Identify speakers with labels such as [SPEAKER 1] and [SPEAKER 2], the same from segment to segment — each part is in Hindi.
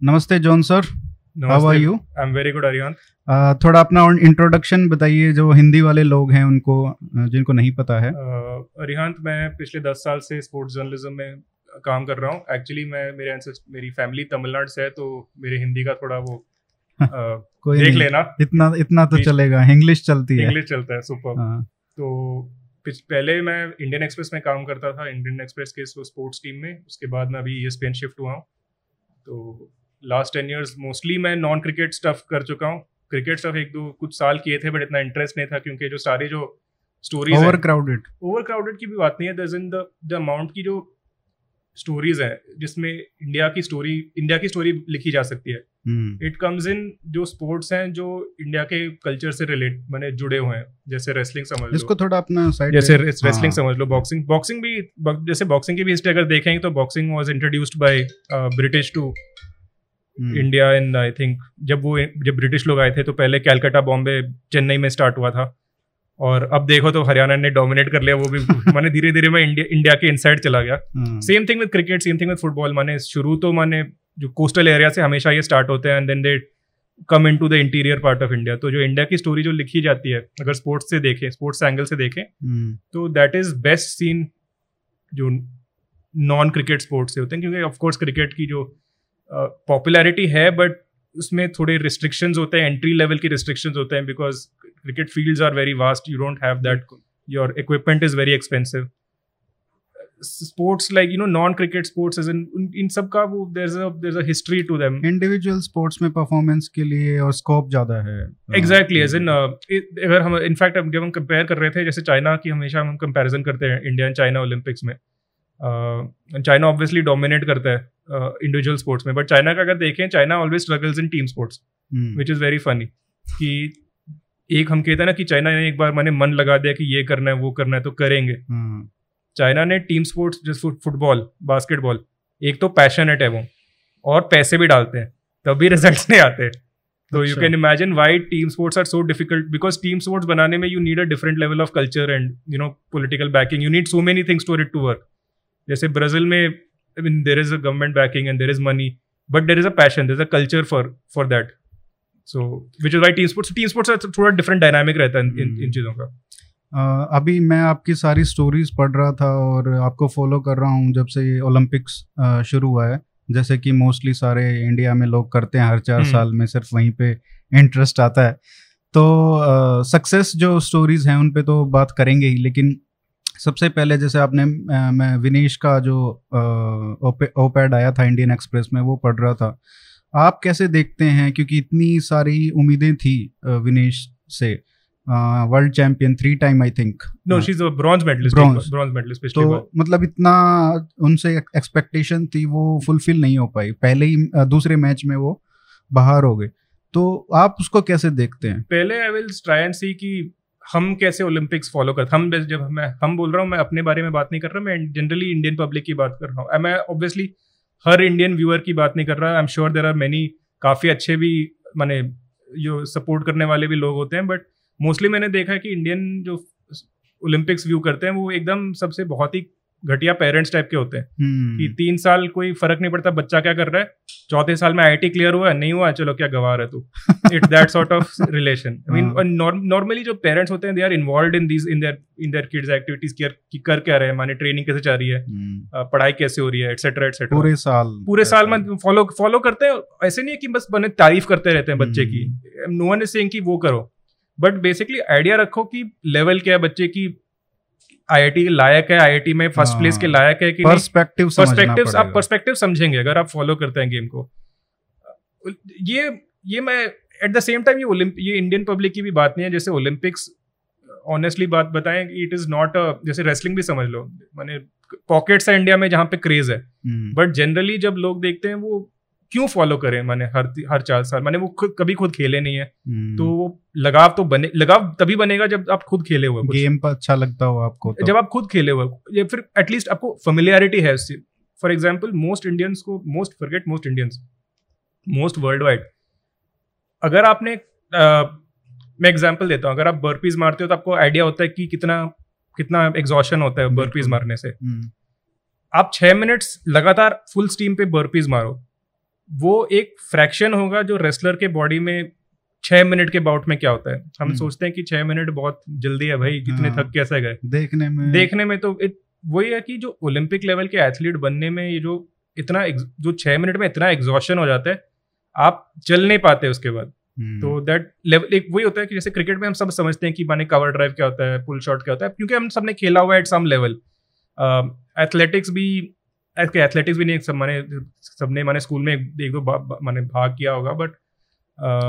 [SPEAKER 1] नमस्ते John sir. How are you
[SPEAKER 2] I am very good Aryan
[SPEAKER 1] थोड़ा अपना इंट्रोडक्शन बताइए जो हिंदी वाले लोग हैं उनको जिनको नहीं पता है।
[SPEAKER 2] अरिहांत uh, मैं पिछले दस साल से स्पोर्ट्स जर्नलिज्म में काम कर रहा हूँ। एक्चुअली मैं मेरे मेरी फैमिली तमिलनाडु से है तो मेरे हिंदी का थोड़ा वो uh, कोई देख लेना।
[SPEAKER 1] इतना इतना तो चलेगा इंग्लिश चलती है।
[SPEAKER 2] इंग्लिश चलता है सुपर हाँ। तो पहले मैं इंडियन एक्सप्रेस में काम करता था इंडियन एक्सप्रेस के स्पोर्ट्स टीम में। उसके बाद मैं अभी ई शिफ्ट हुआ हूँ। तो लास्ट टेन ईयर्स मोस्टली मैं नॉन क्रिकेट स्टफ़ कर चुका हूँ। क्रिकेट स्टफ़ एक दो कुछ साल किए थे बट इतना इंटरेस्ट नहीं था क्योंकि जो सारे जो stories
[SPEAKER 1] over crowded
[SPEAKER 2] over crowded की भी बात नहीं है इन द अमाउंट की जो स्टोरीज है जिसमें इंडिया की स्टोरी इंडिया की स्टोरी लिखी जा सकती है। इट कम्स इन जो स्पोर्ट्स हैं जो इंडिया के कल्चर से रिलेट मैंने जुड़े हुए हैं जैसे रेसलिंग समझ लो।
[SPEAKER 1] इसको थोड़ा अपना साइड
[SPEAKER 2] जैसे रेसलिंग हाँ। समझ लो बॉक्सिंग बॉक्सिंग भी जैसे बॉक्सिंग की भी हिस्ट्री अगर देखेंगे तो boxing was introduced by British to India in I think जब वो जब ब्रिटिश लोग आए थे तो पहले कैलकाटा बॉम्बे चेन्नई में स्टार्ट हुआ था। और अब देखो तो हरियाणा ने डोमिनेट कर लिया वो भी माने धीरे धीरे मैं इंडिया इंडिया के इनसाइड चला गया। Same thing with cricket same thing with football माने शुरू तो माने जो कोस्टल एरिया से हमेशा ये स्टार्ट होते हैं and then they come in to the interior part of India तो जो इंडिया की स्टोरी जो लिखी जाती है अगर स्पोर्ट्स से देखें स्पोर्ट्स एंगल से देखें hmm. तो दैट इज़ बेस्ट सीन जो नॉन क्रिकेट स्पोर्ट्स से होते हैं क्योंकि ऑफकोर्स क्रिकेट की जो पॉपुलैरिटी है बट उसमें थोड़े रिस्ट्रिक्शंस होते हैं एंट्री लेवल की रिस्ट्रिक्शंस होते हैं because cricket fields are very vast you don't have that your equipment is very expensive sports like you know non cricket sports in in सब का वो there is a history to them
[SPEAKER 1] individual sports में परफॉर्मेंस के लिए और स्कोप ज़्यादा है।
[SPEAKER 2] एग्जैक्टली एज इन अगर हम इनफैक्ट जब हम कंपेयर कर रहे थे जैसे चाइना की हमेशा हम कंपेरिजन करते हैं इंडिया एंड चाइना ओलंपिक्स में चाइना ऑब्वियसली डोमिनेट करता है इंडिविजुअल uh, स्पोर्ट्स में बट चाइना का अगर देखें China always struggles in team sports which is very funny कि एक हम कहते हैं ना कि चाइना ने एक बार मैंने मन लगा दिया कि ये करना है वो करना है तो करेंगे। चाइना ने टीम स्पोर्ट्स जैसे फुटबॉल बास्केटबॉल एक तो पैशनेट है वो और पैसे भी डालते हैं तभी रिज़ल्ट नहीं आते। तो you can imagine why team sports are so difficult because team sports बनाने में you need a different level of culture and you know political backing you need so many things to it to work जैसे ब्राज़ील में I mean there is a government backing and there is money but there is a passion there is a culture for for that so which is why team sports team sports थोड़ा डिफरेंट डायनामिक रहता है इन इन हम्म। चीज़ों का
[SPEAKER 1] Uh, अभी मैं आपकी सारी स्टोरीज पढ़ रहा था और आपको फॉलो कर रहा हूँ जब से ये ओलंपिक्स शुरू हुआ है जैसे कि मोस्टली सारे इंडिया में लोग करते हैं हर चार हम्म। साल में सिर्फ़ वहीं पे इंटरेस्ट आता है तो सक्सेस uh, जो स्टोरीज हैं उन पे तो बात करेंगे ही लेकिन सबसे पहले जैसे आपने मैं विनेश का जो ओपैड आया था इंडियन एक्सप्रेस में वो पढ़ रहा था। आप कैसे देखते हैं? क्योंकि इतनी सारी उम्मीदें थी विनेश से। World champion three time I think.
[SPEAKER 2] No she is a bronze medalist bronze medalist पिछली
[SPEAKER 1] तो मतलब इतना उनसे एक्सपेक्टेशन थी वो फुलफिल नहीं हो पाई। पहले ही दूसरे मैच में वो बाहर हो गए। तो आप उसको कैसे देखते हैं?
[SPEAKER 2] पहले I will try and see कि हम कैसे ओलंपिक्स फॉलो करते हम जब मैं, हम बोल रहा हूँ, मैं अपने बारे में बात नहीं कर रहा, मैं जनरली इंडियन पब्लिक की बात कर रहा हूँ। मैं ऑब्वियसली हर इंडियन व्यूअर की बात नहीं कर रहा I am sure there are many काफ़ी अच्छे भी, मैंने जो सपोर्ट करने वाले भी लोग होते हैं बट मोस्टली मैंने देखा है कि इंडियन जो ओलंपिक्स व्यू करते हैं, वो एकदम सबसे बहुत ही घटिया पेरेंट्स टाइप के होते हैं। hmm. कि तीन साल कोई फ़र्क नहीं पड़ता बच्चा क्या कर रहा है? चौथे साल में आईटी क्लियर हुआ नहीं हुआ चलो क्या गवा रहा तू? It that sort of relation I mean normally जो पेरेंट्स होते हैं they are involve in these in their in their kids activities care की कर क्या रहे हैं माने ट्रेनिंग कैसे चल रही है hmm. पढ़ाई कैसे हो रही है एटसेट्रा एटसेट्रा
[SPEAKER 1] पूरे साल।
[SPEAKER 2] पूरे साल में फॉलो फॉलो करते हैं ऐसे नहीं है कि बस बने तारीफ़ करते रहते हैं बच्चे की। नो वन इज़ सेइंग कि वो करो। बट बेसिकली आइडिया रखो कि लेवल क्या है बच्चे की आईआईटी लायक है आईआईटी में फ़र्स्ट प्लेस के हाँ। लायक है कि
[SPEAKER 1] पर्सपेक्टिव
[SPEAKER 2] पर्सपेक्टिव आप पर्सपेक्टिव समझेंगे अगर आप फॉलो करते हैं गेम को। ये ये मैं एट द सेम टाइम ये ये इंडियन पब्लिक की भी बात नहीं है जैसे ओलंपिक्स ऑनेस्टली बात बताएँ इट इज़ नॉट अ जैसे रेसलिंग भी समझ लो। मैंने पॉकेट्स है इंडिया में जहाँ पे क्रेज है। But hmm. जनरली जब लोग देखते हैं वो क्यों फॉलो करें मैंने हर हर चार साल? मैंने वो खुद कभी खुद खेले नहीं है। hmm. तो लगाव तो बने लगाव तभी बनेगा जब आप खुद खेले हुए
[SPEAKER 1] गेम पर अच्छा लगता हो आपको
[SPEAKER 2] तो। जब आप खुद खेले हुए या फिर एटलीस्ट आपको फेमिलियरिटी है उससे। फॉर एग्ज़ाम्पल मोस्ट इंडियंस को most forget most Indians most world wide अगर आपने आ, मैं एग्ज़ाम्पल देता हूँ अगर आप बर्पीज मारते हो तो आपको आइडिया होता है कि कितना कितना एग्जॉशन होता है बर्पीज मारने से। hmm. आप छह मिनट्स लगातार फुल स्टीम पे बर्पीज मारो। वो एक फ्रैक्शन होगा जो रेसलर के बॉडी में छह मिनट के बाउट में क्या होता है? हम
[SPEAKER 1] हम्म।
[SPEAKER 2] सोचते हैं कि छह मिनट बहुत जल्दी है भाई कितने
[SPEAKER 1] हाँ।
[SPEAKER 2] थक कैसे गए?
[SPEAKER 1] देखने में।
[SPEAKER 2] देखने में तो वही है कि जो ओलंपिक लेवल के एथलीट बनने में ये जो इतना जो छह मिनट में इतना एग्जॉशन हो जाता है आप चल नहीं पाते उसके बाद।
[SPEAKER 1] हम्म,
[SPEAKER 2] तो दैट लेवल एक वही होता है कि जैसे क्रिकेट में हम सब समझते हैं कि माने कवर ड्राइव क्या होता है पुल शॉट क्या होता है। क्योंकि हम सबने खेला हुआ है एट सम लेवल एथलेटिक्स भी एथलेटिक्स भी नहीं सब माने सबने माने स्कूल में एक दो माने भाग किया होगा बट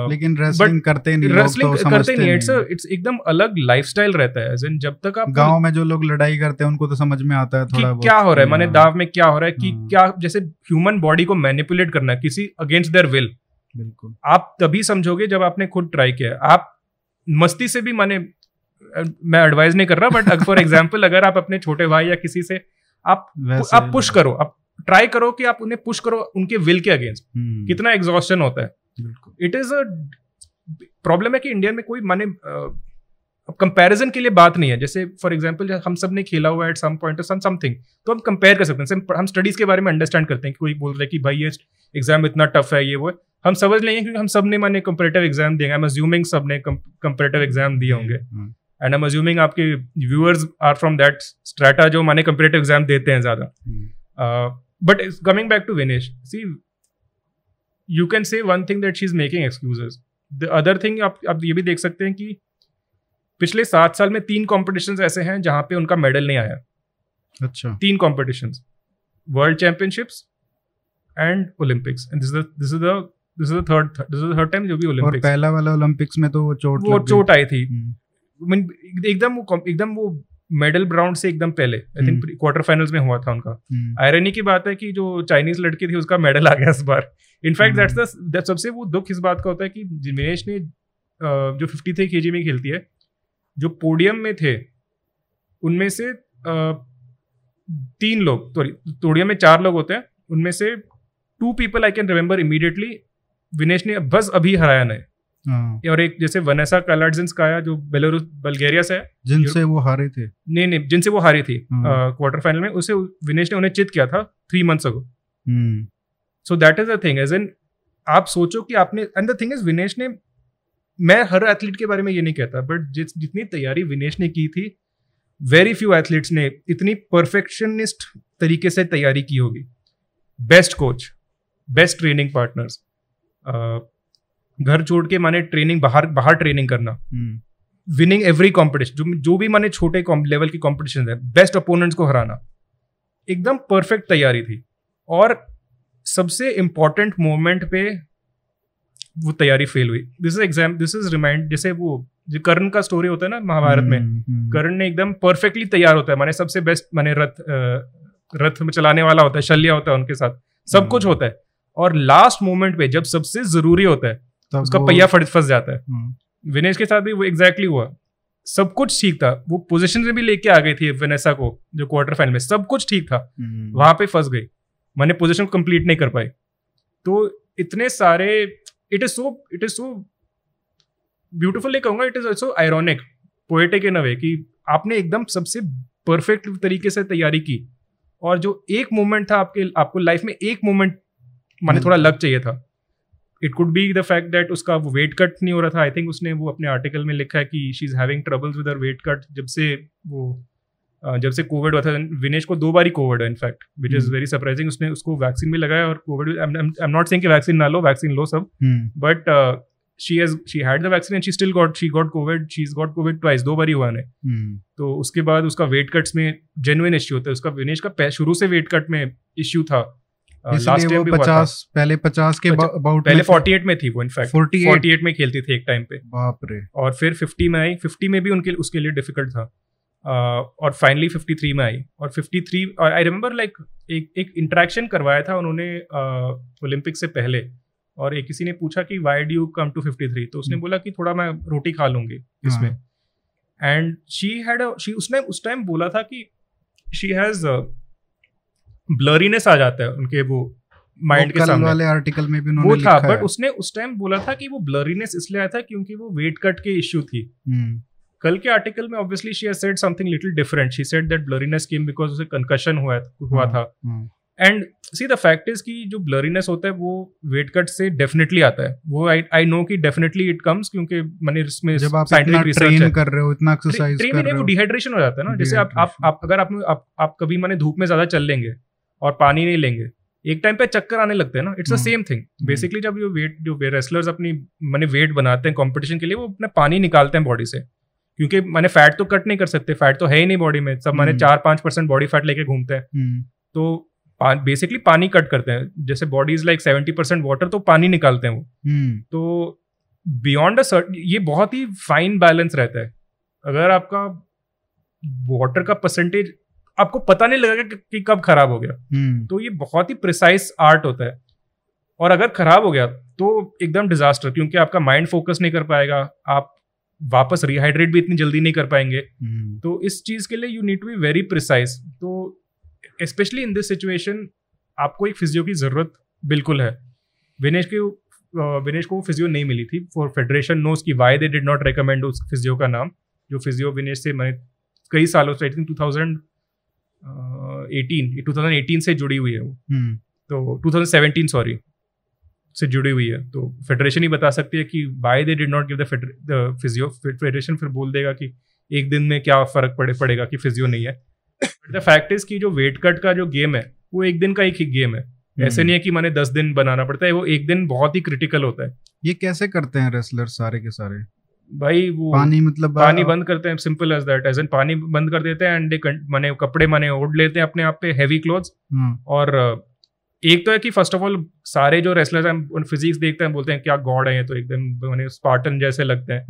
[SPEAKER 1] लेकिन रेसलिंग करते नहीं
[SPEAKER 2] रेसलिंग
[SPEAKER 1] तो
[SPEAKER 2] करते नहीं इट्स इट्स एकदम अलग लाइफस्टाइल रहता है एज जब तक आप
[SPEAKER 1] गाँव में जो लोग लड़ाई करते हैं उनको तो समझ में आता है थोड़ा बहुत
[SPEAKER 2] क्या हो रहा है माने
[SPEAKER 1] हाँ,
[SPEAKER 2] दाव में क्या हो रहा है कि
[SPEAKER 1] हाँ।
[SPEAKER 2] क्या जैसे ह्यूमन बॉडी को मैनिपुलेट करना है किसी अगेंस्ट देयर विल
[SPEAKER 1] बिल्कुल।
[SPEAKER 2] आप तभी समझोगे जब आपने खुद ट्राई किया आप मस्ती से भी माने मैं एडवाइज नहीं कर रहा बट फॉर एग्जांपल अगर आप अपने छोटे भाई या किसी से आप आप पुश करो आप ट्राई करो कि आप उन्हें पुश करो उनके विल के अगेंस्ट
[SPEAKER 1] हम्म,
[SPEAKER 2] कितना एग्जॉस्शन होता है। इट इज़ अ प्रॉब्लम है कि इंडिया में कोई माने कंपैरिजन के लिए बात नहीं है। जैसे फॉर एग्जांपल हम सबने खेला हुआ है at some point some something तो हम कंपेयर कर सकते हैं। हम स्टडीज़ के बारे में अंडरस्टैंड करते हैं कि कोई बोल रहा है कि भाई ये एग्ज़ाम इतना टफ है ये वो हम समझ लेंगे क्योंकि हम सबने माने कंपेरेटिव एग्ज़ाम दिए आई एम अज्यूमिंग सबने कंपेरेटिव एग्ज़ाम दिए होंगे।
[SPEAKER 1] हाँ,
[SPEAKER 2] एंड आई एम अज्यूमिंग आपके viewers are from that strata जो माने कंपेरेटिव एग्ज़ाम देते हैं ज़्यादा। But coming back to Vinesh see you can say one thing that she is making excuses the other thing आप आप ये भी देख सकते हैं कि पिछले सात साल में तीन कॉम्पिटिशन ऐसे हैं जहाँ पे उनका मेडल नहीं आया।
[SPEAKER 1] अच्छा।
[SPEAKER 2] तीन competition world championships and Olympics and this this is the this is the third this is the third time जो भी ओलंपिक्स
[SPEAKER 1] पहला वाला ओलंपिक्स में तो वो चोट
[SPEAKER 2] वो चोट आई थी।
[SPEAKER 1] हम्म,
[SPEAKER 2] एकदम वो एकदम वो मेडल राउंड से एकदम पहले I think
[SPEAKER 1] hmm.
[SPEAKER 2] Quarter finals में हुआ था उनका
[SPEAKER 1] हम्म,
[SPEAKER 2] आयरनी की बात है कि जो चाइनीज़ लड़की थी उसका मेडल आ गया इस बार इनफैक्ट
[SPEAKER 1] हम्म।
[SPEAKER 2] दैट्स द सबसे वो दुख इस बात का होता है कि जिनेश ने जो फिफ्टी थ्री के जी में खेलती है जो पोडियम में थे उनमें से तीन लोग सॉरी पोडियम में चार लोग होते हैं उनमें से two people I can remember immediately Vinesh ने बस अभी हराया नहीं और एक जैसे वनेसा कालार्जिंस्काया जो बेलारूस बल्गेरिया से है।
[SPEAKER 1] जिनसे वो हारे थे।
[SPEAKER 2] नहीं नहीं जिनसे वो हारी थी
[SPEAKER 1] हाँ।
[SPEAKER 2] क्वार्टर फाइनल में उसे विनेश ने उन्हें चित किया था three months ago so that is the thing as in आप सोचो कि आपने and the thing is Vinesh ने मैं हर एथलीट के बारे में ये नहीं कहता बट जिस जितनी तैयारी विनेश ने की थी वेरी फ्यू एथलीट्स ने इतनी परफेक्शनिस्ट तरीके से तैयारी की होगी। Best coach best training partners घर छोड़ के माने ट्रेनिंग बाहर बाहर ट्रेनिंग करना।
[SPEAKER 1] हम्म,
[SPEAKER 2] विनिंग एवरी कॉम्पिटिशन जो जो भी माने छोटे लेवल की कॉम्पिटिशन है बेस्ट अपोनेंट्स को हराना। एकदम परफेक्ट तैयारी थी। और सबसे इंपॉर्टेंट मोमेंट पे वो तैयारी फेल हुई। This is exam this is remind जैसे वो जो कर्ण का स्टोरी होता है ना महाभारत में
[SPEAKER 1] हम्म, हम्म,
[SPEAKER 2] कर्ण ने एकदम परफेक्टली तैयार होता है। माने सबसे बेस्ट माने रथ रथ में चलाने वाला होता है शल्य होता है उनके साथ। सब
[SPEAKER 1] हम्म।
[SPEAKER 2] कुछ होता है। और लास्ट मोमेंट पे जब सबसे ज़रूरी होता है उसका पहिया फट फंस जाता है।
[SPEAKER 1] हाँ,
[SPEAKER 2] विनेश के साथ भी वो एग्जैक्टली हुआ। सब कुछ ठीक था। वो पोजीशन में भी लेके आ गई थी वेनेसा को जो क्वार्टर फाइनल में। सब कुछ ठीक था।
[SPEAKER 1] हम्म,
[SPEAKER 2] वहाँ पे फंस गई। मैंने पोजीशन कंप्लीट नहीं कर पाई। तो इतने सारे it is so it is so beautiful कहूँगा it is also ironic poetic in a way कि आपने एकदम सबसे परफेक्ट तरीके से तैयारी की। और जो एक मोमेंट था आपके आपको लाइफ में एक मोमेंट माने
[SPEAKER 1] हम्म।
[SPEAKER 2] थोड़ा लग चाहिए था। It could be the fact that उसका वो वेट कट नहीं हो रहा था. आई थिंक उसने वो अपने आर्टिकल में लिखा है कि she is having troubles with her weight cut जब से वो जब से कोविड हुआ था. विनेश को दो बार ही कोविड है in fact which is. Very surprising उसने उसको वैक्सीन भी लगाया और covid I am not saying कि वैक्सीन ना लो वैक्सीन लो सब. But she has she had the vaccine and she still got she got covid she is got covid twice दो बार ही हुआ है
[SPEAKER 1] हम्म,
[SPEAKER 2] तो उसके बाद उसका वेट कट्स में जेन्युइन इश्यू होता है. उसका विनेश का शुरू से वेट कट में इश्यू था. लास्ट टाइम
[SPEAKER 1] वो
[SPEAKER 2] भी
[SPEAKER 1] पचास पहले पचास के अबाउट
[SPEAKER 2] पहले 48 में थी वो इनफैक्ट
[SPEAKER 1] 48
[SPEAKER 2] 48 में खेलती थी एक टाइम पे।
[SPEAKER 1] बाप रे।
[SPEAKER 2] और फिर 50 में आई। 50 में भी उनके उसके लिए डिफ़िकल्ट था। uh, और फाइनली 53 में आई। और 53 और आई रिमेंबर लाइक एक एक इंटरेक्शन करवाया था उन्होंने ओलंपिक से पहले। और एक किसी ने पूछा कि वाई डू कम टू 53 तो उसने
[SPEAKER 1] हम्म।
[SPEAKER 2] बोला कि थोड़ा मैं रोटी खा लूँगी इसमें। एंड शी हैड शी उसने उस टाइम बोला था कि शी हैज़ ब्लरीनेस आ जाता है उनके वो माइंड के सामने।
[SPEAKER 1] वाले आर्टिकल में भी उन्होंने
[SPEAKER 2] वो था
[SPEAKER 1] लिखा
[SPEAKER 2] बट उसने उस टाइम बोला था कि वो ब्लरीनेस इसलिए आया था क्योंकि वो वेट कट के इश्यू थी।
[SPEAKER 1] हम्म,
[SPEAKER 2] कल के आर्टिकल में obviously she said something little different she said that blurriness came because उसे कंकशन हुआ हुआ
[SPEAKER 1] हाँ,
[SPEAKER 2] था। And see the fact is कि जो ब्लरीनेस होता है वो वेट कट से डेफिनेटली आता है। वो आई आई नो कि डेफिनेटली इट कम्स क्योंकि मैंने इसमें
[SPEAKER 1] जब आप इतना ट्रेन कर रहे हो इतना एक्सरसाइज
[SPEAKER 2] कर रहे हो। डिहाइड्रेशन हो जाता है ना। जैसे आप आप आप अगर आप आप, आप कभी मैंने धूप में ज़्यादा चल लेंगे और पानी नहीं लेंगे। एक टाइम पे चक्कर आने लगते हैं ना it's the same thing basically जब जो वेट जो रेसलर्स अपनी मैंने वेट बनाते हैं कॉम्पिटिशन के लिए वो अपना पानी निकालते हैं बॉडी से। क्योंकि मैंने फैट तो कट नहीं कर सकते फैट तो है ही नहीं बॉडी में। सब मैंने। चार पाँच परसेंट बॉडी फैट लेके घूमते हैं। हम्म। तो बेसिकली पानी कट करते हैं। जैसे body is like seventy percent water तो पानी निकालते हैं वो। हम्म। तो बियॉन्ड अ सर्ट ये बहुत ही फाइन बैलेंस रहता है। अगर आपका वाटर का परसेंटेज आपको पता नहीं लगेगा कि, कि कब खराब हो गया। हम्म। तो ये बहुत ही प्रिसाइज आर्ट होता है। और अगर खराब हो गया तो एकदम डिजास्टर क्योंकि आपका माइंड फोकस नहीं कर पाएगा आप वापस रिहाइड्रेट भी इतनी जल्दी नहीं कर पाएँगे। हम्म। तो इस चीज़ के लिए you need to be very precise तो स्पेशली इन दिस सिचुएशन आपको एक फिजियो की ज़रूरत बिल्कुल है। विनेश के विनेश को फिजियो नहीं मिली थी। फॉर फेडरेशन नोज़ की why they did not recommend उस फिजियो का नाम जो फिजियो विनेश से मैंने कई सालों से I think two thousand eighteen two thousand eighteen से जुड़ी हुई है वो। हम्म। तो टू थाउज़ेंड सेवेंटीन सॉरी से जुड़ी हुई है। तो फेडरेशन ही बता सकती है कि why they did not give the physio federation फिर बोल देगा कि एक दिन में क्या फ़र्क पड़े पड़ेगा कि फिजियो नहीं है। बट द फैक्ट इज़ कि जो वेट कट का जो गेम है वो एक दिन का एक ही गेम है। ऐसे हम्म। नहीं है कि मैंने दस दिन बनाना पड़ता है वो एक दिन बहुत ही क्रिटिकल होता है।
[SPEAKER 1] ये कैसे करते हैं रेसलर सारे के सारे?
[SPEAKER 2] भाई वो
[SPEAKER 1] पानी मतलब
[SPEAKER 2] पानी बंद करते हैं simple as that as an पानी बंद कर देते हैं एंड माने कपड़े माने ओढ़ लेते हैं अपने आप पे हैवी क्लोथ्स हम्म। और एक तो है कि फ़र्स्ट ऑफ़ ऑल सारे जो रेसलर्स हैं उन फिजिक्स देखते हैं बोलते हैं क्या गॉड है ये तो एकदम मैंने स्पार्टन जैसे लगते हैं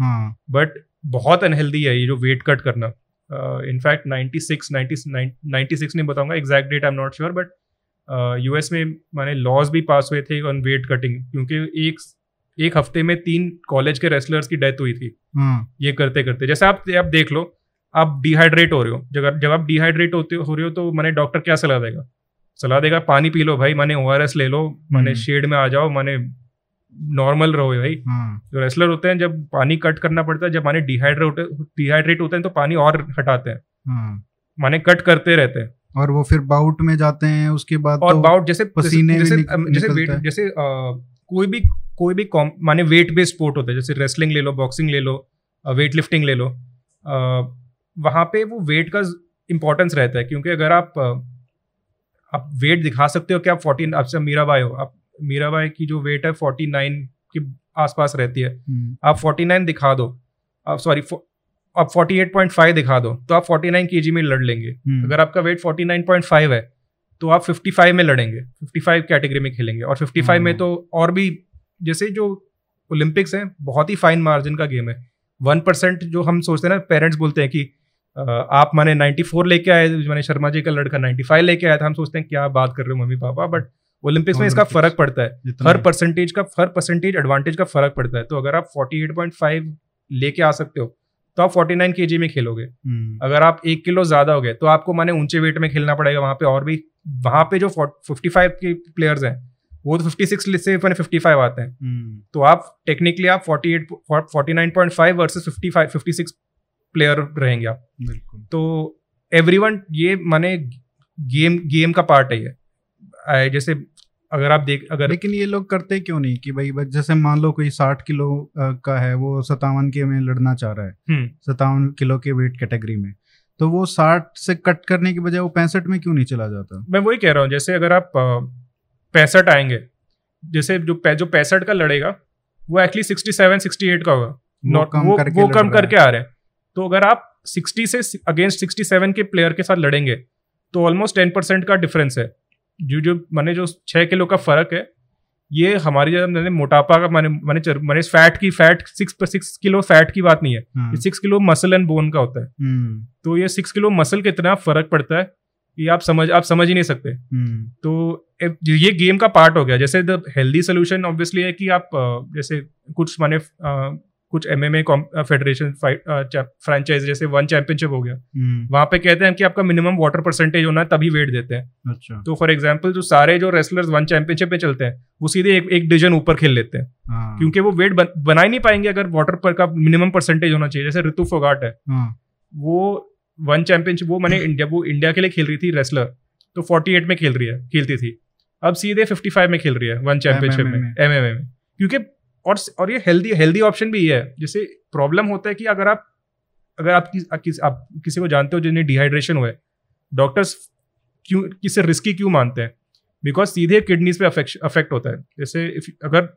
[SPEAKER 2] बट हाँ। बहुत अनहेल्दी है ये जो वेट कट करना in fact ninety six ninety six नहीं बताऊँगा exact date I am not sure but US में मैंने लॉज भी पास हुए थे ऑन वेट कटिंग क्योंकि एक एक हफ़्ते में तीन कॉलेज के रेसलर्स की डेथ हुई थी हाँ। ये करते करते जैसे आप आप देख लो आप डिहाइड्रेट हो रहे हो जब जब आप डिहाइड्रेट होते हो रहे हो तो मैंने डॉक्टर क्या सलाह देगा सलाह देगा पानी पी लो भाई मैंने ओ ले लो मैंने शेड हम्म। में आ जाओ मैंने नॉर्मल रहो भाई हाँ। जो रेसलर होते हैं जब पानी कट करना पड़ता है जब माने डिहाइड्रेट डिहाइड्रेट होते हैं तो पानी और हटाते हैं हाँ। माने कट करते रहते हैं
[SPEAKER 1] और वो फिर बाउट में जाते हैं उसके बाद
[SPEAKER 2] और तो बाउट जैसे पसीने जैसे जैसे वेट जैसे कोई भी कोई भी कॉम माने वेट बेस्ड स्पोर्ट होता है जैसे रेसलिंग ले लो बॉक्सिंग ले लो वेट लिफ्टिंग ले लो वहाँ पे वो वेट का इम्पोर्टेंस रहता है क्योंकि अगर आप आप वेट दिखा सकते हो कि आप फोर्टीन आपसे मीराबाई हो आप मीराबाई की जो वेट है फोर्टी नाइन के आसपास रहती है हम्म। आप फोर्टी नाइन दिखा दो आप सॉरी आप फोर्टी एट पॉइंट फाइव दिखा दो तो आप फोर्टी नाइन के जी में लड़ लेंगे हम्म। अगर आपका weight forty nine point five है तो आप फिफ्टी फाइव में लड़ेंगे फिफ्टी फाइव कैटेगरी में खेलेंगे और फिफ्टी फाइव में। तो और भी जैसे जो ओलंपिक्स हैं बहुत ही फाइन मार्जिन का गेम है। वन परसेंट जो हम सोचते हैं ना पेरेंट्स बोलते हैं कि आप मैंने 94 लेके आए मैंने शर्मा जी का लड़का 95 लेके आया था। हम सोचते हैं क्या बात कर रहे हो मम्मी पापा? बट ओलंपिक्स में इसका फ़र्क पड़ता है। हर परसेंटेज का हर परसेंटेज एडवांटेज का फ़र्क पड़ता है। तो अगर आप 48.5 लेके आ सकते हो तो आप 49 केजी में खेलोगे। हम्म। अगर आप एक किलो ज़्यादा हो गए तो आपको माने ऊँचे वेट में खेलना पड़ेगा। वहाँ पे और भी वहाँ पे जो 55 के प्लेयर्स हैं वो तो 56 से मैंने 55 आते हैं। हम्म। तो आप टेक्निकली आप 48 49.5 वर्सेस 55 56 प्लेयर रहेंगे आप। बिल्कुल। तो एवरीवन ये माने गेम गेम का पार्ट है ये। जैसे अगर आप देख अगर
[SPEAKER 1] लेकिन ये लोग करते क्यों नहीं कि भाई जैसे मान लो कोई साठ किलो का है वो सतावन के में लड़ना चाह रहा है। हम्म। सतावन किलो के वेट कैटेगरी में। तो वो साठ से कट करने की बजाय वो पैंसठ में क्यों नहीं चला जाता?
[SPEAKER 2] मैं वही कह रहा हूँ जैसे अगर आप पैंसठ आएँगे। जैसे जो जो पैंसठ का लड़ेगा वो actually sixty seven sixty eight का होगा। वो कम वो, करके वो कम करके आ रहे हैं। तो अगर आप 60 से अगेंस्ट 67 के प्लेयर के साथ लड़ेंगे तो ऑलमोस्ट टेन परसेंट का डिफरेंस है। जो जो मैंने जो छः किलो का फ़र्क है ये हमारी मैंने मोटापा का मैंने मैंने मैंने फैट की फैट सिक्स पर सिक्स किलो फैट की बात नहीं है। ये six kilo muscle and bone का होता है। हम्म। तो ये सिक्स किलो मसल कितना फ़र्क पड़ता है ये आप समझ आप समझ ही नहीं सकते हम्म। तो ये गेम का पार्ट हो गया जैसे द हेल्दी सोल्यूशन ऑब्वियसली है कि आप जैसे कुछ माने कुछ M M A federation franchise जैसे वन चैंपियनशिप हो गया हम्म। वहाँ पे कहते हैं कि आपका मिनिमम वाटर परसेंटेज होना है तभी वेट देते हैं अच्छा तो फॉर एग्ज़ाम्पल जो सारे जो रेसलर्स वन चैंपियनशिप में चलते हैं वो सीधे एक एक डिवीज़न ऊपर खेल लेते हैं हाँ। क्योंकि वो वेट बन, बना ही नहीं पाएँगे अगर वाटर पर का मिनिमम परसेंटेज होना चाहिए जैसे ऋतु फोगाट है हाँ। वो वन चैंपियनशिप वो मैंने इंडिया वो इंडिया के लिए खेल रही थी रेसलर तो 48 में खेल रही है खेलती थी अब सीधे 55 में खेल रही है वन चैंपियनशिप में एम एम में क्योंकि और और ये हेल्दी हेल्दी ऑप्शन भी है जैसे प्रॉब्लम होता है कि अगर आप अगर आप, किस, किस, आप किसी को जानते हो जिन्हें डिहाइड्रेशन हुआ है डॉक्टर्स क्यों किसे रिस्की क्यों मानते हैं बिकॉज़ सीधे किडनीज पे अफेक्ट होता है जैसे अगर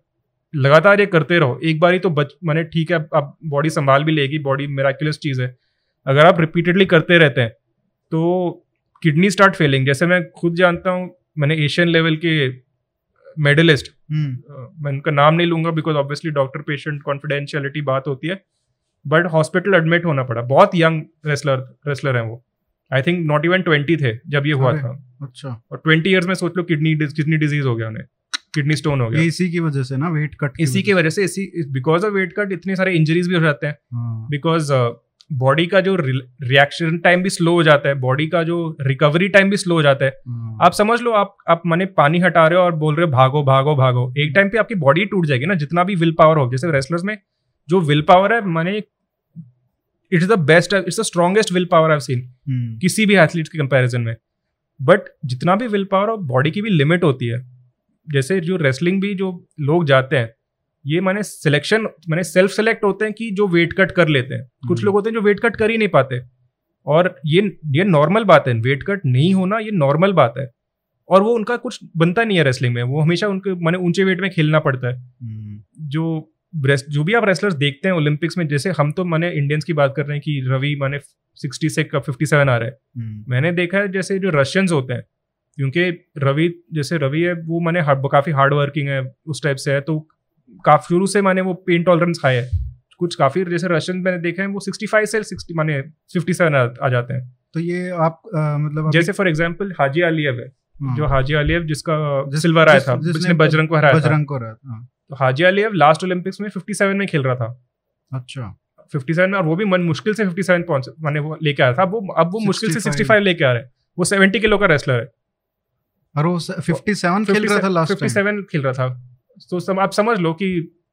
[SPEAKER 2] लगातार ये करते रहो एक बार ही तो बच मैंने ठीक है आप बॉडी संभाल भी लेगी बॉडी मेराकुलस चीज़ है अगर आप रिपीटेडली करते रहते हैं तो किडनी स्टार्ट फेलिंग जैसे मैं खुद जानता हूँ मैंने एशियन लेवल के मेडलिस्ट हम्म। मैं उनका नाम नहीं लूँगा because obviously doctor patient confidentiality बात होती है बट हॉस्पिटल एडमिट होना पड़ा। बहुत यंग रेसलर रेसलर हैं वो। I think not even twenty थे जब ये हुआ था।
[SPEAKER 1] अच्छा।
[SPEAKER 2] और ट्वेंटी ईयर्स में सोच लो किडनी किडनी डिज़ीज़ हो गया उन्हें। किडनी स्टोन हो गया।
[SPEAKER 1] इसी की वजह से ना वेट कट
[SPEAKER 2] इसी की वजह से इसी बिकॉज़ ऑफ़ वेट कट इतने सारे इंजरीज भी हो जाते हैं। बिकॉज़ बॉडी का जो रिएक्शन टाइम भी स्लो हो जाता है बॉडी का जो रिकवरी टाइम भी स्लो हो जाता है। हाँ। आप समझ लो आप आप मैंने पानी हटा रहे हो और बोल रहे हो भागो भागो भागो। एक टाइम पे आपकी बॉडी टूट जाएगी ना जितना भी विल पावर हो जैसे रेसलर्स में जो विल पावर है मैंने it's the best it's the strongest will power I seen किसी भी एथलीट के कंपेरिजन में। बट जितना भी विल पावर हो बॉडी की भी लिमिट होती है। जैसे जो रेसलिंग भी जो लोग जाते हैं ये मैंने सिलेक्शन मैंने सेल्फ सेलेक्ट होते हैं कि जो वेट कट कर लेते हैं कुछ हम्म। लोग होते हैं जो वेट कट कर ही नहीं पाते और ये ये नॉर्मल बात है वेट कट नहीं होना ये नॉर्मल बात है और वो उनका कुछ बनता नहीं है रेसलिंग में वो हमेशा उनके मैंने ऊँचे वेट में खेलना पड़ता है हम्म। जो जो भी आप रेसलर्स देखते हैं ओलंपिक्स में जैसे हम तो मैंने इंडियंस की बात कर रहे हैं कि रवि मैंने सिक्सटी से फिफ्टी सेवन आ रहे हैं हम्म। मैंने देखा है जैसे जो रशियंस होते हैं क्योंकि रवि जैसे रवि है वो मैंने काफ़ी हार्ड वर्किंग है उस टाइप से है तो काफ़ी शुरू से मैंने वो पेन टॉलरेंस खाया है। कुछ काफ़ी जैसे रशियन मैंने देखे हैं वो सिक्सटी फाइव से सिक्सटी माने फिफ्टी सेवन आ जाते हैं।
[SPEAKER 1] तो ये आप आ, मतलब
[SPEAKER 2] जैसे फॉर एग्ज़ाम्पल हाजी अलियव है हाँ। जो हाजी अलियव जिसका जिस, सिल्वर आया था जिसने बजरंग को हराया
[SPEAKER 1] बजरंग को हराया
[SPEAKER 2] हाँ। तो हाजी अलियव लास्ट ओलंपिक्स में फिफ्टी सेवन में खेल रहा था।
[SPEAKER 1] अच्छा।
[SPEAKER 2] फिफ्टी सेवन में और वो भी मन मुश्किल से फिफ्टी सेवन पहुँच मैंने वो लेके आया था। वो अब वो मुश्किल से सिक्सटी फाइव लेके आ रहे हैं। वो सेवेंटी किलो का रेसलर है।
[SPEAKER 1] और वो फिफ्टी सेवन खेल रहा था लास्ट
[SPEAKER 2] फिफ्टी सेवन खेल रहा था। तो सम, आप समझ लो कि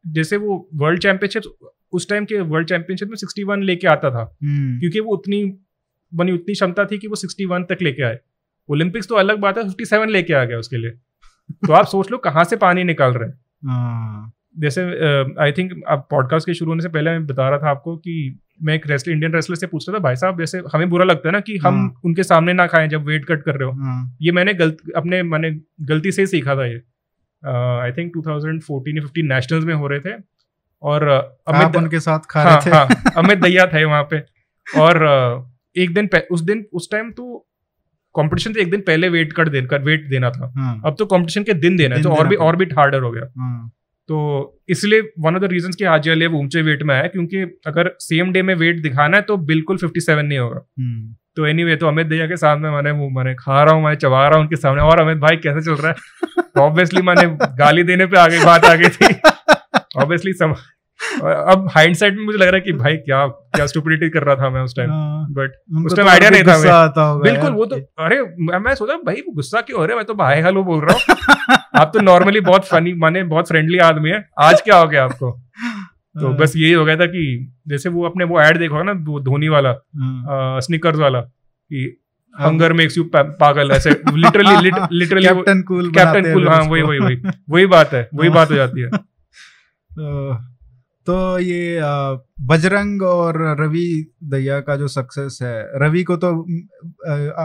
[SPEAKER 2] जैसे वो वर्ल्ड चैंपियनशिप उस टाइम के वर्ल्ड चैंपियनशिप में सिक्सटी वन लेके आता था हम्म। क्योंकि वो उतनी बनी उतनी क्षमता थी कि वो सिक्सटी वन तक लेके आए ओलंपिक्स तो अलग बात है फिफ्टी सेवन लेके आ गया उसके लिए तो आप सोच लो कहाँ से पानी निकाल रहे हैं हाँ। जैसे आई थिंक अब पॉडकास्ट के शुरू होने से पहले मैं बता रहा था आपको कि मैं एक रेसलर इंडियन रेस्लर से पूछ रहा था भाई साहब जैसे हमें बुरा लगता है ना कि हम हाँ। उनके सामने ना खाएँ जब वेट कट कर रहे हो हाँ। ये मैंने गलत अपने मैंने गलती से ही सीखा था ये आई थिंक 2014 या 15 नेशनल्स में हो रहे थे। और
[SPEAKER 1] अमित उनके साथ खा हाँ, रहे थे।
[SPEAKER 2] हाँ, अमित दैया थे वहाँ पे। और एक दिन उस दिन उस टाइम तो कंपटीशन से एक दिन पहले वेट कर देकर वेट देना था। हाँ, अब तो कंपटीशन के दिन देना है तो और भी और भी हार्डर हो गया। तो इसलिए वन ऑफ़ द रीजन की आज ये ऊँचे वेट में आया क्योंकि अगर सेम डे में वेट दिखाना है तो बिल्कुल 57 नहीं होगा। हम्म। तो एनी anyway, तो अमित दैया के सामने मैंने वो मैंने खा रहा हूँ मैं चबा रहा हूँ उनके सामने। और अमित भाई कैसे चल रहा है? ऑब्वियसली मैंने गाली देने पे आगे बात आ गई थी। ऑब्वियसली सम अब हाइंडसाइट में मुझे लग रहा है कि भाई क्या क्या स्टूपिडिटी कर रहा था मैं उस टाइम बट हाँ, उस टाइम आइडिया तो नहीं था मैं बिल्कुल वो तो अरे मैं सोचा भाई गुस्सा क्यों हो रहा है? मैं तो भाई हेलो बोल रहा हूँ। आप तो नॉर्मली बहुत फनी माने बहुत फ्रेंडली आदमी है। आज क्या हो गया आपको? तो हाँ। बस यही हो गया था कि जैसे वो अपने वो एड देखो ना धोनी वाला स्निकर्स हाँ। वाला कि हंगर मेक्स यू पागल ऐसे literally literally
[SPEAKER 1] captain cool
[SPEAKER 2] captain cool हाँ वही वही वही वही बात है वही बात हो जाती है।
[SPEAKER 1] तो ये बजरंग और रवि दैया का जो सक्सेस है रवि को तो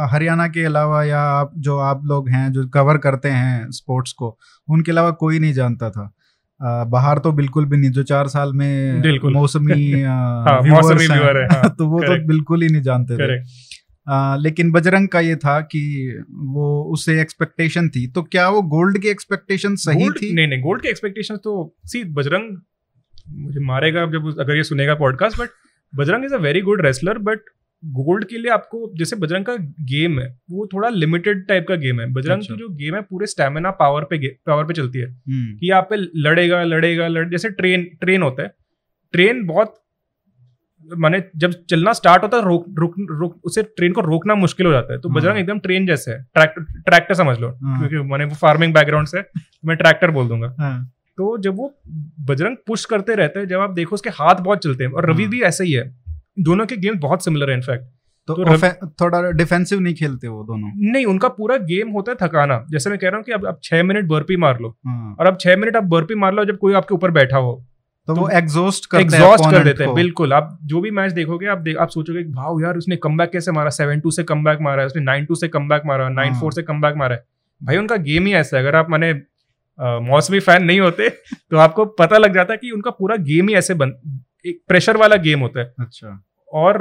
[SPEAKER 1] हरियाणा के अलावा या आप जो आप लोग हैं जो कवर करते हैं स्पोर्ट्स को उनके अलावा कोई नहीं जानता था। बाहर तो बिल्कुल भी नहीं जो चार साल में मौसमी
[SPEAKER 2] हाँ, मौसमी
[SPEAKER 1] है, हाँ, तो वो तो बिल्कुल ही नहीं जानते थे। आ, लेकिन बजरंग का ये था कि वो उससे एक्सपेक्टेशन थी। तो क्या वो गोल्ड की एक्सपेक्टेशन सही थी?
[SPEAKER 2] नहीं नहीं गोल्ड की एक्सपेक्टेशन तो सी बजरंग मुझे मारेगा जब अगर ये सुनेगा podcast but Bajrang is a very good wrestler but gold के लिए आपको जैसे बजरंग का गेम है वो थोड़ा लिमिटेड टाइप का गेम है बजरंग अच्छा। की जो गेम है पूरे स्टेमिना पावर पे पावर पे चलती है हम्म। कि आप पे लड़ेगा लड़ेगा लड़ जैसे ट्रेन ट्रेन होता है ट्रेन बहुत माने जब चलना स्टार्ट होता है रोक रोक रोक उसे ट्रेन को रोकना मुश्किल हो जाता है तो हाँ। बजरंग एकदम ट्रेन जैसे है ट्रैक्टर ट्रैक्टर समझ लो हाँ। क्योंकि मैंने वो फ़ार्मिंग बैकग्राउंड से मैं ट्रैक्टर बोल दूँगा हाँ। तो जब वो बजरंग पुश करते रहते हैं जब आप देखो उसके हाथ बहुत चलते हैं और रवि भी ऐसे ही है दोनों के गेम बहुत सिमिलर है इनफैक्ट
[SPEAKER 1] तो,
[SPEAKER 2] तो
[SPEAKER 1] तो थोड़ा डिफेंसिव नहीं खेलते वो दोनों।
[SPEAKER 2] नहीं उनका पूरा गेम होता है थकाना। जैसे मैं कह रहा हूँ कि अब आप छह मिनट बर्पी मार लो। हाँ। और अब छह मिनट आप बर्पी मार लो जब कोई आपके ऊपर बैठा हो।
[SPEAKER 1] तो, तो वो एग्जॉस्ट करते
[SPEAKER 2] एग्जॉस्ट कर देते हैं बिल्कुल। आप जो भी मैच देखोगे आप देख आप सोचोगे भाव यार उसने कम कैसे मारा? सेवन टू से कम मारा है उसने नाइन टू से कम मारा नाइन फोर हाँ। से कम मारा है। भाई उनका गेम ही ऐसा है। अगर आप मैंने मौसमी फ़ैन नहीं होते तो आपको पता लग जाता है कि उनका पूरा गेम ही ऐसे बन एक प्रेशर वाला गेम होता है।
[SPEAKER 1] अच्छा।
[SPEAKER 2] और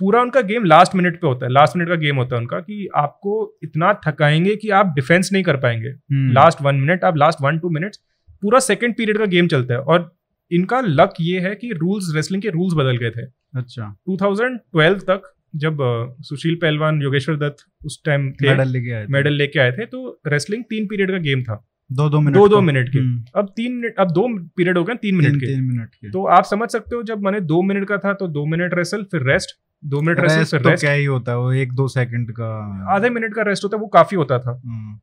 [SPEAKER 2] पूरा उनका गेम लास्ट मिनट पे होता है। लास्ट मिनट का गेम होता है उनका कि आपको इतना थकाएँगे कि आप डिफेंस नहीं कर पाएँगे। लास्ट वन मिनट आप लास्ट वन टू मिनट्स पूरा सेकेंड पीरियड का गेम चलता है। और इनका लक ये है कि रूल्स रेसलिंग के रूल्स बदल गए थे।
[SPEAKER 1] अच्छा।
[SPEAKER 2] 2012 तक जब सुशील पहलवान योगेश्वर दत्त उस टाइम
[SPEAKER 1] मेडल लेके आए
[SPEAKER 2] मेडल लेके आए थे तो रेसलिंग तीन पीरियड का गेम था।
[SPEAKER 1] दो दो मिनट
[SPEAKER 2] दो दो मिनट के। हम्म। अब तीन मिनट अब दो पीरियड हो गए तीन मिनट के।
[SPEAKER 1] तीन मिनट के।
[SPEAKER 2] तो आप समझ सकते हो जब मैंने दो मिनट का था तो दो मिनट रेसल फिर रेस्ट दो मिनट रेस्ट फिर
[SPEAKER 1] रेस्ट तो क्या ही होता है वो एक दो सेकंड का।
[SPEAKER 2] आधे मिनट का रेस्ट होता है वो काफ़ी होता था। हम्म।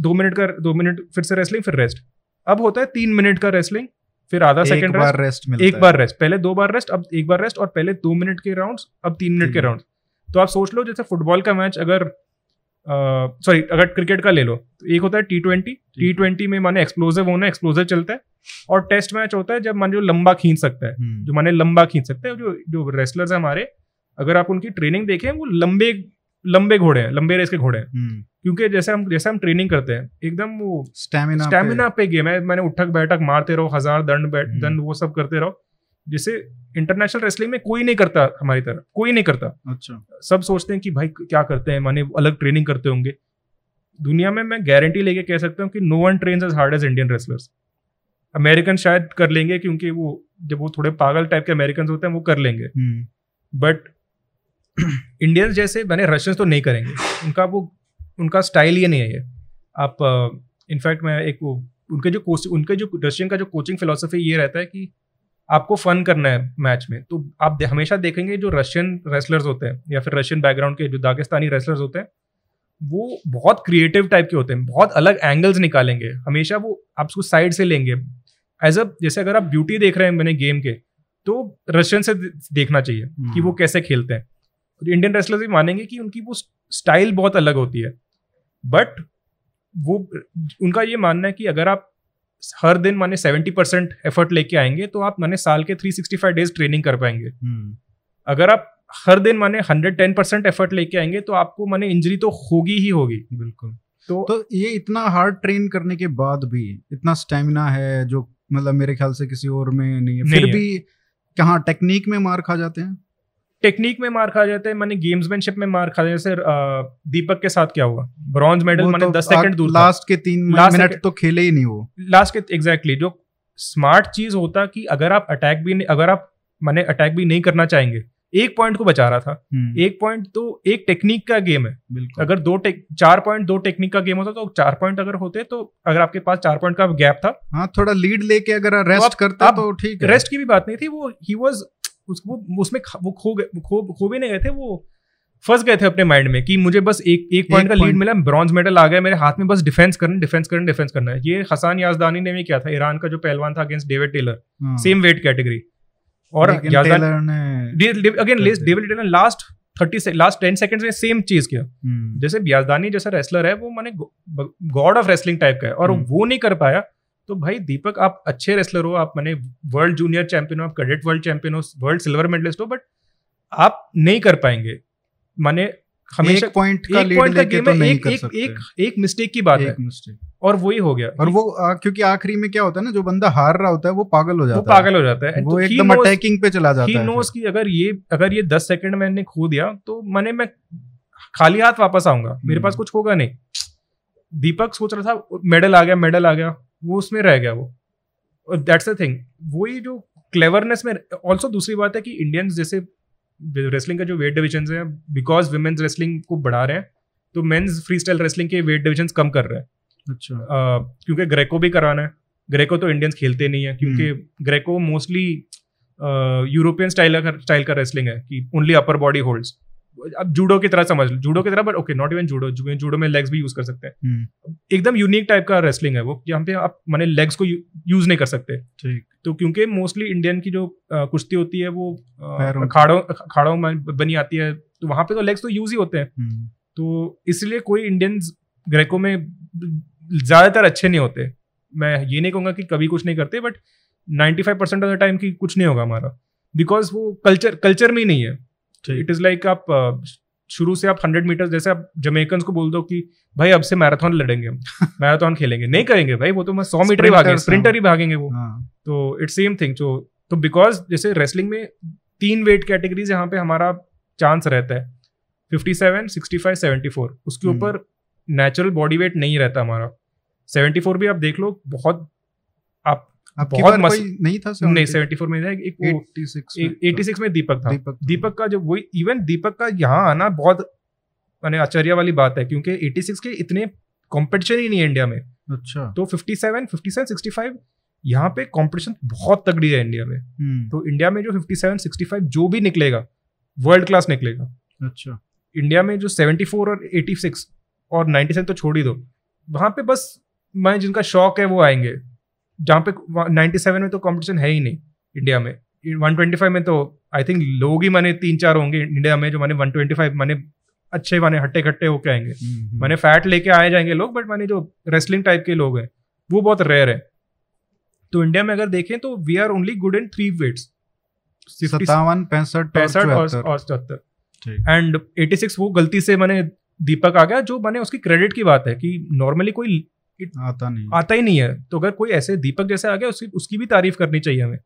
[SPEAKER 2] दो मिनट का दो मिनट फिर से रेसलिंग फिर रेस्ट अब होता है तीन मिनट का रेसलिंग फिर आधा सेकंड
[SPEAKER 1] रेस्ट, रेस्ट मिलता
[SPEAKER 2] एक बार रेस्ट पहले दो बार रेस्ट अब एक बार रेस्ट और पहले दो मिनट के राउंड अब तीन मिनट के राउंड तो आप सोच लो जैसे फुटबॉल का मैच अगर सॉरी अगर क्रिकेट का ले लो तो एक होता है टी ट्वेंटी टी ट्वेंटी में माने एक्सप्लोजिव होना एक्सप्लोजिव चलता है और टेस्ट मैच होता है जब माने जो लंबा खींच सकता है हम्म। जो माने लंबा खींच सकता है जो जो रेसलर्स है हमारे अगर आप उनकी ट्रेनिंग देखें वो लंबे लंबे घोड़े हैं लंबे रेस के घोड़े हैं हम्म। क्योंकि जैसे हम जैसे हम ट्रेनिंग करते हैं एकदम वो
[SPEAKER 1] स्टेमिना
[SPEAKER 2] स्टेमिना पे गेम है मैंने उठक बैठक मारते रहो हज़ार दंड हम्म। दंड वो सब करते रहो जिसे इंटरनेशनल रेसलिंग में कोई नहीं करता हमारी तरह कोई नहीं करता।
[SPEAKER 1] अच्छा।
[SPEAKER 2] सब सोचते हैं कि भाई क्या करते हैं माने अलग ट्रेनिंग करते होंगे। दुनिया में मैं गारंटी लेके कह सकता हूँ कि no one train as hard as Indian wrestlers American शायद कर लेंगे क्योंकि वो जब वो थोड़े पागल टाइप के अमेरिकन होते हैं वो कर लेंगे। बट इंडियंस जैसे मैंने रशियंस तो नहीं करेंगे। उनका वो उनका स्टाइल ये नहीं है ये। आप इनफैक्ट मैं एक वो उनके जो कोच उनके जो रशियन का जो कोचिंग फिलोसफी ये रहता है कि आपको फन करना है मैच में। तो आप दे, हमेशा देखेंगे जो रशियन रेसलर्स होते हैं या फिर रशियन बैकग्राउंड के जो दागिस्तानी रेसलर्स होते हैं वो बहुत क्रिएटिव टाइप के होते हैं बहुत अलग एंगल्स निकालेंगे। हमेशा वो आप उसको साइड से लेंगे। एज अ जैसे अगर आप ब्यूटी देख रहे हैं मैंने गेम के तो रशियन से देखना चाहिए कि वो हम्म। कैसे खेलते हैं। इंडियन रेसलर्स भी मानेंगे कि उनकी वो स्टाइल बहुत अलग होती है। बट वो उनका ये मानना है कि अगर आप हर दिन माने सेवेंटी परसेंट एफर्ट लेके आएँगे तो आप माने साल के three sixty five days training कर पाएँगे। hmm. अगर आप हर दिन माने हंड्रेड टेन परसेंट एफर्ट लेके आएँगे तो आपको माने इंजरी तो होगी ही होगी।
[SPEAKER 1] बिल्कुल। तो तो ये इतना हार्ड ट्रेन करने के बाद भी इतना स्टेमिना है जो मतलब मेरे ख्याल से किसी और में नहीं है फिर नहीं भी कहाँ टेक्निक में मार खा जाते हैं?
[SPEAKER 2] टेक्निक में मार खा जाते हैं मैंने गेम्समैनशिप में मार खा जैसे दीपक के साथ क्या हुआ? ब्रॉन्ज मेडल मैंने दस सेकंड दूर
[SPEAKER 1] लास्ट के तीन मिनट तो खेले ही नहीं वो।
[SPEAKER 2] लास्ट के एग्जैक्टली जो स्मार्ट चीज़ होता कि अगर आप अटैक भी अगर आप मैंने अटैक भी नहीं करना चाहेंगे एक पॉइंट को बचा रहा था। हम्म। एक पॉइंट तो एक टेक्निक का गेम है। अगर दो टेक चार पॉइंट दो टेक्निक का गेम होता तो चार पॉइंट अगर होते तो अगर आपके पास चार पॉइंट का गैप था
[SPEAKER 1] हाँ थोड़ा लीड लेके अगर रेस्ट तो आप, करते तो ठीक
[SPEAKER 2] रेस्ट की भी बात नहीं थी वो ही वॉज़ उसको उसमें वो खो गए खो खो भी नहीं गए थे वो फंस गए थे अपने माइंड में कि मुझे बस एक एक पॉइंट का लीड मिला ब्रॉन्ज मेडल आ गया मेरे हाथ में बस डिफेंस करना डिफेंस करना डिफेंस करना है। ये हसान याजदानी ने भी किया था ईरान का जो पहलवान था against David Taylor same weight category और again David Taylor last thirty से लास्ट टेन सेकंड्स में सेम चीज़ किया। हम्म। जैसे याजदानी जैसा रेसलर है वो माने गॉड ऑफ़ रेसलिंग टाइप का है। और हम्म। वो नहीं कर पाया तो भाई दीपक आप अच्छे रेसलर हो आप मैंने वर्ल्ड जूनियर चैंपियन हो आप कैडेट वर्ल्ड चैंपियन हो वर्ल्ड सिल्वर मेडलिस्ट हो बट आप नहीं कर पाएँगे। माने
[SPEAKER 1] हमेशा एक पॉइंट का एक पॉइंट का गेम तो
[SPEAKER 2] है एक एक, एक एक मिस्टेक की बात एक है। मिस्टेक और वही हो गया।
[SPEAKER 1] और वो आ, क्योंकि आखिरी में क्या होता है ना जो बंदा हार रहा होता है वो पागल हो जाता
[SPEAKER 2] है। वो पागल हो जाता है।
[SPEAKER 1] वो तो एकदम अटैकिंग पे चला जाता है
[SPEAKER 2] नोस की अगर ये अगर ये दस सेकंड मैंने खो दिया तो मैंने मैं खाली हाथ वापस आऊँगा। मेरे पास हम्म। कुछ होगा नहीं। दीपक सोच रहा था मेडल आ गया मेडल आ गया। वो उसमें रह गया वो। दैट्स द थिंग वही जो क्लेवरनेस में ऑल्सो दूसरी बात है कि इंडियंस जैसे रेसलिंग का जो वेट डिविजन है बिकॉज़ वुमेन्स रेसलिंग को बढ़ा रहे हैं तो मेन्स फ्री स्टाइल रेसलिंग के वेट डिविजन कम कर रहे हैं।
[SPEAKER 1] अच्छा।
[SPEAKER 2] uh, क्योंकि ग्रेको भी कराना है। ग्रेको तो इंडियंस खेलते नहीं है क्योंकि ग्रेको मोस्टली यूरोपियन स्टाइल का स्टाइल का रेसलिंग है कि ओनली अपर बॉडी होल्ड्स अब जूडो की तरह समझ लो जूडो की तरह but okay not even judo judo में लेग्स भी यूज़ कर सकते हैं। हम्म। एकदम यूनिक टाइप का रेसलिंग है वो यहाँ पे आप मैंने लेग्स को यूज़ नहीं कर सकते।
[SPEAKER 1] ठीक।
[SPEAKER 2] तो क्योंकि मोस्टली इंडियन की जो कुश्ती होती है वो। अखाड़ों अखाड़ों में बनी आती है तो वहाँ पे तो लेग्स तो यूज़ ही होते हैं।
[SPEAKER 1] हम्म,
[SPEAKER 2] तो इसलिए कोई इंडियन ग्रेको में ज़्यादातर अच्छे नहीं होते। मैं ये नहीं कहूँगा कि कभी कुछ नहीं करते but 95% percent of the time की कुछ नहीं होगा हमारा। बिकॉज़ वो कल्चर कल्चर में ही नहीं है। इट इज़ लाइक आप शुरू से आप हंड्रेड मीटर जैसे आप जमेकन्स को बोल दो कि भाई अब से मैराथन लड़ेंगे मैराथन खेलेंगे। नहीं करेंगे भाई वो तो मैं सौ मीटर ही भागेंगे स्प्रिंटर ही भागेंगे वो।
[SPEAKER 1] हाँ।
[SPEAKER 2] तो इट्स सेम थिंग जो तो बिकॉज़ जैसे रेसलिंग में तीन वेट कैटेगरीज यहाँ पे हमारा चांस रहता है fifty seven sixty five seventy four उसके
[SPEAKER 1] हम्म।
[SPEAKER 2] ऊपर नेचुरल बॉडी वेट नहीं रहता हमारा। सेवेंटी फोर भी आप देख लो बहुत बहुत मस-
[SPEAKER 1] कोई नहीं था
[SPEAKER 2] नहीं सेवेंटी फोर में एक वो
[SPEAKER 1] 86 में
[SPEAKER 2] दीपक था।
[SPEAKER 1] दीपक
[SPEAKER 2] दीपक का जो वही इवन दीपक का यहाँ आना बहुत मैंने आश्चर्य वाली बात है क्योंकि 86 के इतने कंपटीशन ही नहीं है इंडिया में।
[SPEAKER 1] अच्छा।
[SPEAKER 2] तो 57 57 65 यहाँ पे कंपटीशन बहुत तगड़ी है इंडिया में।
[SPEAKER 1] हम्म,
[SPEAKER 2] तो इंडिया में जो 57 65 जो भी निकलेगा वर्ल्ड क्लास निकलेगा।
[SPEAKER 1] अच्छा।
[SPEAKER 2] इंडिया में जो 74 और 86 और 97 तो छोड़ ही दो। वहाँ पे बस मैं जिनका शौक है वो आएँगे। जहाँ पे 97 में तो कंपटीशन है ही नहीं इंडिया में। 125 में तो आई थिंक लोग ही माने तीन चार होंगे इंडिया में जो माने 125 माने अच्छे माने हट्टे कट्टे होके आएँगे। माने फैट लेके आए जाएँगे लोग बट माने जो रेसलिंग टाइप के लोग हैं वो बहुत रेयर है। तो इंडिया में अगर देखें तो we are only good in three weights
[SPEAKER 1] सत्तावन पैंसठ
[SPEAKER 2] पैंसठ और
[SPEAKER 1] ठीक।
[SPEAKER 2] एंड 86 वो गलती से मैंने दीपक आ गया जो मैंने उसकी क्रेडिट की बात है कि नॉर्मली कोई
[SPEAKER 1] आता नहीं
[SPEAKER 2] आता ही नहीं है। तो अगर कोई ऐसे दीपक जैसे आ गया उसकी उसकी भी तारीफ़ करनी चाहिए हमें।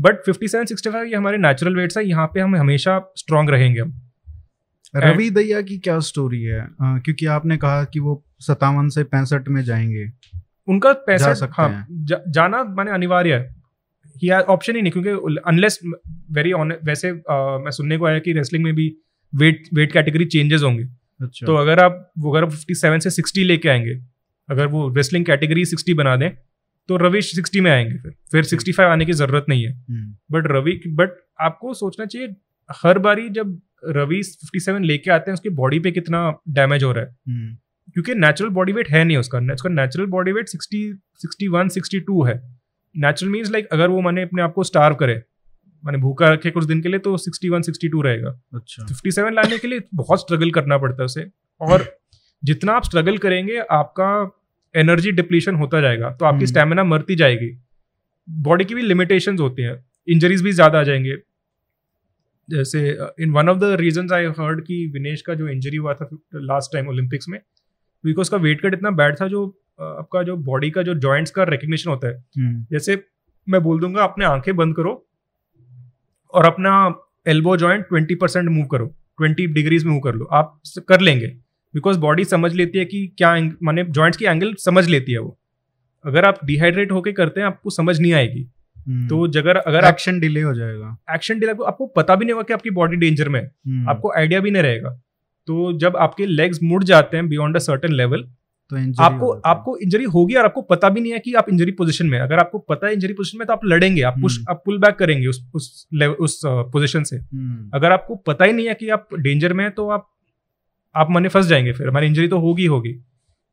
[SPEAKER 2] बट 57 65 ये हमारे नेचुरल वेट्स है यहाँ पे हम हमेशा स्ट्रांग रहेंगे हम।
[SPEAKER 1] रवि दैया की क्या स्टोरी है? अ, क्योंकि आपने कहा कि वो सत्तावन से पैंसठ में जाएँगे।
[SPEAKER 2] उनका पैसा
[SPEAKER 1] जा
[SPEAKER 2] हाँ। जा, जाना मैंने अनिवार्य है। ही ऑप्शन ही नहीं क्योंकि अनलेस वेरी वैसे अ, मैं सुनने को आया कि रेसलिंग में भी वेट वेट कैटेगरी चेंजेस होंगे।
[SPEAKER 1] अच्छा।
[SPEAKER 2] तो अगर आप वो अगर फिफ्टी सेवन से सिक्सटी लेके आएँगे अगर वो रेसलिंग कैटेगरी सिक्सटी बना दें तो रवि सिक्सटी में आएँगे फिर। फिर सिक्सटी फाइव आने की ज़रूरत नहीं है। बट रवि बट आपको सोचना चाहिए हर बारी जब रवि फिफ्टी सेवन लेके आते हैं उसकी बॉडी पे कितना डैमेज हो रहा है।
[SPEAKER 1] हम्म,
[SPEAKER 2] क्योंकि नेचुरल बॉडी वेट है नहीं उसका। उसका natural body weight sixty sixty one sixty two है। नेचुरल मीन्स लाइक अगर वो मैंने अपने आप को स्टार्व करे मैंने भूखा रखे कुछ दिन के लिए तो सिक्सटी वन सिक्सटी टू रहेगा।
[SPEAKER 1] अच्छा।
[SPEAKER 2] फिफ्टी सेवन लाने के लिए बहुत स्ट्रगल करना पड़ता है उसे। और जितना आप स्ट्रगल करेंगे आपका एनर्जी डिप्लीशन होता जाएगा तो आपकी
[SPEAKER 1] हम्म।
[SPEAKER 2] स्टेमिना मरती जाएगी। बॉडी की भी लिमिटेशंस होती हैं। इंजरीज भी ज़्यादा आ जाएँगे। जैसे in one of the reasons I heard कि विनेश का जो इंजरी हुआ था लास्ट टाइम ओलंपिक्स में बिकॉज़ उसका वेट कट इतना बैड था जो आपका जो बॉडी का जो जॉइंट्स का रिकग्निशन होता है।
[SPEAKER 1] हम्म,
[SPEAKER 2] जैसे मैं बोल दूँगा अपने आँखें बंद करो और अपना elbow joint twenty percent move करो। ट्वेंटी डिग्रीज मूव कर लो। आप कर लेंगे। बिकॉज़ बॉडी समझ लेती है कि क्या माने जॉइंट्स की एंगल समझ लेती है वो। अगर आप डिहाइड्रेट होके करते हैं आपको समझ नहीं आएगी।
[SPEAKER 1] हम्म,
[SPEAKER 2] तो जगह अगर
[SPEAKER 1] एक्शन डिले हो जाएगा।
[SPEAKER 2] एक्शन डिले आपको पता भी नहीं होगा कि आपकी बॉडी डेंजर में है।
[SPEAKER 1] हम्म,
[SPEAKER 2] आपको आइडिया भी नहीं रहेगा। तो जब आपके लेग्स मुड़ जाते हैं बियॉन्ड अ सर्टेन लेवल
[SPEAKER 1] तो
[SPEAKER 2] आपको। आपको इंजरी होगी और आपको पता भी नहीं है कि आप इंजरी पोजीशन में अगर आपको पता है इंजरी पोजीशन में तो आप लड़ेंगे। आप पुश
[SPEAKER 1] हम्म।
[SPEAKER 2] आप पुल बैक करेंगे उस उस उस पोजीशन से। अगर आपको पता ही नहीं है कि आप डेंजर में हैं तो आप आप मने फंस जाएँगे फिर हमारी इंजरी तो होगी होगी।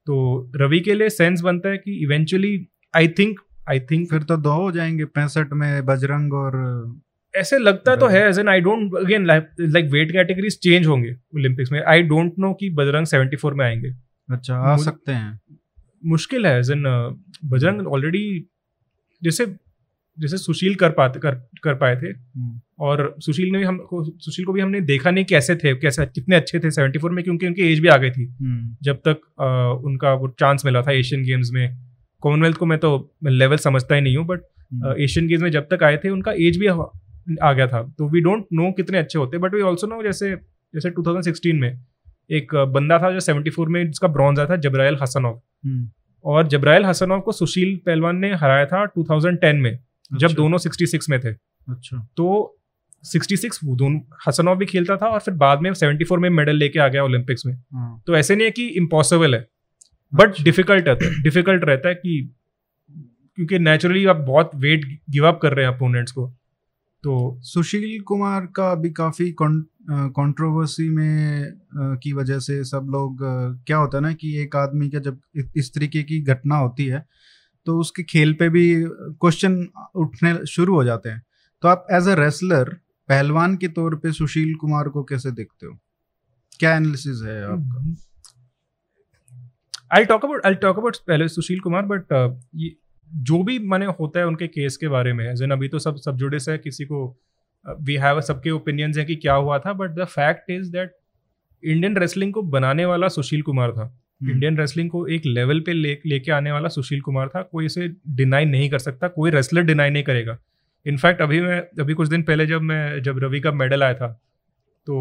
[SPEAKER 2] तो रवि के लिए सेंस बनता है कि eventually I think I think
[SPEAKER 1] फिर तो दो हो जाएँगे पैंसठ में बजरंग और
[SPEAKER 2] ऐसे लगता तो है as an I don't again like weight categories change होंगे ओलंपिक्स में। आई डोंट नो कि बजरंग 74 में आएँगे।
[SPEAKER 1] अच्छा आ सकते हैं।
[SPEAKER 2] मुश्किल है एज इन बजरंग ऑलरेडी जैसे जैसे सुशील कर पाते कर कर पाए थे।
[SPEAKER 1] हम्म,
[SPEAKER 2] और सुशील ने भी हमको सुशील को भी हमने देखा नहीं कैसे थे कैसे कितने अच्छे थे 74 में क्योंकि उनकी एज भी आ गई थी।
[SPEAKER 1] हम्म,
[SPEAKER 2] जब तक अ, उनका वो चांस मिला था एशियन गेम्स में। कॉमनवेल्थ को मैं तो लेवल समझता ही नहीं हूँ बट एशियन गेम्स में जब तक आए थे उनका एज भी आ आ गया था। तो वी डोंट नो कितने अच्छे होते बट वी ऑल्सो नो जैसे जैसे 2016 में एक बंदा था जो 74 में जिसका ब्रॉन्ज आया था जबराइल हसनोव
[SPEAKER 1] हम्म,
[SPEAKER 2] और जबराइल हसनोव को सुशील पहलवान ने हराया था 2010 में। जब
[SPEAKER 1] अच्छा,
[SPEAKER 2] दोनों 66 में थे।
[SPEAKER 1] अच्छा।
[SPEAKER 2] तो 66 वो दोनों हसनोव भी खेलता था और फिर बाद में 74 में मेडल लेके आ गया ओलंपिक्स में।
[SPEAKER 1] हाँ,
[SPEAKER 2] तो ऐसे नहीं है कि इम्पॉसिबल है बट
[SPEAKER 1] अच्छा।
[SPEAKER 2] डिफ़िकल्ट है डिफ़िकल्ट रहता है कि क्योंकि नेचुरली आप बहुत वेट गिव अप कर रहे हैं अपोनेंट्स को। तो
[SPEAKER 1] सुशील कुमार का अभी काफ़ी कंट्रोवर्सी में अ, की वजह से सब लोग अ, क्या होता है ना कि एक आदमी का जब इस तरीके की घटना होती है तो उसके खेल पे भी क्वेश्चन उठने शुरू हो जाते हैं। तो आप एज अ रेसलर पहलवान के तौर पे सुशील कुमार को कैसे देखते हो? क्या एनालिसिस है आपका?
[SPEAKER 2] I talk about I talk about पहले सुशील कुमार बट ये जो भी मैंने होता है उनके केस के बारे में एज अभी तो सब सब जुड़े है, किसी को वी हैव सबके ओपिनियंस हैं कि क्या हुआ था but the fact is that Indian wrestling को बनाने वाला सुशील कुमार था। इंडियन हम्म। रेसलिंग को एक लेवल पे ले लेके आने वाला सुशील कुमार था कोई इसे डिनाई नहीं कर सकता कोई रेसलर डिनाई नहीं करेगा इनफैक्ट अभी मैं अभी कुछ दिन पहले जब मैं जब रवि का मेडल आया था तो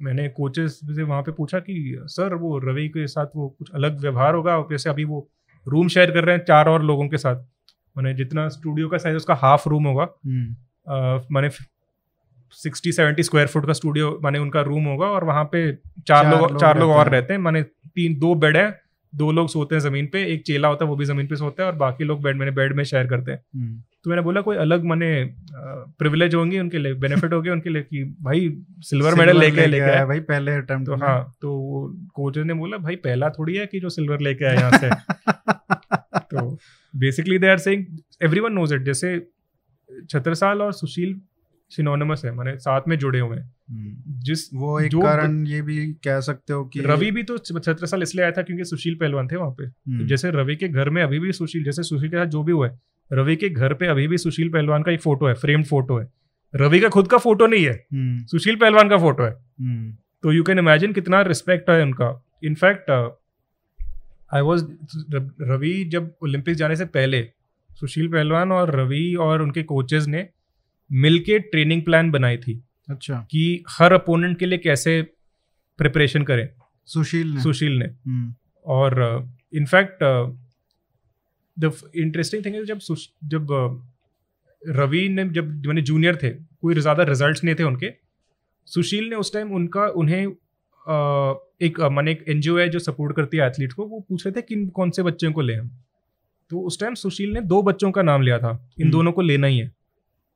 [SPEAKER 2] मैंने कोचेस से वहाँ पे पूछा कि सर वो रवि के साथ वो कुछ अलग व्यवहार होगा जैसे अभी वो रूम शेयर कर रहे हैं चार और लोगों के साथ मैंने जितना स्टूडियो का साइज़ उसका हाफ़ रूम होगा हम्म। मैंने सिक्सटी सेवेंटी स्क्वायर फुट का स्टूडियो माने उनका रूम होगा और वहाँ पे चार, चार लोग चार लोग और रहते हैं। माने तीन दो बेड है दो लोग सोते हैं ज़मीन पे एक चेला होता है वो भी ज़मीन पे सोता है और बाकी लोग बेड मैंने बेड में शेयर करते हैं। हम्म। तो मैंने बोला कोई अलग मैंने प्रिविलेज होंगे उनके लिए बेनिफिट होंगे उनके लिए कि भाई सिल्वर मेडल लेके लेके आया
[SPEAKER 1] भाई पहले अटेम्प्ट
[SPEAKER 2] तो हाँ तो कोच ने बोला भाई पहला थोड़ी है कि जो सिल्वर लेके आया यहाँ से। तो basically they are saying everyone knows it जैसे छत्रसाल और सुशील सिनोनिमस है माने साथ में जुड़े हुए हैं
[SPEAKER 1] हम्म। जिस वो एक कारण ये भी कह सकते हो कि
[SPEAKER 2] रवि भी तो छत्र साल इसलिए आया था क्योंकि सुशील पहलवान थे वहाँ पे तो। जैसे रवि के घर में अभी भी सुशील जैसे सुशील के साथ जो भी हुआ है रवि के घर पे अभी भी सुशील पहलवान का एक फ़ोटो है फ्रेम्ड फ़ोटो है रवि का खुद का फ़ोटो नहीं है हम्म। सुशील पहलवान का फ़ोटो है तो यू कैन इमेजिन कितना रिस्पेक्ट है उनका इनफैक्ट आई वॉज़ रवि जब ओलंपिक्स जाने से पहले सुशील पहलवान और रवि और उनके कोचेज ने मिलके ट्रेनिंग प्लान बनाई थी
[SPEAKER 1] अच्छा।
[SPEAKER 2] कि हर अपोनेंट के लिए कैसे प्रिपरेशन करें।
[SPEAKER 1] सुशील ने।
[SPEAKER 2] सुशील ने। हम्म। और इनफैक्ट द इंटरेस्टिंग थिंग जब जब uh, रवि ने जब मैंने जूनियर थे कोई ज़्यादा रिजल्ट्स नहीं थे उनके सुशील ने उस टाइम उनका उन्हें uh, एक uh, मैंने एक एन है जो सपोर्ट करती है एथलीट को वो पूछ रहे थे किन कौन से बच्चों को लें हम। तो उस टाइम सुशील ने दो बच्चों का नाम लिया था इन हम्म। दोनों को लेना ही है।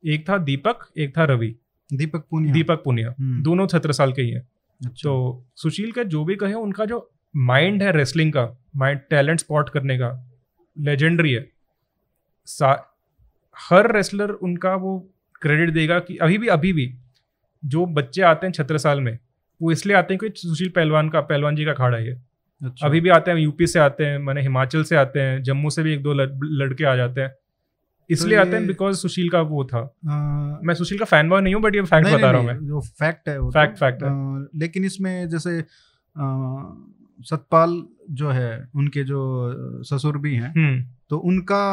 [SPEAKER 2] एक था दीपक एक था रवि।
[SPEAKER 1] दीपक पुनिया।
[SPEAKER 2] दीपक पुनिया। हम्म। दोनों छत्र साल के ही हैं। अच्छा। तो सुशील का जो भी कहे उनका जो माइंड है रेसलिंग का माइंड टैलेंट स्पॉट करने का लेजेंडरी है। हर रेसलर उनका वो क्रेडिट देगा कि अभी भी अभी भी जो बच्चे आते हैं छत्र साल में वो इसलिए आते हैं कि सुशील पहलवान का पहलवान जी का अखाड़ा है। अच्छा। अभी भी आते हैं यूपी से आते हैं मैंने हिमाचल से आते हैं जम्मू से भी एक दो लड़के आ जाते हैं। इसलिए तो आते हैं बिकॉज़ सुशील का वो था। आ, मैं सुशील का फ़ैन बॉय नहीं हूँ बट ये फैक्ट बता रहा हूँ मैं।
[SPEAKER 1] जो फैक्ट है वो
[SPEAKER 2] फैक्ट फैक्ट
[SPEAKER 1] तो, है। लेकिन इसमें जैसे सतपाल जो है उनके जो ससुर भी हैं हम्म। तो उनका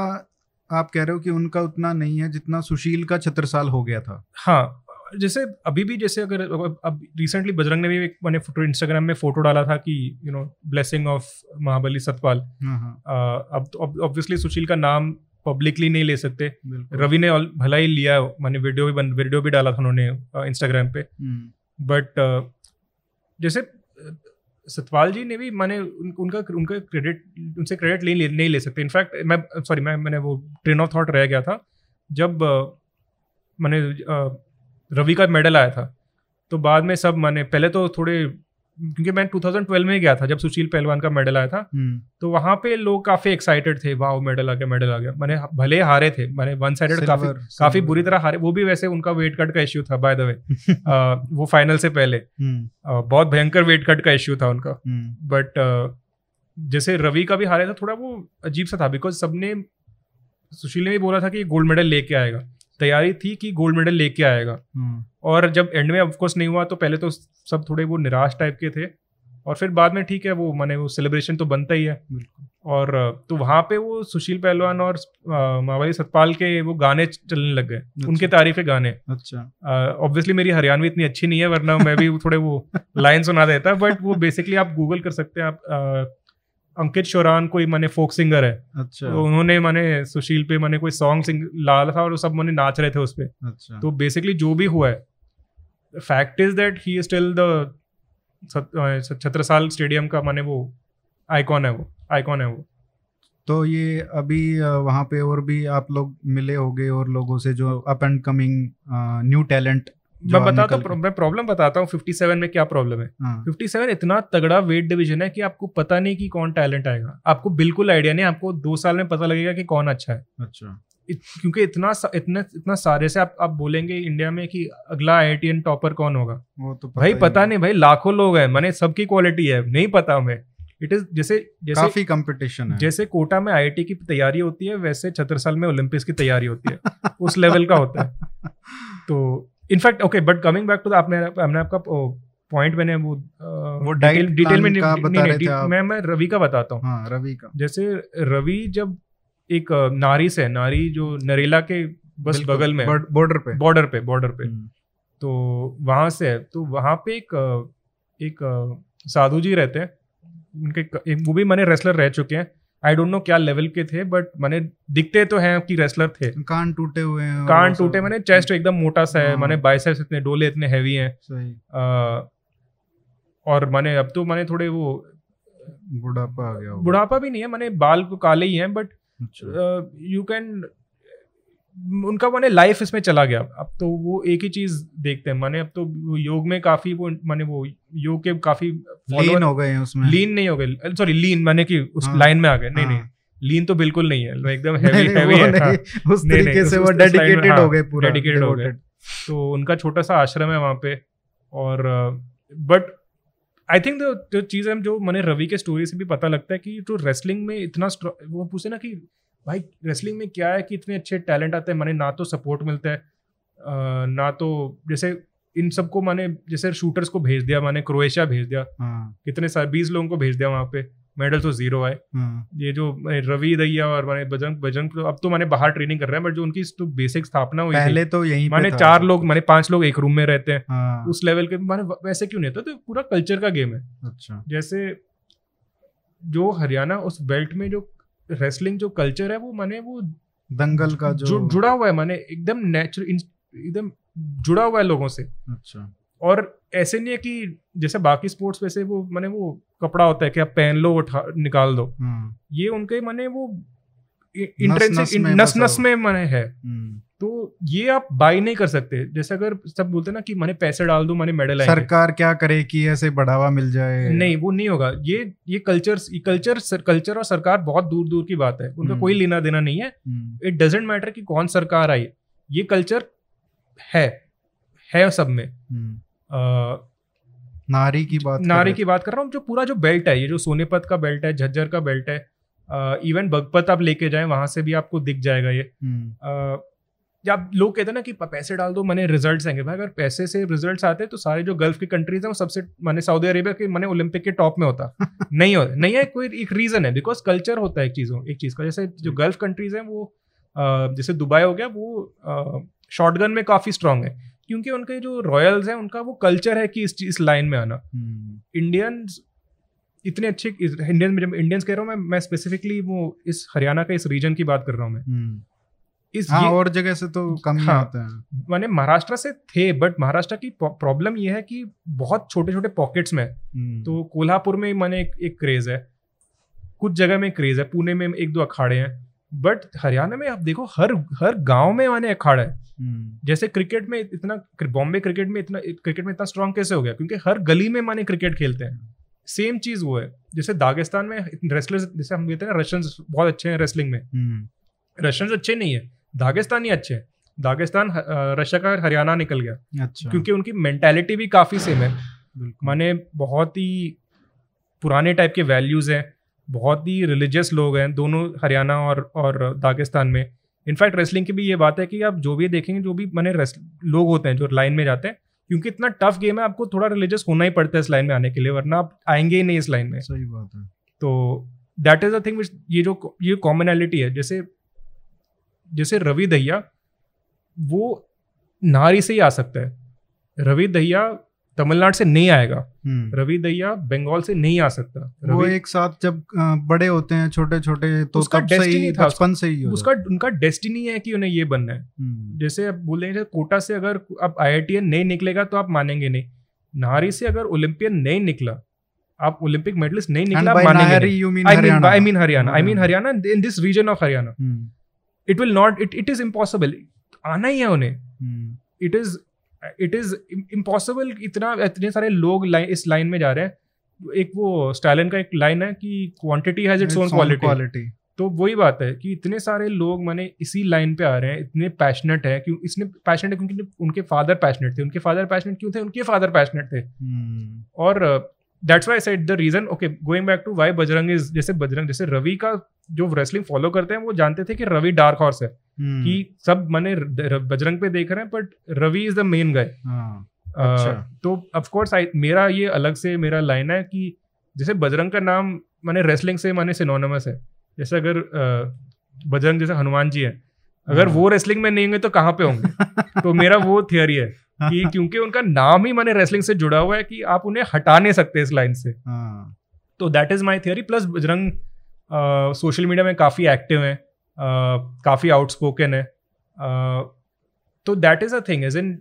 [SPEAKER 1] आप कह रहे हो कि उनका उतना नहीं है जितना सुशील का छत्र साल हो गया था।
[SPEAKER 2] हाँ जैसे अभी भी जैसे अगर अब रिसेंटली बजरंग ने भी एक मैंने फ़ोटो इंस्टाग्राम में फ़ोटो डाला था कि you know blessing of Mahabali Satpal. हाँ, हाँ। अब ऑब्वियसली तो सुशील का नाम पब्लिकली नहीं ले सकते। रवि ने भला ही लिया मैंने वीडियो भी वीडियो भी डाला था उन्होंने इंस्टाग्राम पे। But hmm. जैसे सतपाल जी ने भी मैंने उन, उनका उनका क्रेडिट उनसे क्रेडिट नहीं ले नहीं ले सकते। इनफैक्ट मैं सॉरी मैं मैंने वो ट्रेन ऑफ़ थॉट रह गया था। जब मैंने रवि का मेडल आया था तो बाद में सब मैंने पहले तो थोड़े क्योंकि मैं 2012 में गया था जब सुशील पहलवान का मेडल आया था हम्म। तो वहाँ पे लोग काफ़ी एक्साइटेड थे वाह मेडल आ गया मेडल आ गया मैंने भले हारे थे मैंने वन साइडेड काफ़ी काफ़ी बुरी तरह हारे वो भी वैसे उनका वेट कट का इश्यू था बाय द वे वो फाइनल से पहले हम्म। बहुत भयंकर वेट कट का इश्यू था उनका बट हम्म। जैसे रवि का भी हारे था थोड़ा वो अजीब सा था बिकॉज़ सबने सुशील ने भी बोला था कि गोल्ड मेडल लेके आएगा तैयारी थी कि गोल्ड मेडल लेके आएगा। हम्म। और जब एंड में ऑफकोर्स नहीं हुआ तो पहले तो सब थोड़े वो निराश टाइप के थे। और फिर बाद में ठीक है वो मैंने वो सेलिब्रेशन तो बनता ही है। और तो वहाँ पे वो सुशील पहलवान और मावाली सतपाल के वो गाने चलने लग गए। अच्छा। उनके तारीफे गाने।
[SPEAKER 1] अच्छा।
[SPEAKER 2] ऑब्वियसली मेरी हरियाणवी इतनी अच्छी नहीं है वरना मैं भी थोड़े वो लाइन सुना देता। बट वो बेसिकली आप गूगल कर सकते हैं आप अंकित शोरान कोई मैंने फोक सिंगर है।
[SPEAKER 1] अच्छा।
[SPEAKER 2] तो उन्होंने मैंने सुशील पे मैंने कोई सॉन्ग सिंग लाला था और सब मैंने नाच रहे थे उस पर अच्छा। तो बेसिकली जो भी हुआ है fact is that he is still the Chhatrasal stadium का मैंने वो आइकॉन है वो आइकॉन है वो।
[SPEAKER 1] तो ये अभी वहाँ पे और भी आप लोग मिले होंगे और लोगों से जो up and coming new talent
[SPEAKER 2] मैं बताता हूँ मैं प्रॉब्लम बताता हूँ फिफ्टी सेवन में क्या प्रॉब्लम है? फिफ्टी हाँ। सेवन इतना तगड़ा वेट डिवीज़न है कि आपको पता नहीं कि कौन टैलेंट आएगा। आपको बिल्कुल आइडिया नहीं आपको दो साल में पता लगेगा कि कौन अच्छा है।
[SPEAKER 1] अच्छा।
[SPEAKER 2] इत, क्योंकि इतना इतना इतना सारे से आप आप बोलेंगे इंडिया में कि अगला आई टॉपर कौन होगा?
[SPEAKER 1] वो तो पता
[SPEAKER 2] भाई पता नहीं भाई लाखों लोग हैं मैंने सबकी क्वालिटी है नहीं पता हमें। इट इज़ जैसे जैसे
[SPEAKER 1] काफ़ी कंपटीशन है।
[SPEAKER 2] जैसे कोटा में आईआईटी की तैयारी होती है वैसे छत्रसाल में ओलंपिक्स की तैयारी होती है। उस लेवल का होता है। तो in fact okay but coming back to आपने हमने आपका पॉइंट मैंने वो
[SPEAKER 1] वो
[SPEAKER 2] डिटेल डिटेल में नहीं-
[SPEAKER 1] बता
[SPEAKER 2] नहीं-
[SPEAKER 1] रहे थे
[SPEAKER 2] नहीं,
[SPEAKER 1] आप।
[SPEAKER 2] मैं मैं रवि का बताता हूँ।
[SPEAKER 1] हाँ रवि का।
[SPEAKER 2] जैसे रवि जब एक नारी से नारी जो नरेला के बस बगल में
[SPEAKER 1] बॉर्डर पे।
[SPEAKER 2] बॉर्डर पे बॉर्डर पे।
[SPEAKER 1] हम्म,
[SPEAKER 2] तो वहाँ से तो वहाँ पे एक एक साधु जी रहते हैं। उनके एक वो भी मैंने रेसलर रह चुके हैं। आई डोंट नो क्या लेवल के थे बट मैंने दिखते तो हैं कि रेसलर थे।
[SPEAKER 1] कान टूटे हुए हैं
[SPEAKER 2] कान टूटे मैंने चेस्ट एकदम मोटा सा है
[SPEAKER 1] हाँ।
[SPEAKER 2] मैंने बाइसेप्स इतने डोले इतने हैवी हैं।
[SPEAKER 1] सही।
[SPEAKER 2] और मैंने अब तो मैंने थोड़े वो
[SPEAKER 1] बुढ़ापा आ गया
[SPEAKER 2] बुढ़ापा भी नहीं है मैंने बाल को काले ही हैं बट यू कैन उनका मैंने लाइफ इसमें चला गया। अब तो वो एक ही चीज़ देखते हैं। मैंने अब तो योग में काफ़ी वो मैंने वो योग के काफ़ी
[SPEAKER 1] लीन हो गए हैं उसमें।
[SPEAKER 2] लीन नहीं हो गए। सॉरी लीन मैंने कि उस
[SPEAKER 1] हाँ,
[SPEAKER 2] लाइन में आ गए। नहीं
[SPEAKER 1] हाँ।
[SPEAKER 2] नहीं लीन तो बिल्कुल नहीं है। एकदम हैवी हैवी है। हाँ।
[SPEAKER 1] उस
[SPEAKER 2] नहीं, नहीं,
[SPEAKER 1] तरीके से वो डेडिकेटेड
[SPEAKER 2] हाँ,
[SPEAKER 1] हो गए पूरा
[SPEAKER 2] dedicated हो गए। तो उनका छोटा सा आश्रम है वहाँ पे। और बट आई थिंक जो चीज़ है जो मैंने रवि के स्टोरी से भी पता लगता है कि जो रेसलिंग में इतना वो पूछे ना कि भाई रेसलिंग में क्या है कि इतने अच्छे टैलेंट आते हैं मैंने ना तो सपोर्ट मिलता है ना तो जैसे इन सबको मैंने जैसे शूटर्स को भेज दिया मैंने क्रोएशिया भेज दिया
[SPEAKER 1] हाँ।
[SPEAKER 2] कितने सारे बीस लोगों को भेज दिया वहाँ पे मेडल तो ज़ीरो आए।
[SPEAKER 1] हाँ।
[SPEAKER 2] ये जो रवि दैया और मैंने बजरंग बजरंग तो अब तो मैंने बाहर ट्रेनिंग कर रहे हैं बट जो उनकी तो बेसिक स्थापना हुई
[SPEAKER 1] पहले तो यहीं पे
[SPEAKER 2] मैंने चार लोग। मैंने पाँच लोग एक रूम में रहते हैं।
[SPEAKER 1] हाँ।
[SPEAKER 2] उस लेवल के मैंने वैसे क्यों नहीं होता तो पूरा कल्चर का गेम है।
[SPEAKER 1] अच्छा।
[SPEAKER 2] जैसे जो हरियाणा उस बेल्ट में जो रेसलिंग जो कल्चर है वो मैंने वो
[SPEAKER 1] दंगल का जो
[SPEAKER 2] जु, जुड़ा हुआ है मैंने एकदम नेचुरल एकदम जुड़ा हुआ है लोगों से।
[SPEAKER 1] अच्छा।
[SPEAKER 2] और ऐसे नहीं है कि जैसे बाकी स्पोर्ट्स वैसे वो मैंने वो कपड़ा होता है कि आप पहन लो उठा निकाल दो।
[SPEAKER 1] हाँ
[SPEAKER 2] ये उनके मैंने वो
[SPEAKER 1] नस
[SPEAKER 2] इंट्रेंसिक
[SPEAKER 1] में
[SPEAKER 2] नस नस में मैंने है।
[SPEAKER 1] हम्म।
[SPEAKER 2] तो ये आप बाई नहीं कर सकते। जैसे अगर सब बोलते हैं ना कि मैंने पैसे डाल दूँ मैंने मेडल
[SPEAKER 1] सरकार क्या करे कि ऐसे बढ़ावा मिल जाए?
[SPEAKER 2] नहीं वो नहीं होगा। ये ये कल्चर कल्चर कल्चर और सरकार बहुत दूर दूर की बात है। उनका
[SPEAKER 1] हम्म।
[SPEAKER 2] कोई लेना देना नहीं है।
[SPEAKER 1] हम्म,
[SPEAKER 2] इट डजेंट मैटर कि कौन सरकार आई। ये कल्चर है। है सब में।
[SPEAKER 1] हम्म।
[SPEAKER 2] अ,
[SPEAKER 1] नारी की बात
[SPEAKER 2] नारी की बात कर रहा हूँ। जो पूरा जो बेल्ट है ये जो सोनेपत का बेल्ट है झज्जर का बेल्ट है इवन बगपत आप लेके जाए वहाँ से भी आपको दिख जाएगा ये।
[SPEAKER 1] हम्म,
[SPEAKER 2] आप लोग कहते हैं ना कि पैसे डाल दो मैंने रिजल्ट्स आएँगे। भाई अगर पैसे से रिजल्ट्स आते तो सारे जो गल्फ की कंट्रीज़ हैं वो सबसे मैंने सऊदी अरेबिया के मैंने ओलंपिक के टॉप में होता। नहीं होता नहीं है कोई एक रीजन है। बिकॉज़ कल्चर होता है एक चीज़ों एक चीज़ का। जैसे जो गल्फ कंट्रीज़ हैं वो जैसे दुबई हो गया वो शॉटगन में काफ़ी स्ट्रांग है। क्योंकि उनके जो रॉयल्स हैं उनका वो कल्चर है कि इस इस लाइन में आना।
[SPEAKER 1] हम्म,
[SPEAKER 2] इंडियंस इतने अच्छे इंडियन जब इंडियंस कह रहा हूँ मैं मैं स्पेसिफिकली वो इस हरियाणा का इस रीजन की बात कर रहा हूँ मैं।
[SPEAKER 1] हम्म।
[SPEAKER 2] इस
[SPEAKER 1] हाँ
[SPEAKER 2] ये-
[SPEAKER 1] और जगह से तो कम ही
[SPEAKER 2] हाँ।
[SPEAKER 1] आते हैं।
[SPEAKER 2] मैंने महाराष्ट्र से थे बट महाराष्ट्र की प्रॉब्लम ये है कि बहुत छोटे छोटे पॉकेट्स में
[SPEAKER 1] हम्म,
[SPEAKER 2] तो कोल्हापुर में मैंने एक, एक क्रेज है। कुछ जगह में क्रेज है पुणे में एक दो अखाड़े हैं। बट हरियाणा में आप देखो हर हर गाँव में मैंने अखाड़ा है।
[SPEAKER 1] हम्म,
[SPEAKER 2] जैसे क्रिकेट में इतना बॉम्बे क्रिकेट में इतना क्रिकेट में इतना स्ट्रांग कैसे हो गया क्योंकि हर गली में माने क्रिकेट खेलते हैं। सेम चीज़ वो है। जैसे दागिस्तान में रेसलर्स जैसे हम कहते हैं रशियंस बहुत अच्छे हैं रेसलिंग में।
[SPEAKER 1] हम्म,
[SPEAKER 2] रशियंस अच्छे नहीं है। दागिस्तानी अच्छे हैं। दागिस्तान रशिया का हरियाणा निकल गया।
[SPEAKER 1] अच्छा।
[SPEAKER 2] क्योंकि उनकी मेंटालिटी भी काफ़ी सेम है। माने बहुत ही पुराने टाइप के वैल्यूज़ हैं। बहुत ही रिलीजियस लोग हैं। दोनों हरियाणा और और दागिस्तान में। इनफैक्ट रेसलिंग की भी ये बात है कि आप जो भी देखेंगे जो भी मैंने लोग होते हैं जो लाइन में जाते हैं क्योंकि इतना टफ गेम है आपको थोड़ा रिलीजियस होना ही पड़ता है इस लाइन में आने के लिए वरना आप आएँगे ही नहीं इस लाइन में।
[SPEAKER 1] सही बात है।
[SPEAKER 2] तो दैट इज़ अ थिंग ये जो ये कॉमनैलिटी है। जैसे जैसे रवि दहिया वो नारी से ही आ सकता है। रवि दहिया तमिलनाडु से नहीं आएगा।
[SPEAKER 1] हम्म,
[SPEAKER 2] रवि दहिया बंगाल से नहीं आ सकता।
[SPEAKER 1] वो एक साथ जब बड़े होते हैं छोटे छोटे तो
[SPEAKER 2] उसका
[SPEAKER 1] ही
[SPEAKER 2] था,
[SPEAKER 1] बचपन से ही हो
[SPEAKER 2] उसका उनका डेस्टिनी है कि उन्हें ये बनना है।
[SPEAKER 1] हम्म,
[SPEAKER 2] जैसे अब बोलेंगे कोटा से अगर अब आई नहीं निकलेगा तो आप मानेंगे नहीं। नारी से अगर ओलंपियन नहीं निकला आप ओलंपिक मेडलिस्ट नहीं निकला मानेंगे I mean
[SPEAKER 1] Haryana
[SPEAKER 2] I mean Haryana in this region of Haryana it will not it it is impossible आना ही है उन्हें। It is it is impossible इतना इतने सारे लोग लाइन इस लाइन में जा रहे हैं। एक वो स्टालिन का एक लाइन है कि quantity has its own quality तो वही बात है कि इतने सारे लोग मैंने इसी लाइन पे आ रहे हैं इतने पैशनेट है क्यों इसने पैशनेट है क्योंकि उनके फादर पैशनेट थे। उनके फादर पैशनेट क्यों थे? उनके फादर पैशनेट थे।
[SPEAKER 1] हम्म,
[SPEAKER 2] और that's why side the reason okay going back to why Bajrang is जैसे बजरंग जैसे रवि का जो रेसलिंग फॉलो करते हैं वो जानते थे कि रवि डार्क हॉर्स है
[SPEAKER 1] हम्म,
[SPEAKER 2] कि सब मैंने बजरंग पे देख रहे हैं but Ravi is the main guy. तो ऑफ़ कोर्स मेरा ये अलग से मेरा लाइन है कि जैसे बजरंग का नाम मैंने रेसलिंग से मैंने सिनोनमस है। जैसे अगर अ, बजरंग जैसे हनुमान जी है अगर
[SPEAKER 1] हाँ।
[SPEAKER 2] वो रेसलिंग में नहीं होंगे तो कहाँ पे होंगे? तो मेरा वो थियोरी है। कि क्योंकि उनका नाम ही मैंने रेसलिंग से जुड़ा हुआ है कि आप उन्हें हटा नहीं सकते इस लाइन से।
[SPEAKER 1] हाँ,
[SPEAKER 2] तो that is my theory plus Bajrang social media में काफ़ी एक्टिव है काफ़ी आउटस्पोकन है तो that is a thing is in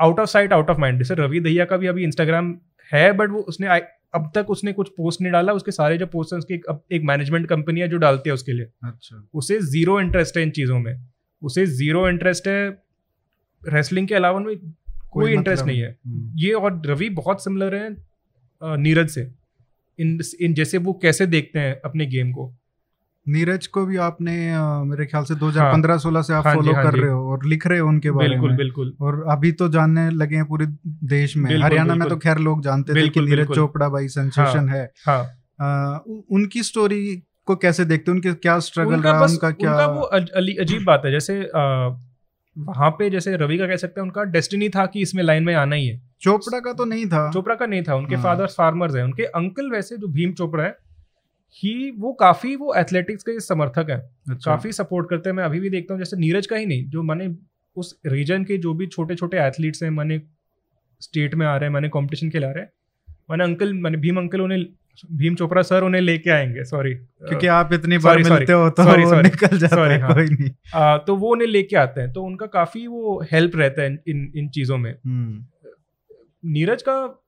[SPEAKER 2] out of sight out of mind जैसे रवि दहिया का भी अभी इंस्टाग्राम है बट वो उसने अब तक उसने कुछ पोस्ट नहीं डाला उसके सारे जो पोस्ट हैं उसकी एक, एक मैनेजमेंट कंपनी है जो डालती है उसके लिए।
[SPEAKER 1] अच्छा।
[SPEAKER 2] उसे ज़ीरो इंटरेस्ट है इन चीज़ों में। उसे ज़ीरो इंटरेस्ट है रेसलिंग के अलावा में कोई इंटरेस्ट
[SPEAKER 1] मतलब
[SPEAKER 2] नहीं है।
[SPEAKER 1] हम्म,
[SPEAKER 2] ये और रवि बहुत सिमिलर है नीरज से। इन इन जैसे वो कैसे देखते हैं अपने गेम को?
[SPEAKER 1] नीरज को भी आपने मेरे ख्याल से 2015-16 हाँ, से आप
[SPEAKER 2] हाँ
[SPEAKER 1] फॉलो
[SPEAKER 2] हाँ
[SPEAKER 1] कर रहे हो और लिख रहे हो उनके बारे
[SPEAKER 2] बिल्कुल
[SPEAKER 1] में।
[SPEAKER 2] बिल्कुल।
[SPEAKER 1] और अभी तो जानने लगे हैं पूरे देश में। हरियाणा में तो खैर लोग जानते थे कि नीरज चोपड़ा भाई सेंसेशन है
[SPEAKER 2] हाँ।
[SPEAKER 1] अ, उ- उनकी स्टोरी को कैसे देखते हो? उनके क्या स्ट्रगल रहा? उनका क्या
[SPEAKER 2] उनका वो अजीब बात है। जैसे वहाँ पे जैसे रवि का कह सकते हैं उनका डेस्टिनी था कि इसमें लाइन में आना ही है।
[SPEAKER 1] चोपड़ा का तो नहीं था।
[SPEAKER 2] चोपड़ा का नहीं था उनके
[SPEAKER 1] हाँ।
[SPEAKER 2] फादर फार्मर्स हैं। उनके अंकल वैसे जो भीम चोपड़ा है ही वो काफ़ी वो एथलेटिक्स के समर्थक है।
[SPEAKER 1] अच्छा।
[SPEAKER 2] काफ़ी सपोर्ट करते हैं। मैं अभी भी देखता हूँ जैसे नीरज का ही नहीं जो मैंने उस रीजन के जो भी छोटे छोटे एथलीट्स हैं मैंने स्टेट में आ रहे हैं मैंने कंपटीशन खेला रहे हैं मैंने अंकल मैंने भीम अंकल उन्हें भीम चोपड़ा सर उन्हें लेके आएँगे सॉरी
[SPEAKER 1] क्योंकि आप इतनी बार
[SPEAKER 2] sorry,
[SPEAKER 1] मिलते sorry. हो तो
[SPEAKER 2] Sorry, sorry.
[SPEAKER 1] निकल जाता
[SPEAKER 2] Sorry,
[SPEAKER 1] है
[SPEAKER 2] हाँ.
[SPEAKER 1] कोई नहीं.
[SPEAKER 2] आ, तो वो उन्हें लेके आते हैं तो उनका काफ़ी वो हेल्प रहता है इन इन, चीज़ों में.
[SPEAKER 1] हम्म,
[SPEAKER 2] नीरज का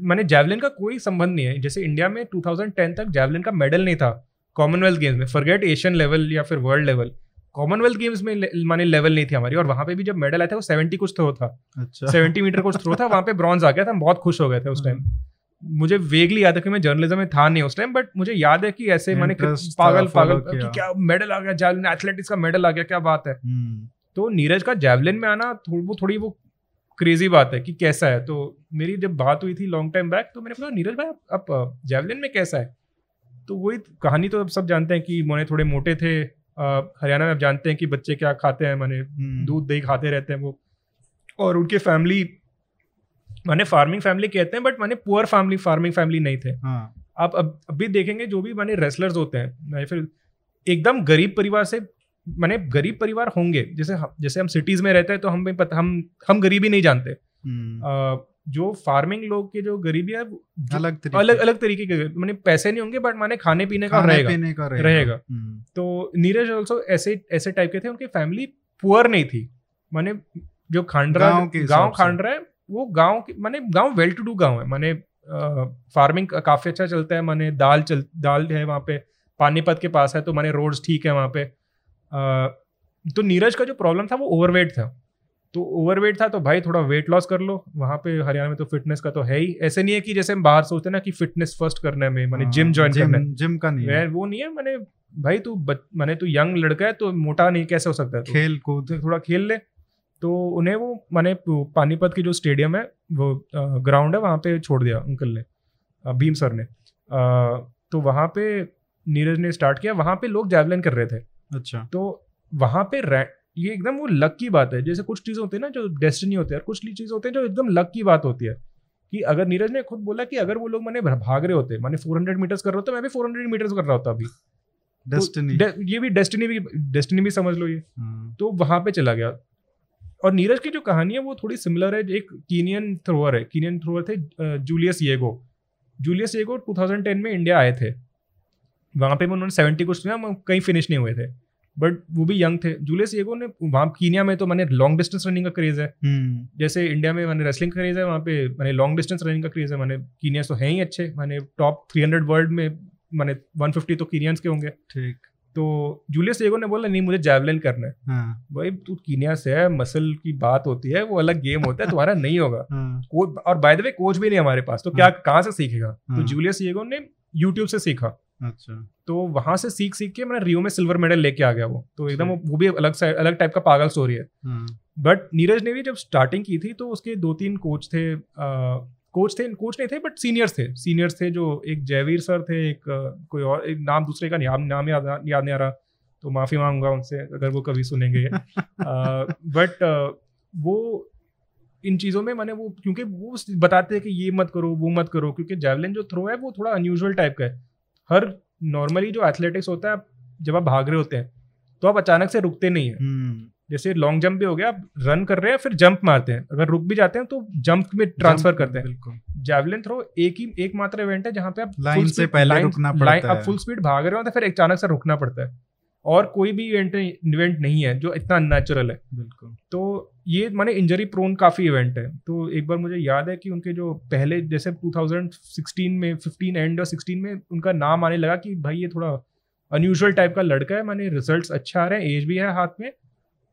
[SPEAKER 2] मैंने जैवलिन का कोई संबंध नहीं है. जैसे इंडिया में 2010 तक जैवलिन का मेडल नहीं था कॉमनवेल्थ गेम्स में. फॉरगेट एशियन लेवल या फिर वर्ल्ड लेवल कॉमनवेल्थ गेम्स में ले- माने लेवल नहीं थी हमारी. और वहाँ पे भी जब मेडल आया था वो 70 कुछ थ्रो था.
[SPEAKER 1] अच्छा.
[SPEAKER 2] 70 मीटर कुछ थ्रो था वहाँ पे ब्रॉन्ज आ गया था. हम बहुत खुश हो गए थे उस टाइम मुझे वेगली याद है कि मैं जर्नलिज्म में था नहीं उस टाइम बट मुझे याद है कि ऐसे मैंने पागल पागल कि क्या मेडल आ गया जैवलिन एथलेटिक्स का मेडल आ गया क्या बात है?
[SPEAKER 1] हम्म,
[SPEAKER 2] तो नीरज का जैवलिन में आना थोड़ी वो थोड़ी वो क्रेजी बात है कि कैसा है। तो मेरी जब बात हुई थी लॉन्ग टाइम बैक तो मैंने कहा नीरज भाई आप, आप जैवलिन में कैसा है? तो वही कहानी तो अब सब जानते हैं कि मोने थोड़े मोटे थे। हरियाणा में आप जानते हैं कि बच्चे क्या खाते हैं मैंने
[SPEAKER 1] हम्म,
[SPEAKER 2] दूध दही खाते रहते हैं वो। और उनके फैमिली मैंने फ़ार्मिंग फैमिली कहते हैं बट मैंने पुअर फैमिली फ़ार्मिंग फैमिली नहीं थे।
[SPEAKER 1] हाँ।
[SPEAKER 2] आप अब अभी देखेंगे जो भी मैंने रेसलर्स होते हैं फिर एकदम गरीब परिवार से मैंने गरीब परिवार होंगे जैसे जैसे हम सिटीज़ में रहते हैं तो हमें पता हम हम गरीबी नहीं जानते।
[SPEAKER 1] हम्म,
[SPEAKER 2] जो फ़ार्मिंग लोग की जो गरीबी है
[SPEAKER 1] अलग तरीके।
[SPEAKER 2] अलग अलग तरीके के माने पैसे नहीं होंगे बट माने खाने पीने का
[SPEAKER 1] खाने
[SPEAKER 2] रहेगा।
[SPEAKER 1] पीने का रहेगा।
[SPEAKER 2] रहेगा।
[SPEAKER 1] हम्म,
[SPEAKER 2] तो नीरज ऑल्सो ऐसे ऐसे टाइप के थे उनकी फैमिली पुअर नहीं थी। मैंने जो खांडरा
[SPEAKER 1] गाँव
[SPEAKER 2] खांडरा है वो गाँव के माने गाँव वेल टू डू गाँव है मैंने फ़ार्मिंग काफ़ी अच्छा चलता है मैंने दाल चल दाल है वहाँ पे पानीपत के पास है तो मैंने रोड्स ठीक है वहाँ पे। अ, तो नीरज का जो प्रॉब्लम था वो ओवरवेट था। तो ओवरवेट था तो भाई थोड़ा वेट लॉस कर लो वहाँ पे हरियाणा में तो फिटनेस का तो है ही। ऐसे नहीं है कि जैसे हम बाहर सोचते हैं ना कि फिटनेस फ़र्स्ट करने में मैंने
[SPEAKER 1] हाँ,
[SPEAKER 2] जिम ज्वाइन करना
[SPEAKER 1] जिम जिम का नहीं है।
[SPEAKER 2] वो नहीं है मैंने भाई तू मैंने तू यंग लड़का है तो मोटा नहीं कैसे हो सकता है
[SPEAKER 1] खेल कूद।
[SPEAKER 2] तो थोड़ा खेल ले। तो उन्हें वो मैंने पानीपत की जो स्टेडियम है वो ग्राउंड है वहाँ पे छोड़ दिया अंकल ने भीम सर ने। अ, तो वहाँ पे नीरज ने स्टार्ट किया वहाँ पे लोग जैवलिन कर रहे थे।
[SPEAKER 1] अच्छा।
[SPEAKER 2] तो वहाँ पे ये एकदम वो लक की बात है जैसे कुछ चीज़ होती है ना जो डेस्टिनी होती है और कुछ चीज़ होते हैं जो एकदम लक की बात होती है कि अगर नीरज ने खुद बोला कि अगर वो लोग मैंने भाग रहे होते मैंने 400 मीटर्स कर रहा होता मैं भी 400 मीटर्स कर रहा होता अभी। तो
[SPEAKER 1] डेस्टिनी
[SPEAKER 2] डे- ये भी डेस्टिनी भी डेस्टिनी भी समझ लो ये।
[SPEAKER 1] हाँ,
[SPEAKER 2] तो वहाँ पे चला गया। और नीरज की जो कहानी है वो थोड़ी सिमिलर है एक कीनियन थ्रोअर है कीनियन थ्रोअर थे जूलियस येगो जूलियस येगो 2010 में इंडिया आए थे। वहाँ पे उन्होंने सेवेंटी कुछ किया कहीं फिनिश नहीं हुए थे। बट वो भी यंग थे। जूलियस येगो ने वहाँ कीनिया में तो मैंने लॉन्ग डिस्टेंस रनिंग का क्रेज है।
[SPEAKER 1] हम्म,
[SPEAKER 2] जैसे इंडिया में मैंने रेसलिंग का क्रेज है वहाँ पे मैंने लॉन्ग डिस्टेंस रनिंग का क्रेज है। मैंने कीनिया तो हैं ही अच्छे। मैंने टॉप 300 वर्ल्ड में मैंने 150 तो कीनियंस के होंगे।
[SPEAKER 1] ठीक।
[SPEAKER 2] तो जूलियस येगो ने बोला नहीं मुझे जैवलिन करना है।
[SPEAKER 1] हाँ।
[SPEAKER 2] भाई तू कीनिया से है मसल की बात होती है वो अलग गेम होता है तुम्हारा नहीं होगा।
[SPEAKER 1] हाँ।
[SPEAKER 2] और बाय द वे कोच भी नहीं हमारे पास तो क्या कहाँ से सीखेगा? तो
[SPEAKER 1] हाँ।
[SPEAKER 2] जूलियस येगो ने यूट्यूब से सीखा।
[SPEAKER 1] अच्छा।
[SPEAKER 2] तो वहाँ से सीख सीख के मैंने रियो में सिल्वर मेडल लेके आ गया वो। तो एकदम वो भी अलग सा अलग टाइप का पागल स्टोरी है।
[SPEAKER 1] हाँ,
[SPEAKER 2] बट नीरज ने भी जब स्टार्टिंग की थी तो उसके दो तीन कोच थे कोच थे कोच नहीं थे बट सीनियर्स थे। सीनियर्स थे जो एक जयवीर सर थे एक कोई और एक नाम दूसरे का नाम नाम याद याद नहीं आ रहा तो माफ़ी मांगूँगा उनसे अगर वो कभी सुनेंगे। बट वो इन चीज़ों में मैंने वो क्योंकि वो बताते हैं कि ये मत करो वो मत करो क्योंकि जैवलिन जो थ्रो है वो थोड़ा अनयूजुअल टाइप का है। हर नॉर्मली जो एथलेटिक्स होता है जब आप भाग रहे होते हैं तो आप अचानक से रुकते नहीं है।
[SPEAKER 1] हम्म,
[SPEAKER 2] जैसे लॉन्ग जंप भी हो गया आप रन कर रहे हैं फिर जंप मारते हैं। अगर रुक भी जाते हैं तो जंप में ट्रांसफ़र करते हैं।
[SPEAKER 1] बिल्कुल।
[SPEAKER 2] जैवलिन थ्रो एक ही एकमात्र इवेंट है जहाँ पे आप
[SPEAKER 1] लाइन से पहले
[SPEAKER 2] line-
[SPEAKER 1] रुकना पड़ता
[SPEAKER 2] आप
[SPEAKER 1] है।
[SPEAKER 2] फुल स्पीड भाग रहे हो तो फिर अचानक से रुकना पड़ता है। और कोई भी इवेंट इवेंट नहीं है जो इतना अननेचुरल है।
[SPEAKER 1] बिल्कुल।
[SPEAKER 2] तो ये माने इंजरी प्रोन काफ़ी इवेंट है। तो एक बार मुझे याद है कि उनके जो पहले जैसे 2016 में 15 एंड और 16 में उनका नाम आने लगा कि भाई ये थोड़ा अनयूजल टाइप का लड़का है माने रिजल्ट्स अच्छा आ रहे हैं एज भी है हाथ में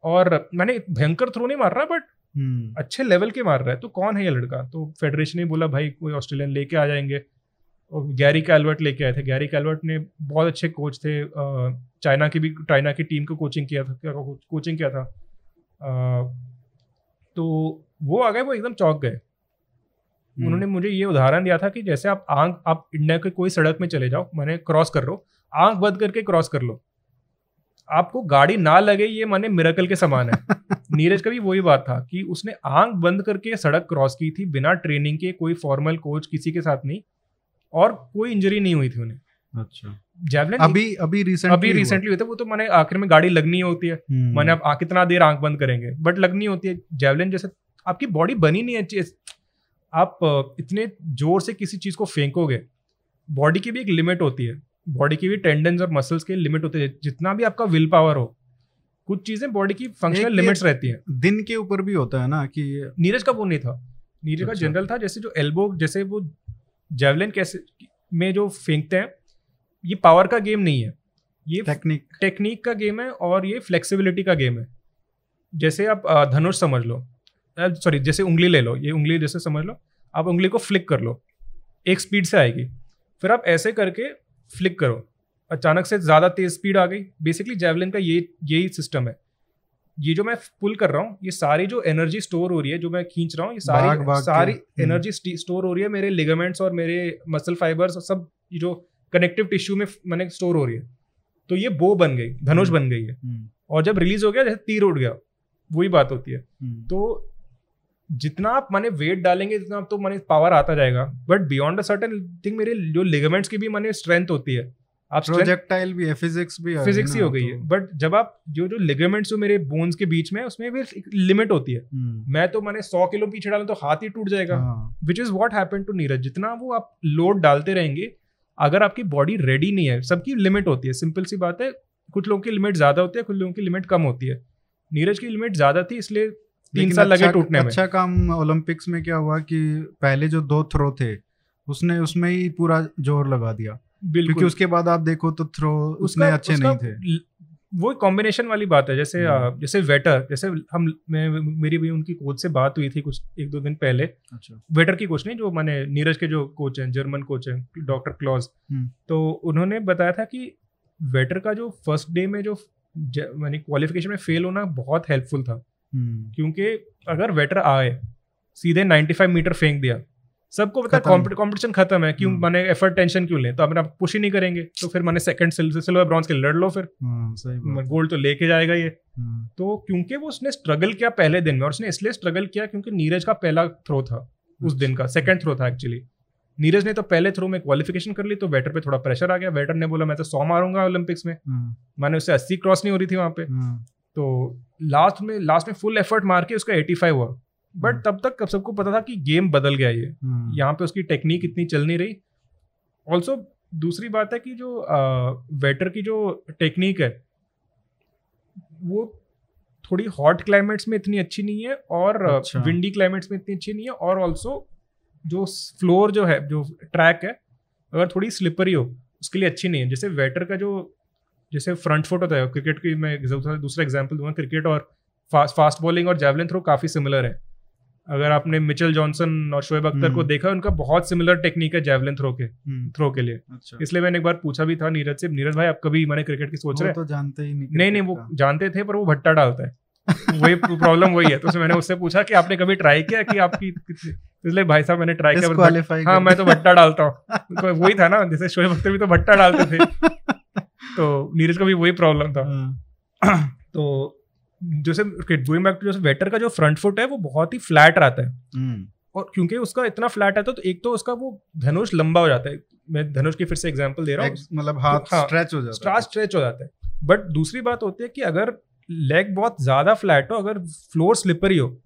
[SPEAKER 2] और मैंने भयंकर थ्रो नहीं मार रहा बट
[SPEAKER 1] हम्म,
[SPEAKER 2] अच्छे लेवल के मार रहा है। तो कौन है ये लड़का? तो फेडरेशन ने बोला भाई कोई ऑस्ट्रेलियन लेके आ जाएँगे। और गैरी कैलवर्ट लेके आए थे। गैरी कैलवर्ट ने बहुत अच्छे कोच थे। चाइना की भी चाइना की टीम को कोचिंग किया था कोचिंग किया था। अ, तो वो आ गए वो एकदम चौंक गए।
[SPEAKER 1] हम्म,
[SPEAKER 2] उन्होंने मुझे ये उदाहरण दिया था कि जैसे आप आँख आप इंडिया के कोई सड़क में चले जाओ मैंने क्रॉस कर लो आँख बंद करके क्रॉस कर लो। आपको गाड़ी ना लगे ये माने मिरेकल के समान है। नीरज का भी वही बात था कि उसने आँख बंद करके सड़क क्रॉस की थी बिना ट्रेनिंग के कोई फॉर्मल कोच किसी के साथ नहीं और कोई इंजरी नहीं हुई थी उन्हें।
[SPEAKER 1] अच्छा।
[SPEAKER 2] जैवलिन
[SPEAKER 1] अभी अभी रिसेंटली
[SPEAKER 2] अभी रिसेंटली हुए थे वो तो मैंने आखिर में गाड़ी लगनी होती है। मैंने आप आ- कितना देर आँख बंद करेंगे बट लगनी होती है। जैवलिन जैसे आपकी बॉडी बनी नहीं है आप इतने ज़ोर से किसी चीज़ को फेंकोगे बॉडी की भी एक लिमिट होती है। बॉडी की भी टेंडेंस और मसल्स के लिमिट होते है। जितना भी आपका विल पावर हो कुछ चीज़ें बॉडी की फंक्शनल लिमिट्स रहती हैं।
[SPEAKER 1] दिन के ऊपर भी होता है ना कि
[SPEAKER 2] नीरज का वो नहीं था। नीरज
[SPEAKER 1] अच्छा। का।
[SPEAKER 2] जनरल था जैसे जो एल्बो जैसे वो जेवलिन कैसे में जो फेंकते हैं ये पावर का गेम नहीं है। ये
[SPEAKER 1] टेक्निक
[SPEAKER 2] टेक्निक का गेम है और ये फ्लेक्सिबिलिटी का गेम है। जैसे आप धनुष समझ लो सॉरी जैसे उंगली ले लो ये उंगली जैसे समझ लो आप उंगली को फ्लिक कर लो एक स्पीड से आएगी। फिर आप ऐसे करके फ्लिक करो। अचानक से ज़्यादा तेज स्पीड आ गई। बेसिकली जेवलिन का ये यही सिस्टम है। ये जो मैं पुल कर रहा हूँ ये सारी जो एनर्जी स्टोर हो रही है जो मैं खींच रहा हूँ ये सारी
[SPEAKER 1] भाग के,
[SPEAKER 2] सारी
[SPEAKER 1] हम्म।
[SPEAKER 2] एनर्जी स्टोर हो रही है मेरे लिगामेंट्स और मेरे मसल फाइबर्स और सब ये जो कनेक्टिव टिश्यू में मैंने स्टोर हो रही है। तो ये बो बन गई धनुष
[SPEAKER 1] हम्म।
[SPEAKER 2] बन गई है।
[SPEAKER 1] हम्म,
[SPEAKER 2] और जब रिलीज़ हो गया जैसे तीर उड़ गया वही बात होती है।
[SPEAKER 1] हम्म,
[SPEAKER 2] तो जितना आप माने वेट डालेंगे जितना आप तो माने पावर आता जाएगा। But beyond a certain thing मेरे जो लिगामेंट्स की भी माने स्ट्रेंथ होती है आप
[SPEAKER 1] प्रोजेक्टाइल भी है फिजिक्स भी है
[SPEAKER 2] फिजिक्स ही हो गई है।
[SPEAKER 1] तो-
[SPEAKER 2] बट जब आप जो जो लिगामेंट्स जो मेरे बोन्स के बीच में है उसमें भी एक लिमिट होती है।
[SPEAKER 1] हम्म,
[SPEAKER 2] मैं तो मैंने सौ किलो पीछे डाला तो हाथ ही टूट जाएगा।
[SPEAKER 1] हाँ,
[SPEAKER 2] which is what happen to Neeraj. जितना वो आप लोड डालते रहेंगे अगर आपकी बॉडी रेडी नहीं है सबकी लिमिट होती है। सिंपल सी बात है कुछ लोगों की लिमिट ज़्यादा होती है कुछ लोगों की लिमिट कम होती है। नीरज की लिमिट ज़्यादा थी इसलिए तीन साल लगे
[SPEAKER 1] अच्छा-
[SPEAKER 2] टूटने में।
[SPEAKER 1] अच्छा काम ओलंपिक्स में क्या हुआ कि पहले जो दो थ्रो थे उसने उसमें ही पूरा ज़ोर लगा दिया। क्योंकि उसके बाद आप देखो तो थ्रो
[SPEAKER 2] उसका-
[SPEAKER 1] अच्छे
[SPEAKER 2] उसका
[SPEAKER 1] नहीं थे।
[SPEAKER 2] वो कॉम्बिनेशन वाली बात है जैसे
[SPEAKER 1] हम्म।
[SPEAKER 2] जैसे वेटर जैसे हम मैं मेरी भी उनकी कोच से बात हुई थी कुछ एक दो दिन पहले।
[SPEAKER 1] अच्छा।
[SPEAKER 2] वेटर की कोच नहीं जो मैंने नीरज के जो कोच हैं जर्मन कोच हैं डॉक्टर क्लॉज
[SPEAKER 1] हम्म।
[SPEAKER 2] तो उन्होंने बताया था कि वेटर का जो फ़र्स्ट डे में जो मैंने क्वालिफिकेशन में फेल होना बहुत हेल्पफुल था। क्योंकि अगर वेटर आए सीधे 95 मीटर फेंक दिया सबको पता
[SPEAKER 1] खत्म।
[SPEAKER 2] है कंपटीशन खत्म है क्यों
[SPEAKER 1] हम्म।
[SPEAKER 2] मैंने एफर्ट टेंशन क्यों लें? तो अपने आप पुश ही नहीं करेंगे तो फिर मैंने सेकंड सिल्वर ब्रॉन्ज के लड़ लो फिर। गोल्ड तो लेके जाएगा ये।
[SPEAKER 1] हाँ,
[SPEAKER 2] तो क्योंकि वो उसने स्ट्रगल किया पहले दिन में और उसने इसलिए स्ट्रगल किया क्योंकि नीरज का पहला थ्रो था उस दिन का सेकंड थ्रो था एक्चुअली नीरज ने तो पहले थ्रो में क्वालिफिकेशन कर ली तो वेटर पे थोड़ा प्रेशर आ गया। वेटर ने बोला मैं तो सौ मारूँगा ओलंपिक्स में। मैंने उससे अस्सी क्रॉस नहीं हो रही थी वहाँ पे। तो लास्ट में लास्ट में फुल एफर्ट मार के उसका 85 हुआ। बट
[SPEAKER 1] हम्म।
[SPEAKER 2] तब तक सबको पता था कि गेम बदल गया ये।
[SPEAKER 1] हाँ,
[SPEAKER 2] यहाँ पे उसकी टेक्निक इतनी चल नहीं रही। ऑल्सो दूसरी बात है कि जो वेटर की जो टेक्निक है वो थोड़ी हॉट क्लाइमेट्स में इतनी अच्छी नहीं है और
[SPEAKER 1] अच्छा।
[SPEAKER 2] विंडी क्लाइमेट्स में इतनी अच्छी नहीं है। और ऑल्सो जो फ्लोर जो है जो ट्रैक है अगर थोड़ी स्लिपरी हो उसके लिए अच्छी नहीं है। जैसे वेटर का जो जैसे फ्रंट फुट होता है क्रिकेट की मैं दूसरा दूसरा एग्ज़ाम्पल दूँगा क्रिकेट और फास्ट फास्ट बॉलिंग और जैवलिन थ्रो काफ़ी सिमिलर है। अगर आपने मिचेल जॉनसन और शोएब अख्तर को
[SPEAKER 1] हम्म।
[SPEAKER 2] देखा उनका बहुत सिमिलर टेक्निक है जैवलिन थ्रो के
[SPEAKER 1] हम्म,
[SPEAKER 2] थ्रो के लिए।
[SPEAKER 1] अच्छा।
[SPEAKER 2] इसलिए मैंने एक बार पूछा भी था नीरज से नीरज भाई आप कभी मैंने क्रिकेट की सोच रहे
[SPEAKER 1] तो जानते ही नहीं
[SPEAKER 2] नहीं नहीं वो जानते थे पर वो भट्टा डालता है। वही प्रॉब्लम वही है। तो मैंने उससे पूछा कि आपने कभी ट्राई किया कि आपकी इसलिए भाई साहब मैंने ट्राई किया हाँ मैं तो भट्टा डालता हूँ। तो वही था ना जैसे शोएब अख्तर भी तो भट्टा डालते थे। तो नीरज का भी वही प्रॉब्लम था।
[SPEAKER 1] हाँ,
[SPEAKER 2] तो जैसे गोइंग बैक टू जैसे वेटर का जो फ्रंट फुट है वो बहुत ही फ्लैट रहता है।
[SPEAKER 1] हम्म,
[SPEAKER 2] और क्योंकि उसका इतना फ्लैट आता है तो एक तो उसका वो धनुष लंबा हो जाता है। मैं धनुष की फिर से एग्जांपल दे रहा हूँ।
[SPEAKER 1] मतलब हाथ
[SPEAKER 2] हाँ,
[SPEAKER 1] स्ट्रेच हो जाता
[SPEAKER 2] स्ट्राच स्ट्रेच हो जाता है। बट दूसरी बात होती है कि अगर लेग बहुत ज़्यादा फ्लैट हो अगर फ्लोर स्लिपरी हो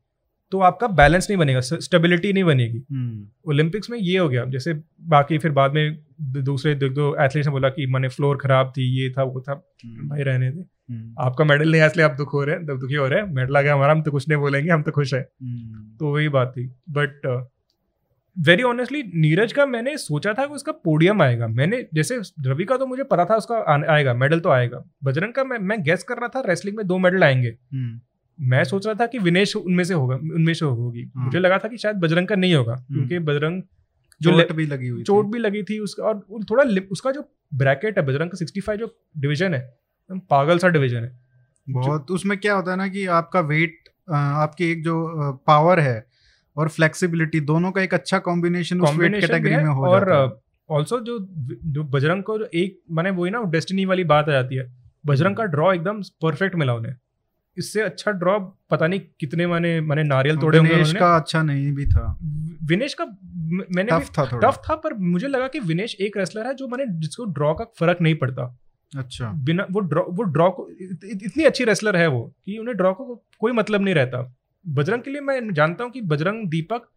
[SPEAKER 2] तो आपका बैलेंस नहीं बनेगा स्टेबिलिटी नहीं बनेगी।
[SPEAKER 1] हम्म,
[SPEAKER 2] ओलंपिक्स में ये हो गया जैसे बाकी फिर बाद में दूसरे दो, दो एथलीट्स ने बोला कि मैंने फ्लोर खराब थी ये था वो था।
[SPEAKER 1] हम्म,
[SPEAKER 2] भाई रहने दे।
[SPEAKER 1] हम्म,
[SPEAKER 2] आपका मेडल नहीं है इसलिए आप दुख हो रहे हैं दुखी हो रहे हैं। मेडल आ गया हमारा हम तो कुछ नहीं बोलेंगे हम तो खुश हैं।
[SPEAKER 1] हम्म,
[SPEAKER 2] तो वही बात थी। बट वेरी ऑनेस्टली नीरज का मैंने सोचा था कि उसका पोडियम आएगा। मैंने जैसे रवि का तो मुझे पता था उसका आएगा मेडल तो आएगा। बजरंग का मैं मैं गेस कर रहा था रेसलिंग में दो मेडल आएँगे।
[SPEAKER 1] हम्म,
[SPEAKER 2] मैं सोच रहा था कि विनेश उनमें से होगा उनमें से होगी।
[SPEAKER 1] हाँ।
[SPEAKER 2] मुझे लगा था कि शायद बजरंग का नहीं होगा क्योंकि बजरंग जो
[SPEAKER 1] चोट भी लगी हुई।
[SPEAKER 2] चोट भी लगी थी उसका और थोड़ा उसका जो ब्रैकेट है बजरंग का 65 जो डिवीज़न है एकदम पागल सा डिवीज़न है।
[SPEAKER 1] बहुत उसमें क्या होता है ना कि आपका वेट आपकी एक जो पावर है और फ्लेक्सिबिलिटी दोनों का एक अच्छा कॉम्बिनेशन उस वेट कैटेगरी में हो
[SPEAKER 2] और ऑल्सो जो जो बजरंग को जो एक मैंने वही ना डेस्टिनी वाली बात आ जाती है। बजरंग का ड्रॉ एकदम परफेक्ट मिला उन्हें। इससे अच्छा ड्रॉ पता नहीं कितने मैंने मैंने नारियल तोड़े होंगे उन्होंने।
[SPEAKER 1] का अच्छा नहीं भी था।
[SPEAKER 2] विनेश का मैंने
[SPEAKER 1] टफ था
[SPEAKER 2] टफ था पर मुझे लगा कि विनेश एक रेसलर है जो मैंने जिसको ड्रॉ का फ़र्क नहीं पड़ता।
[SPEAKER 1] अच्छा।
[SPEAKER 2] बिना वो ड्रॉ वो ड्रॉ को इत, इत- इतनी अच्छी रेसलर है वो कि उन्हें ड्रॉ को कोई मतलब नहीं रहता। बजरंग के लिए मैं जानता हूँ कि बजरंग दीपक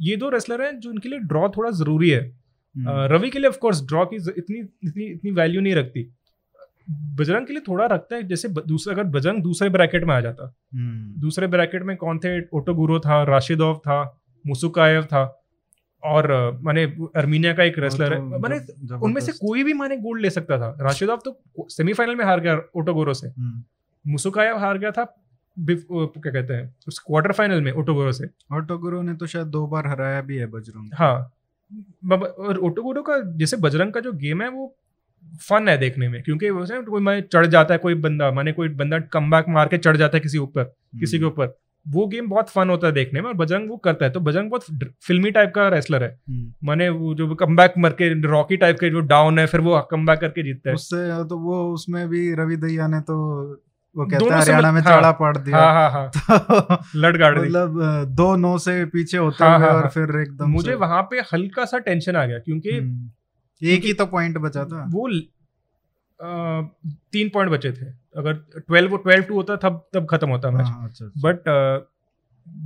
[SPEAKER 2] ये दो रेसलर हैं जो उनके लिए ड्रॉ थोड़ा ज़रूरी है।
[SPEAKER 1] हम्म,
[SPEAKER 2] रवि के लिए ऑफकोर्स ड्रॉ की इतनी इतनी इतनी वैल्यू नहीं रखती। बजरंग के लिए थोड़ा रखता है जैसे दूसरा अगर बजरंग दूसरे ब्रैकेट में आ जाता।
[SPEAKER 1] हम्म,
[SPEAKER 2] दूसरे ब्रैकेट में कौन थे? ओटोगुरो था राशिदोव था मुसुकायव था और माने अर्मीनिया का एक रेसलर है
[SPEAKER 1] तो
[SPEAKER 2] माने उनमें से कोई भी माने गोल्ड ले सकता था। राशिदोव तो सेमीफाइनल में हार गया ओटोगोरो से।
[SPEAKER 1] हम्म,
[SPEAKER 2] मुसुकायव हार गया था क्या कहते हैं उस क्वार्टर फाइनल में ओटोगोरो से।
[SPEAKER 1] ऑटोगुरु ने तो शायद दो बार हराया भी है बजरंग
[SPEAKER 2] हाँ। और ओटोगोरो का जैसे बजरंग का जो गेम है वो फन है देखने में क्योंकि वो से कोई माने चढ़ जाता है कोई बंदा माने कोई बंदा कम मार के चढ़ जाता है किसी ऊपर किसी के
[SPEAKER 1] हम्म,
[SPEAKER 2] ऊपर। वो गेम बहुत फन होता है देखने में और बजरंग वो करता है। तो बजरंग बहुत फिल्मी टाइप का रेसलर है।
[SPEAKER 1] हम्म।
[SPEAKER 2] माने वो जो कम बैक मर के रॉकी टाइप के जो डाउन है फिर वो कम बैक करके जीतता है।
[SPEAKER 1] उससे तो वो उसमें भी रवि दैया ने तो वो कहते हैं हरियाणा
[SPEAKER 2] मत-
[SPEAKER 1] में
[SPEAKER 2] हाँ,
[SPEAKER 1] चौड़ा पड़ दिया।
[SPEAKER 2] हाँ हाँ हाँ।
[SPEAKER 1] तो
[SPEAKER 2] लड़ गाड़
[SPEAKER 1] मतलब दो नो से पीछे होता
[SPEAKER 2] हाँ,
[SPEAKER 1] हुए
[SPEAKER 2] हाँ,
[SPEAKER 1] और
[SPEAKER 2] हाँ।
[SPEAKER 1] फिर एकदम
[SPEAKER 2] मुझे वहाँ पे हल्का सा टेंशन आ गया क्योंकि
[SPEAKER 1] हम्म, एक ही तो पॉइंट बचा था।
[SPEAKER 2] वो तीन पॉइंट बचे थे। अगर ट्वेल्व ट्वेल्व टू होता तब तब खत्म होता मैच
[SPEAKER 1] हाँ, अच्छा, अच्छा।
[SPEAKER 2] बट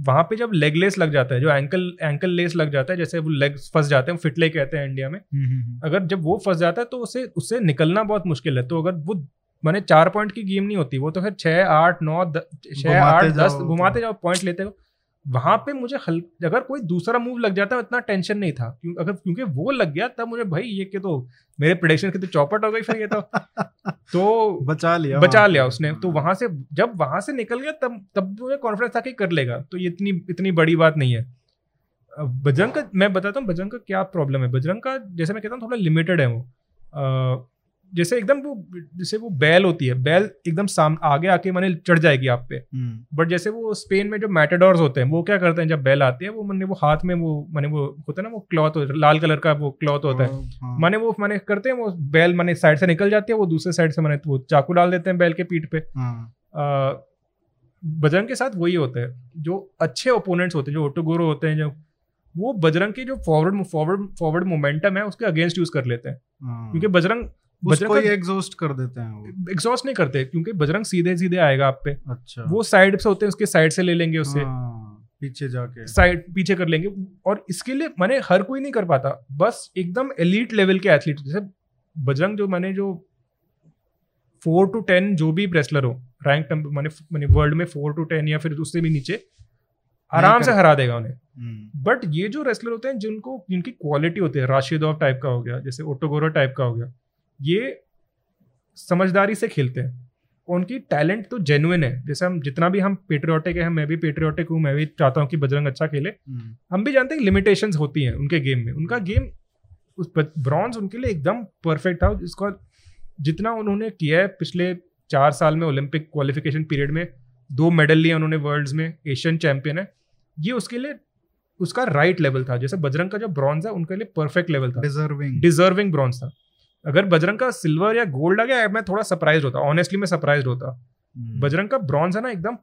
[SPEAKER 2] वहाँ पे जब लेग लेस लग जाता है जो एंकल एंकल लेस लग जाता है जैसे वो लेग फंस जाते हैं फिटले कहते हैं इंडिया में
[SPEAKER 1] हम्म, हम्म, हम्म।
[SPEAKER 2] अगर जब वो फंस जाता है तो उसे उससे निकलना बहुत मुश्किल है। तो अगर वो मैंने चार पॉइंट की गेम नहीं होती वो तो फिर छः आठ नौ छः आठ दस घुमाते जाओ पॉइंट लेते हो। वहाँ पे मुझे हल अगर कोई दूसरा मूव लग जाता इतना टेंशन नहीं था। क्यों अगर क्योंकि वो लग गया तब मुझे भाई ये के तो मेरे प्रिडिक्शन की तो चौपट हो गई फिर ये तो। तो
[SPEAKER 1] बचा लिया
[SPEAKER 2] बचा लिया उसने। तो
[SPEAKER 1] हाँ।
[SPEAKER 2] वहाँ से जब वहाँ से निकल गया तब तब मुझे कॉन्फिडेंस था कि कर लेगा। तो ये इतनी इतनी बड़ी बात नहीं है। बजरंग का मैं बताता हूँ बजरंग का क्या प्रॉब्लम है? बजरंग का जैसे मैं कहता हूँ थोड़ा लिमिटेड है वो। जैसे एकदम वो जैसे वो बैल होती है बैल एकदम साम आगे आके मैंने चढ़ जाएगी आप पे।
[SPEAKER 1] हम्म,
[SPEAKER 2] बट जैसे वो स्पेन में जो मैटाडोर्स होते हैं वो क्या करते हैं जब बैल आती है वो मैंने वो हाथ में वो मैंने वो होता है ना वो क्लॉथ लाल कलर का वो क्लॉथ होता है।
[SPEAKER 1] तो, हाँ,
[SPEAKER 2] वो मैंने करते हैं वो बैल माने साइड से निकल जाती है वो दूसरे साइड से मैंने वो चाकू डाल देते हैं बैल के पीठ पे।
[SPEAKER 1] हाँ,
[SPEAKER 2] बजरंग के साथ वही होता है जो अच्छे ओपोनेंट्स होते हैं जो ओटोगोरो होते हैं जो वो बजरंग की जो फॉरवर्ड फॉरवर्ड फॉरवर्ड मोमेंटम है उसके अगेंस्ट यूज़ कर लेते हैं।
[SPEAKER 1] हाँ।
[SPEAKER 2] क्योंकि बजरंग
[SPEAKER 1] उसको ही एग्जॉस्ट कर देते हैं वो।
[SPEAKER 2] एग्जॉस्ट नहीं करते क्योंकि बजरंग सीधे सीधे आएगा आप पे।
[SPEAKER 1] अच्छा।
[SPEAKER 2] वो साइड से होते हैं उसके साइड से ले लेंगे उससे
[SPEAKER 1] हाँ, पीछे जाके।
[SPEAKER 2] साइड पीछे कर लेंगे। और इसके लिए मैंने हर कोई नहीं कर पाता। बस एकदम एलीट लेवल के एथलीट जैसे बजरंग जो मैंने जो फोर टू टेन जो भी रेसलर हो रैंक मैंने मैंने वर्ल्ड में फोर टू टेन या फिर उससे भी नीचे आराम से हरा देगा उन्हें।
[SPEAKER 1] हम्म,
[SPEAKER 2] बट ये जो रेसलर होते हैं जिनको जिनकी क्वालिटी होती है राशिदोव टाइप का हो गया जैसे ओटोगोरो टाइप का हो गया ये समझदारी से खेलते हैं। उनकी टैलेंट तो जेनुइन है। जैसे हम जितना भी हम पेट्रियोटिक है मैं भी पेट्रियोटिक हूँ मैं भी चाहता हूँ कि बजरंग अच्छा खेले।
[SPEAKER 1] हम्म,
[SPEAKER 2] हम भी जानते हैं लिमिटेशन होती हैं उनके गेम में। उनका गेम उस ब्रॉन्ज उनके लिए एकदम परफेक्ट था। जिसका जितना उन्होंने किया है पिछले चार साल में ओलंपिक क्वालिफिकेशन पीरियड में दो मेडल लिए उन्होंने वर्ल्ड्स में एशियन चैंपियन है। ये उसके लिए उसका राइट लेवल था। जैसे बजरंग का जो ब्रॉन्ज है उनके लिए परफेक्ट लेवल था।
[SPEAKER 1] डिजर्विंग
[SPEAKER 2] डिजर्विंग ब्रॉन्ज था। अगर बजरंग का सिल्वर या गोल्ड आ गया मैं थोड़ा सरप्राइज़ होता ऑनेस्टली मैं सरप्राइज़ होता।
[SPEAKER 1] हम्म,
[SPEAKER 2] बजरंग का ब्रॉन्ज है ना एकदम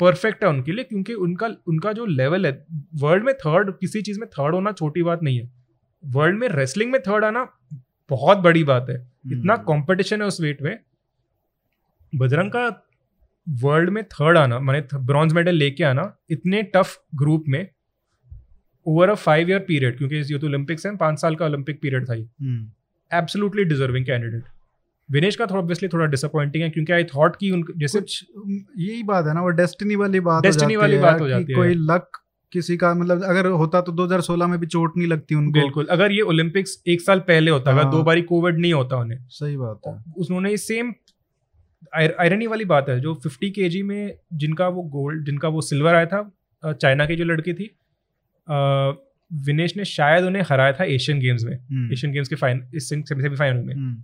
[SPEAKER 2] परफेक्ट है उनके लिए क्योंकि उनका उनका जो लेवल है वर्ल्ड में थर्ड किसी चीज़ में थर्ड होना छोटी बात नहीं है। वर्ल्ड में रेसलिंग में थर्ड आना बहुत बड़ी बात है। इतना कॉम्पिटिशन है उस वेट में। बजरंग का वर्ल्ड में थर्ड आना मैंने ब्रॉन्ज मेडल लेके आना इतने टफ ग्रुप में over a five year period क्योंकि ये तो ओलंपिक्स है पाँच साल का ओलंपिक पीरियड था ये।
[SPEAKER 1] हम्म,
[SPEAKER 2] एब्सोल्युटली डिजर्विंग कैंडिडेट विनेश का थोड़ा ऑब्वियसली थोड़ा डिसअपॉइंटिंग है क्योंकि आई थॉट कि उन जैसे
[SPEAKER 1] कुछ यही बात है ना वो डेस्टिनी वाली बात
[SPEAKER 2] Destiny
[SPEAKER 1] जाती
[SPEAKER 2] वाली बात हो जाती है।
[SPEAKER 1] कोई लक किसी का मतलब अगर होता तो 2016 में भी चोट नहीं लगती उनको।
[SPEAKER 2] बिल्कुल। अगर ये ओलंपिक्स एक साल पहले होता अगर
[SPEAKER 1] हाँ।
[SPEAKER 2] दो बारी कोविड नहीं होता उन्हें।
[SPEAKER 1] सही बात है।
[SPEAKER 2] उन्होंने सेम आयरनी वाली बात है जो 50 के में जिनका वो गोल्ड जिनका वो सिल्वर आया था चाइना की जो लड़की थी विनेश ने शायद उन्हें हराया था एशियन गेम्स में।
[SPEAKER 1] हम्म,
[SPEAKER 2] एशियन गेम्स के फाइन इस सेमीफाइनल में।
[SPEAKER 1] हम्म,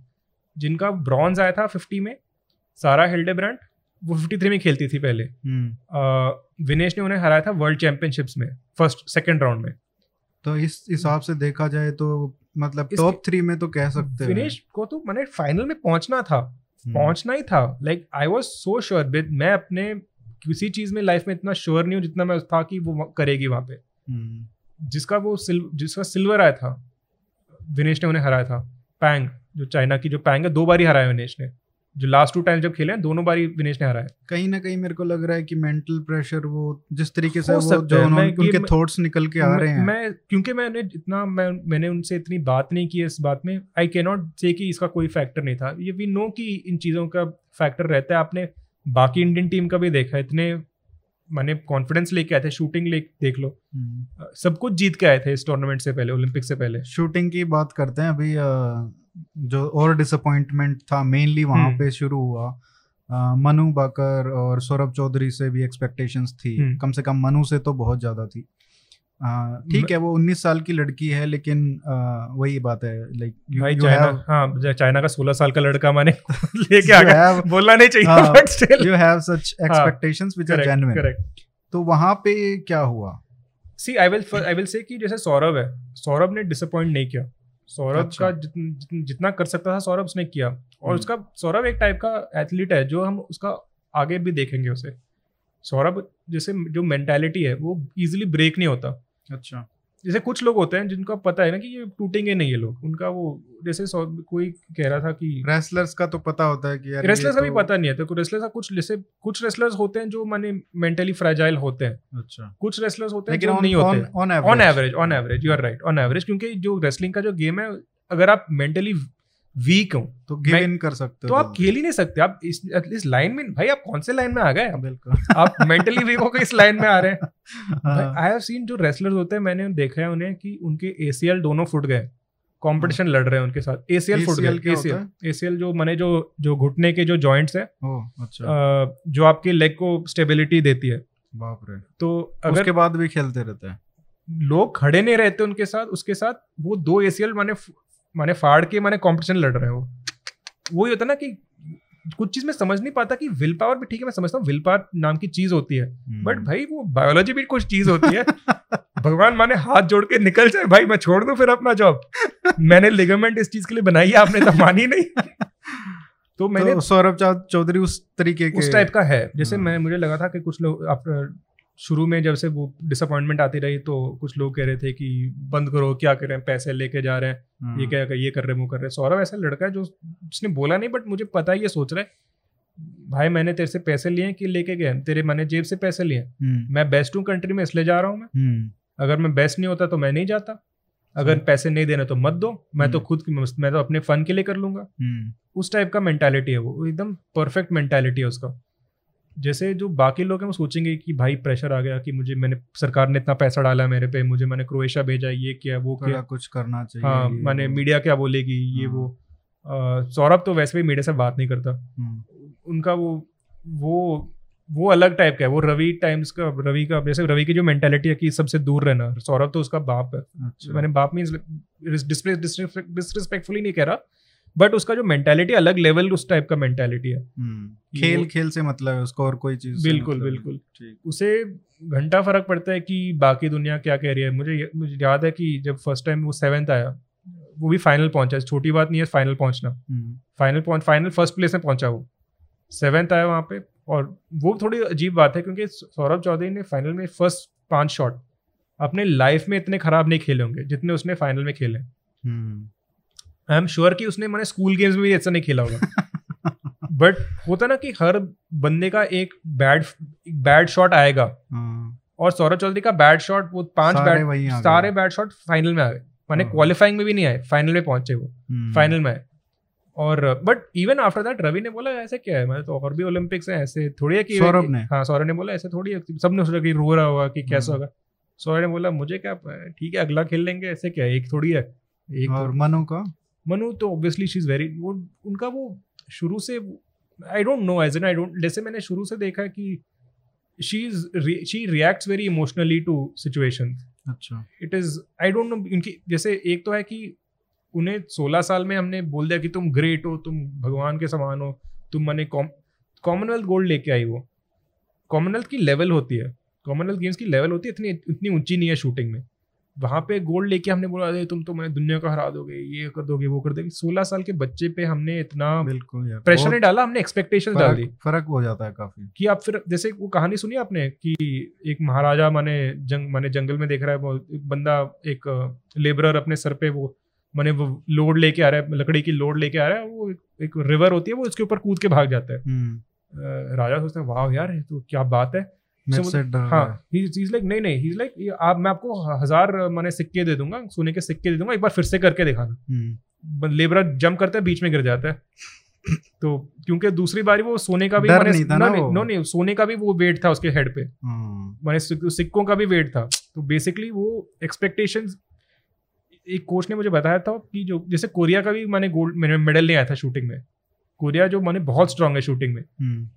[SPEAKER 2] जिनका ब्रॉन्ज आया था 50 में सारा हिल्डेब्रांड वो 53 में खेलती थी पहले।
[SPEAKER 1] हम्म,
[SPEAKER 2] विनेश ने उन्हें हराया था वर्ल्ड चैंपियनशिप्स में फ़र्स्ट सेकंड राउंड में।
[SPEAKER 1] तो इस हिसाब से देखा जाए तो मतलब टॉप थ्री में तो कह सकते हैं।
[SPEAKER 2] विनेश को तो मैंने फाइनल में पहुँचना था।
[SPEAKER 1] हम्म,
[SPEAKER 2] पहुँचना ही था। Like I was so sure मैं अपने किसी चीज़ में लाइफ में इतना श्योर नहीं हूँ जितना मैं था कि वो करेगी वहाँ पे।
[SPEAKER 1] हम्म,
[SPEAKER 2] जिसका वो सिल जिसका सिल्वर आया था विनेश ने उन्हें हराया था। पैंग जो चाइना की जो पैंग है दो बार ही हराया विनेश ने। जो लास्ट टू टाइम जब खेले हैं दोनों बारी विनेश ने हराया।
[SPEAKER 1] कहीं ना कहीं मेरे को लग रहा है कि मेंटल प्रेशर वो जिस तरीके से वो जो उन्होंने उनके थॉट्स निकल के आ रहे हैं।
[SPEAKER 2] मैं क्योंकि मैंने इतना मैं मैंने उनसे इतनी बात नहीं की इस बात में। आई कैन नॉट से कि इसका कोई फैक्टर नहीं था। ये वी नो कि इन चीज़ों का फैक्टर रहता है। आपने बाकी इंडियन टीम का भी देखा इतने मैंने कॉन्फिडेंस लेके आए थे शूटिंग ले देख लो
[SPEAKER 1] हम्म।
[SPEAKER 2] सब कुछ जीत के आए थे इस टूर्नामेंट से पहले ओलंपिक से पहले
[SPEAKER 1] शूटिंग की बात करते हैं अभी जो और डिसअपॉइंटमेंट था मेनली वहाँ
[SPEAKER 2] हम्म।
[SPEAKER 1] पे शुरू हुआ मनु बाकर और सौरभ चौधरी से भी एक्सपेक्टेशंस थी
[SPEAKER 2] हम्म।
[SPEAKER 1] कम से कम मनु से तो बहुत ज़्यादा थी ठीक है वो 19 साल की लड़की है लेकिन अ, वही बात है लाइक
[SPEAKER 2] भाई चाइना हाँ चाइना का सोलह साल का लड़का मैंने लेके आ गया बोलना नहीं चाहिए but still
[SPEAKER 1] you have such expectations which are genuine
[SPEAKER 2] correct
[SPEAKER 1] तो वहाँ पे क्या हुआ?
[SPEAKER 2] सी I will I will say कि जैसे सौरभ है सौरभ ने डिसअपॉइंट नहीं किया। सौरभ
[SPEAKER 1] अच्छा।
[SPEAKER 2] का जितना कर सकता था सौरभ उसने किया। और
[SPEAKER 1] हम्म।
[SPEAKER 2] उसका सौरभ एक टाइप का एथलीट है जो हम उसका आगे भी देखेंगे उसे। सौरभ जैसे जो मेंटालिटी है वो इजीली ब्रेक नहीं होता।
[SPEAKER 1] अच्छा।
[SPEAKER 2] जैसे कुछ लोग होते हैं जिनका पता है ना कि ये टूटेंगे नहीं ये लोग। उनका वो जैसे कोई कह रहा था कि
[SPEAKER 1] रेसलर्स का तो पता होता है कि यार
[SPEAKER 2] रेसलर्स का
[SPEAKER 1] तो...
[SPEAKER 2] भी पता नहीं है। तो रेसलर्स का कुछ जैसे कुछ रेसलर्स होते हैं जो माने मेंटली फ्रेजाइल होते हैं।
[SPEAKER 1] अच्छा।
[SPEAKER 2] कुछ रेसलर्स होते हैं
[SPEAKER 1] लेकिन
[SPEAKER 2] जो नहीं होते
[SPEAKER 1] on
[SPEAKER 2] average on average you are right on average क्योंकि जो रेसलिंग का जो गेम है अगर आप मेंटली वीक हो
[SPEAKER 1] तो गिव इन कर सकते
[SPEAKER 2] तो आप खेल ही नहीं सकते आप इस इस लाइन में भाई आप कौन से लाइन में आ गए?
[SPEAKER 1] बिल्कुल।
[SPEAKER 2] आप मेंटली वीक होकर इस लाइन में आ रहे हैं।
[SPEAKER 1] हाँ,
[SPEAKER 2] आई हैव सीन जो रेसलर्स होते हैं मैंने देखा है उन्हें कि उनके एसीएल दोनों फुट गए। कंपटीशन लड़ रहे हैं उनके साथ। एसीएल फुट गए एसीएल एसीएल जो माने जो जो घुटने के जो जॉइंट्स है
[SPEAKER 1] अच्छा।
[SPEAKER 2] जो आपके लेग को स्टेबिलिटी देती है।
[SPEAKER 1] बाप रे।
[SPEAKER 2] तो अगर
[SPEAKER 1] उसके बाद भी खेलते रहते हैं?
[SPEAKER 2] लोग खड़े नहीं रहते उनके साथ उसके साथ वो दो एसीएल माने माने फाड़ के माने कंपटीशन लड़ रहे हैं। वो वही होता है ना कि कुछ चीज़ मैं समझ नहीं पाता कि विल पावर भी ठीक है मैं समझता हूँ विल पावर नाम की चीज़ होती है। But
[SPEAKER 1] hmm.
[SPEAKER 2] भाई वो बायोलॉजी भी कुछ चीज़ होती है। भगवान माने हाथ जोड़ के निकल जाए भाई मैं छोड़ दूँ फिर अपना जॉब मैंने लिगामेंट इस चीज़ के लिए बनाई है आपने तो मानी नहीं। तो मैंने
[SPEAKER 1] तो सौरभ चौधरी उस तरीके के
[SPEAKER 2] उस टाइप का है। जैसे
[SPEAKER 1] हाँ।
[SPEAKER 2] मैं मुझे लगा था कि कुछ लोग आप शुरू में जब से वो डिसअपॉइंटमेंट आती रही तो कुछ लोग कह रहे थे कि बंद करो क्या कर रहे हैं पैसे लेके जा रहे हैं ये क्या कर ये कर रहे हैं वो कर रहे हैं। सौरभ ऐसा लड़का है जो उसने बोला नहीं बट मुझे पता है ये सोच रहा है भाई मैंने तेरे से पैसे लिए कि लेके गए तेरे मैंने जेब से पैसे लिए
[SPEAKER 1] हम्म,
[SPEAKER 2] मैं बेस्ट हूँ कंट्री में इसलिए जा रहा हूँ मैं।
[SPEAKER 1] हम्म,
[SPEAKER 2] अगर मैं बेस्ट नहीं होता तो मैं नहीं जाता। अगर
[SPEAKER 1] हम्म।
[SPEAKER 2] पैसे नहीं देने तो मत दो। मैं तो
[SPEAKER 1] हम्म।
[SPEAKER 2] खुद की- मैं तो अपने फन के लिए कर लूँगा।
[SPEAKER 1] हम्म,
[SPEAKER 2] उस टाइप का मेंटालिटी है वो एकदम परफेक्ट मेंटालिटी है उसका। जैसे जो बाकी लोग हैं वो सोचेंगे कि भाई प्रेशर आ गया कि मुझे मैंने सरकार ने इतना पैसा डाला मेरे पे मुझे मैंने क्रोएशिया भेजा ये किया वो किया।
[SPEAKER 1] कुछ करना चाहिए
[SPEAKER 2] हाँ मैंने मीडिया क्या बोलेगी ये
[SPEAKER 1] हाँ।
[SPEAKER 2] वो। सौरभ तो वैसे भी मीडिया से बात नहीं करता।
[SPEAKER 1] हम्म,
[SPEAKER 2] उनका वो वो वो अलग टाइप का है वो रवि टाइम्स का रवि का जैसे रवि की जो मेंटेलिटी है कि सबसे दूर रहना सौरभ तो उसका बाप है।
[SPEAKER 1] अच्छा।
[SPEAKER 2] मैंने बाप मीन्स डिसरिस्पेक्टफुली नहीं कह रहा बट उसका जो मेंटेलिटी अलग लेवल उस टाइप का मेंटेलिटी है।
[SPEAKER 1] हम्म, खेल खेल से मतलब है उसको और कोई चीज़
[SPEAKER 2] बिल्कुल
[SPEAKER 1] मतलब
[SPEAKER 2] बिल्कुल। उसे घंटा फ़र्क पड़ता है कि बाकी दुनिया क्या कह रही है। मुझे मुझे याद है कि जब फ़र्स्ट टाइम वो सेवेंथ आया वो भी फाइनल पहुँचा। छोटी बात नहीं है फाइनल पहुँचना। फाइनल पहुँच फाइनल फ़र्स्ट प्लेस में पहुँचा वो। सेवेंथ आया वहाँ पे और वो थोड़ी अजीब बात है क्योंकि सौरभ चौधरी ने फाइनल में फ़र्स्ट पाँच शॉट अपने लाइफ में इतने खराब नहीं खेले होंगे जितने उसने फाइनल में खेले।
[SPEAKER 1] हम्म,
[SPEAKER 2] आई एम श्योर कि उसने मैंने स्कूल गेम्स में भी ऐसा नहीं खेला होगा। बट होता ना कि हर बंदे का एक बैड बैड शॉट आएगा।
[SPEAKER 1] हाँ,
[SPEAKER 2] और सौरभ चौधरी का बैड शॉट वो पाँच बैड। सारे बैड शॉट फाइनल में आ गए। माने
[SPEAKER 1] हाँ।
[SPEAKER 2] क्वालिफाइंग में भी नहीं आए फाइनल में पहुँचे वो।
[SPEAKER 1] हम्म,
[SPEAKER 2] फाइनल में आए। और but even after that Ravi ने बोला ऐसे क्या है? मैं तो और भी ओलंपिक्स है ऐसे थोड़ी है कि
[SPEAKER 1] सौरभ ने?
[SPEAKER 2] हाँ सौरभ ने बोला ऐसे थोड़ी है सबने सोचा कि रो रहा होगा कि कैसा
[SPEAKER 1] हम्म।
[SPEAKER 2] होगा। सौरभ ने बोला मुझे क्या ठीक है अगला खेल लेंगे ऐसे क्या है? एक थोड़ी है। एक
[SPEAKER 1] और
[SPEAKER 2] थोड़ी-
[SPEAKER 1] मनु का?
[SPEAKER 2] मनु तो ऑब्वियसली शी इज़ वेरी वो उनका वो शुरू से I don't know as an I don't जैसे मैंने शुरू से देखा कि she is she reacts very emotionally to situation
[SPEAKER 1] अच्छा।
[SPEAKER 2] It is I don't know इनकी जैसे एक तो है कि उन्हें 16 साल में हमने बोल दिया कि तुम ग्रेट हो तुम भगवान के समान हो तुम मैंने कॉमनवेल्थ गोल्ड लेके आई वो। कॉमनवेल्थ की लेवल होती है। कॉमनवेल्थ गेम्स की लेवल होती है इतनी इतनी ऊँची नहीं है शूटिंग में। वहाँ पे गोल्ड लेके हमने बोला अरे तुम तो मैं दुनिया को हरा दोगे ये कर दोगे वो कर दोगे। सोलह साल के बच्चे पे हमने इतना
[SPEAKER 1] बिल्कुल
[SPEAKER 2] प्रेशर नहीं डाला हमने एक्सपेक्टेशन डाल। दी
[SPEAKER 1] फ़र्क हो जाता है काफ़ी।
[SPEAKER 2] कि आप फिर जैसे वो कहानी सुनी आपने कि एक महाराजा माने जंग माने जंगल में देख रहा है बंदा एक लेबरर अपने सर पे वो माने वो लोड लेके आ रहा है लकड़ी की लोड लेके आ रहा है वो एक, रिवर होती है वो उसके ऊपर कूद के भाग जाता है।
[SPEAKER 1] हम्म,
[SPEAKER 2] राजा सोचता है वाह यार तो क्या बात है। हाँ इज़ लाइक नहीं नहीं ही लाइक आप मैं आपको हज़ार माने सिक्के दे दूँगा सोने के सिक्के दे दूँगा एक बार फिर से करके दिखाना।
[SPEAKER 1] हम्म,
[SPEAKER 2] लेबर जंप करता है बीच में गिर जाता है। तो क्योंकि दूसरी बारी वो सोने का भी माने
[SPEAKER 1] नहीं था ना
[SPEAKER 2] नहीं, नो नहीं सोने का भी वो वेट था उसके हेड पे।
[SPEAKER 1] हाँ,
[SPEAKER 2] माने सिक- सिक्कों का भी वेट था। तो बेसिकली वो एक्सपेक्टेशंस एक कोच ने मुझे बताया था कि जो जैसे कोरिया का भी मैंने गोल्ड मेडल नहीं आया था शूटिंग में। कोरिया जो मैंने बहुत स्ट्रांग है शूटिंग में।
[SPEAKER 1] हम्म,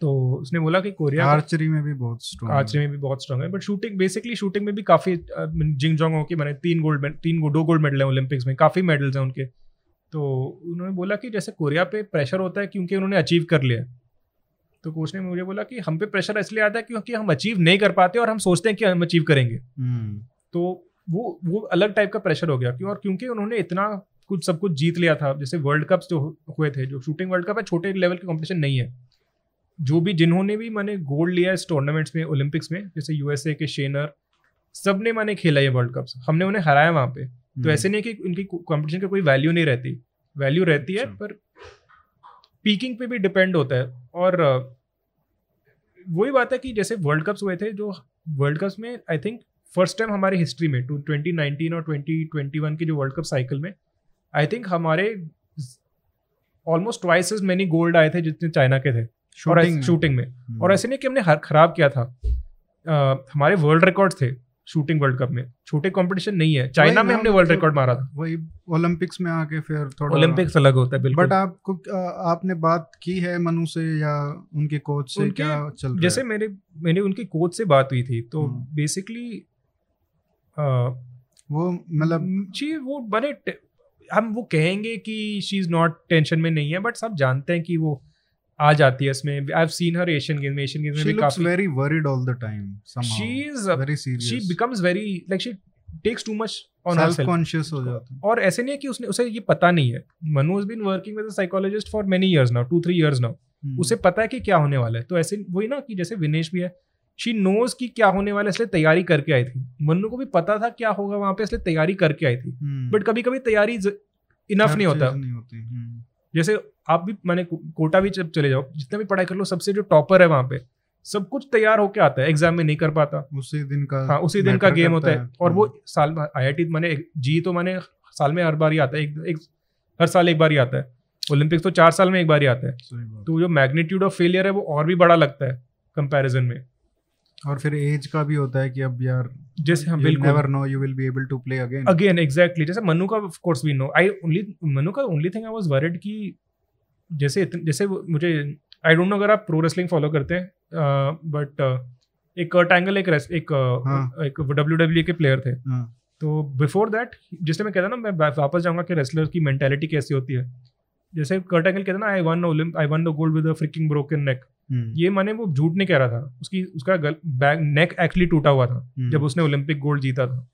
[SPEAKER 2] तो उसने बोला कि कोरिया
[SPEAKER 1] आर्चरी में भी बहुत स्ट्रॉन्ग
[SPEAKER 2] आर्चरी में भी बहुत स्ट्रांग है बट शूटिंग बेसिकली शूटिंग में भी काफ़ी जिंग जोंग हो के मैंने तीन गोल्ड तीन दो गोल्ड मेडल है ओलंपिक्स में काफ़ी मेडल्स हैं उनके। तो उन्होंने बोला कि जैसे कोरिया पे प्रेशर होता है क्योंकि उन्होंने अचीव कर लिया। तो कोच ने मुझे बोला कि हम पे प्रेशर इसलिए आता है क्योंकि हम अचीव नहीं कर पाते और हम सोचते हैं कि हम अचीव करेंगे।
[SPEAKER 1] हम्म,
[SPEAKER 2] तो वो वो अलग टाइप का प्रेशर हो गया क्यों और क्योंकि उन्होंने इतना कुछ सब कुछ जीत लिया था जैसे वर्ल्ड कप्स जो हुए थे जो शूटिंग वर्ल्ड कप है छोटे लेवल के कंपटीशन नहीं है। जो भी जिन्होंने भी मैंने गोल्ड लिया इस टूर्नामेंट्स में ओलंपिक्स में जैसे यूएसए के शेनर सबने मैंने खेला ये वर्ल्ड कप्स हमने उन्हें हराया वहाँ पे। तो
[SPEAKER 1] हम्म,
[SPEAKER 2] ऐसे नहीं कि उनकी कंपटीशन की कोई वैल्यू नहीं रहती। वैल्यू रहती है
[SPEAKER 1] अच्छा।
[SPEAKER 2] पर पीकिंग पे भी डिपेंड होता है। और वही बात है कि जैसे वर्ल्ड कप्स हुए थे जो वर्ल्ड कप्स में आई थिंक फ़र्स्ट टाइम हमारे हिस्ट्री में टू ट्वेंटी नाइनटीन और ट्वेंटी ट्वेंटी वन के जो वर्ल्ड कप साइकिल में आई थिंक हमारे almost twice as many gold आए थे जितने चाइना के थे।
[SPEAKER 1] शूटिंग।
[SPEAKER 2] शूटिंग में?
[SPEAKER 1] हम्म,
[SPEAKER 2] और ऐसे नहीं कि हमने हर खराब किया था। अ, हमारे वर्ल्ड रिकॉर्ड थे शूटिंग वर्ल्ड कप में। छोटे कंपटीशन नहीं है। चाइना में हमने वर्ल्ड
[SPEAKER 1] मतलब
[SPEAKER 2] रिकॉर्ड मारा था।
[SPEAKER 1] वही ओलंपिक्स में आके फिर थोड़ा
[SPEAKER 2] ओलंपिक्स अलग होता है बिल्कुल।
[SPEAKER 1] बट आपको आ, आपने बात की है मनु से या उनके कोच से?
[SPEAKER 2] उनके-
[SPEAKER 1] क्या चल रहा
[SPEAKER 2] जैसे मेरे मेरी उनकी कोच से बात हुई थी तो। बेसिकली
[SPEAKER 1] वो मतलब
[SPEAKER 2] जी वो बने हम वो कहेंगे कि शी इज़ नॉट टेंशन में नहीं है बट सब जानते हैं कि वो आ जाती है इसमें। आई हैव सीन हर एशियन गेम में एशियन गेम्स में
[SPEAKER 1] she
[SPEAKER 2] भी
[SPEAKER 1] looks
[SPEAKER 2] काफ़ी
[SPEAKER 1] very worried all the time somehow.
[SPEAKER 2] She is
[SPEAKER 1] very
[SPEAKER 2] she becomes very like she takes too much on
[SPEAKER 1] self
[SPEAKER 2] herself
[SPEAKER 1] conscious हो जाता है.
[SPEAKER 2] और ऐसे नहीं है कि उसने उसे ये पता नहीं है। Manu has been working with a psychologist for many years now two three years now उसे पता है कि क्या होने वाला है। तो ऐसे वही ना कि जैसे विनेश भी है शी नोज़ कि क्या होने वाला है इसलिए तैयारी करके आई थी। मनु को भी पता था क्या होगा वहाँ पे इसलिए तैयारी करके आई थी। बट कभी कभी तैयारी इनफ नहीं होता।
[SPEAKER 1] नहीं होती हम्म,
[SPEAKER 2] जैसे आप भी मैंने कोटा भी जब चले जाओ जितना भी पढ़ाई कर लो सबसे जो टॉपर है वहाँ पे सब कुछ तैयार होके आता है एग्ज़ाम में नहीं कर पाता।
[SPEAKER 1] उसी दिन का
[SPEAKER 2] हाँ उसी दिन का गेम होता
[SPEAKER 1] करता
[SPEAKER 2] है। और वो
[SPEAKER 1] हम्म,
[SPEAKER 2] साल में आई आई मैंने जी तो मैंने साल में हर बार ही आता है एक, एक हर साल एक बार ही आता है। ओलंपिक्स तो चार साल में एक बार ही आता है। तो जो मैग्नीट्यूड ऑफ़ फेलियर है वो और भी बड़ा लगता है कंपैरिजन में।
[SPEAKER 1] और फिर एज का भी होता है कि अब यार
[SPEAKER 2] जैसे हम
[SPEAKER 1] you
[SPEAKER 2] बिल्कुल।
[SPEAKER 1] never know you will be able to play again
[SPEAKER 2] again exactly जैसे मनु का of course we know I only Manu का only thing I was worried कि जैसे इतन, जैसे मुझे आई डोंट नो अगर आप प्रो रेसलिंग फॉलो करते हैं बट एक कर्ट एंगल एक एक हाँ. एक डब्ल्यू डब्ल्यू e के प्लेयर थे। हाँ. तो बिफोर दैट जिससे मैं कहता ना मैं वापस जाऊँगा कि रेसलर की मेंटेलिटी कैसी होती है। जैसे कर्ट एंगल कहता ना I won Olympic I won the gold with freaking broken neck ये मैंने वो झूठ नहीं कह रहा था। उसकी उसका बैक नेक एक्चुअली टूटा हुआ था हम्म। जब उसने ओलंपिक गोल्ड जीता था।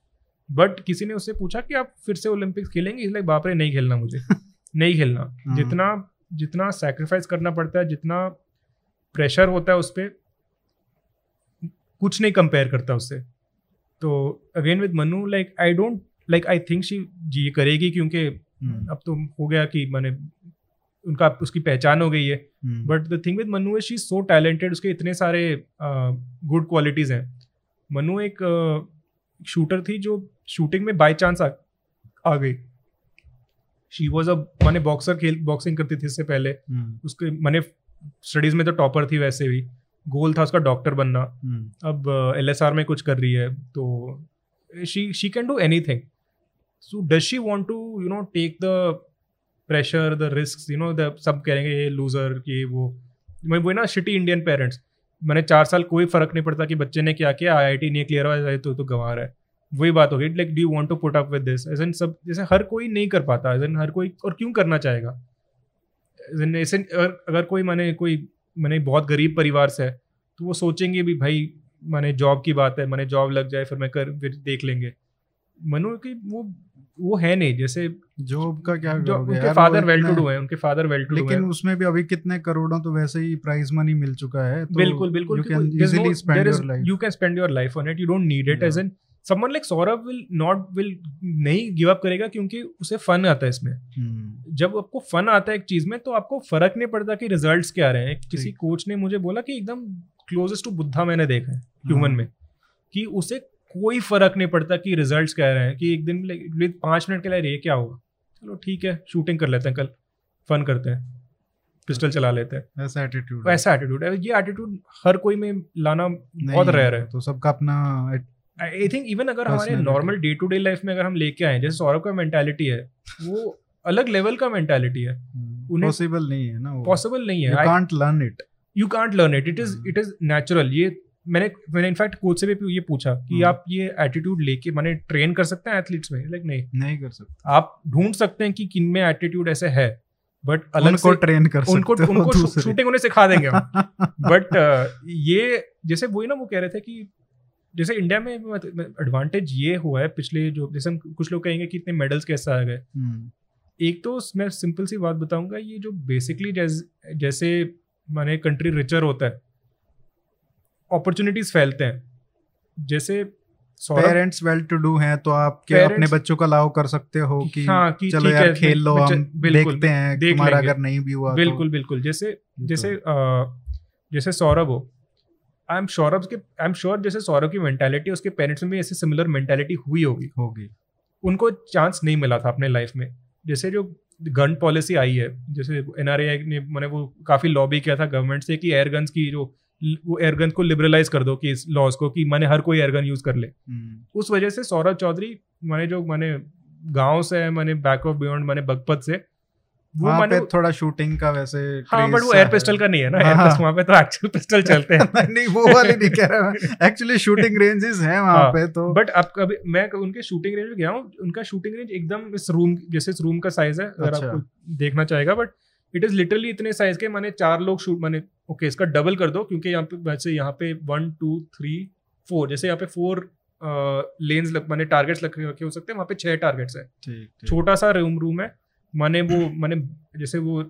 [SPEAKER 2] बट किसी ने उससे पूछा कि आप फिर से ओलंपिक्स खेलेंगे? इसलिए बाप रे नहीं खेलना मुझे। नहीं खेलना। हाँ। जितना जितना सेक्रीफाइस करना पड़ता है जितना प्रेशर होता है उस पर कुछ नहीं कंपेयर करता उससे। तो again with Manu like I don't like I think she जी करेगी क्योंकि हम्म। अब तो हो गया कि मैंने उनका उसकी पहचान हो गई है। But the thing with Manu she so talented उसके इतने सारे गुड क्वालिटीज हैं। मनु एक शूटर थी जो शूटिंग में बाई चांस आ, आ गई। शी वॉज़ अ मैंने बॉक्सर खेल बॉक्सिंग करती थी इससे पहले। hmm. उसके मैंने स्टडीज़ में तो टॉपर थी वैसे भी। गोल था उसका डॉक्टर बनना। hmm. अब एल एस आर में कुछ कर रही है तो she she can do anything so does she want to you know take the pressure the risk you know the सब कहेंगे ये लूजर ये वो। मैं वो ना सिटी इंडियन पेरेंट्स मैंने चार साल कोई फ़र्क नहीं पड़ता कि बच्चे ने क्या किया आई आई टी नहीं क्लियर हुआ तो तो गंवा रहा है। वही बात होगी। Like do want to put up with this as सब जैसे हर कोई नहीं कर पाता एज हर कोई और क्यों करना चाहेगा? ऐसे अगर कोई मैंने कोई मैंने बहुत गरीब परिवार से है तो वो सोचेंगे भी भाई मैंने जॉब की बात है मैंने जॉब लग जाए फिर मैं कर फिर देख लेंगे। मनु की वो वो है नहीं जैसे
[SPEAKER 1] जॉब का क्या
[SPEAKER 2] जो उनके फादर वेल टू डू है। उनके फादर वेल टू
[SPEAKER 1] डू लेकिन उसमें भी अभी कितने करोड़ों तो वैसे ही प्राइज मनी मिल चुका है
[SPEAKER 2] तो बिल्कुल बिल्कुल you can spend your life you can spend your life on it you don't need it as an someone like Saurabh will not will नहीं गिव अप करेगा क्योंकि उसे फन आता है इसमें। hmm. जब आपको फन आता है एक चीज़ में तो आपको फ़र्क नहीं पड़ता कि रिजल्ट्स क्या आ रहे हैं। किसी कोच ने मुझे बोला कि एकदम क्लोजेस्ट टू बुद्धा मैंने देखा है ह्यूमन हाँ। में कि उसे कोई फ़र्क नहीं पड़ता कि रिजल्ट्स क्या रहे हैं कि एक दिन पाँच मिनट के लिए ये क्या होगा। चलो ठीक है शूटिंग कर लेते हैं कल फन करते हैं पिस्टल चला लेते हैं।
[SPEAKER 1] ऐसा एटीट्यूड
[SPEAKER 2] ऐसा एटीट्यूड ये एटीट्यूड हर कोई में लाना बहुत रेयर है।
[SPEAKER 1] तो सबका अपना
[SPEAKER 2] आई थिंक इवन अगर हमारे normal day to day life में अगर हम लेके आए जैसे सौरभ का मेंटालिटी है वो अलग लेवल का मेंटालिटी है।
[SPEAKER 1] Possible hmm. नहीं है ना
[SPEAKER 2] पॉसिबल नहीं है।
[SPEAKER 1] You can't learn it
[SPEAKER 2] you can't learn it it is it is natural ये मैंने मैंने इनफैक्ट कोच से भी ये पूछा कि hmm. आप ये एटीट्यूड लेके मैंने ट्रेन कर सकते हैं एथलीट्स में? लाइक नहीं।
[SPEAKER 1] नहीं कर सकते।
[SPEAKER 2] आप ढूंढ सकते हैं कि किन में एटीट्यूड ऐसे है बट अलग
[SPEAKER 1] उनको ट्रेन कर
[SPEAKER 2] उनको सकते उनको शूटिंग उन्हें सिखा देंगे बट uh, ये जैसे वही ना वो कह रहे थे कि जैसे इंडिया में एडवांटेज ये हुआ है पिछले जो जैसे हम कुछ लोग कहेंगे कि इतने मेडल्स कैसे आ गए। हम्म। एक तो मैं सिंपल सी बात बताऊँगा ये जो बेसिकली जैसे जैसे माने कंट्री रिचर होता है अपॉर्चुनिटीज़ फैलते हैं। जैसे
[SPEAKER 1] पेरेंट्स वेल टू डू हैं तो आप क्या अपने बच्चों का लाव कर सकते हो कि, हाँ, कि चलो यार खेल लो हम देखते हैं देख तुम्हारा अगर नहीं भी हुआ
[SPEAKER 2] तो। बिल्कुल तो, बिल्कुल जैसे जैसे आ, जैसे सौरभ हो आई एम सौरभ के आई एम श्योर जैसे सौरभ की मेंटालिटी उसके पेरेंट्स में भी ऐसी सिमिलर मेंटालिटी हुई होगी।
[SPEAKER 1] होगी।
[SPEAKER 2] उनको चांस नहीं मिला था अपने लाइफ में। जैसे जो गन पॉलिसी आई है जैसे एन ने मैंने वो काफ़ी लॉबी किया था गवर्नमेंट से कि एयर गन्स की जो वो एयर गन को लिबरलाइज कर दो कि इस लॉज को कि मैंने हर कोई एयर गन यूज़ कर ले। हम्म। उस वजह से सौरभ चौधरी मैंने जो मैंने गाँव से मैंने बैक ऑफ़ बियॉन्ड मैंने बगपत से
[SPEAKER 1] वहाँ पे थोड़ा शूटिंग का वैसे
[SPEAKER 2] हाँ बट वो एयर पिस्टल का नहीं है ना एयर हाँ, वहाँ पे तो एक्चुअल पिस्टल चलते हैं।
[SPEAKER 1] नहीं वो वाले नहीं कह रहा एक्चुअली शूटिंग रेंजेस हैं वहाँ हाँ, पे तो।
[SPEAKER 2] बट अब कभी मैं उनके शूटिंग रेंज में गया हूँ उनका शूटिंग रेंज एकदम इस रूम जैसे इस रूम का साइज़ है अगर अच्छा। आपको देखना चाहेगा बट इट इज़ लिटरली इतने साइज़ के मैंने चार लोग शूट मैंने ओके इसका डबल कर दो क्योंकि यहाँ पे वैसे यहाँ पे वन टू थ्री फोर जैसे यहाँ पे फोर लेन्स मैंने टारगेट्स रखे हो सकते हैं वहाँ पे छह टारगेट्स है। छोटा सा रूम रूम है मैंने वो मैंने जैसे वो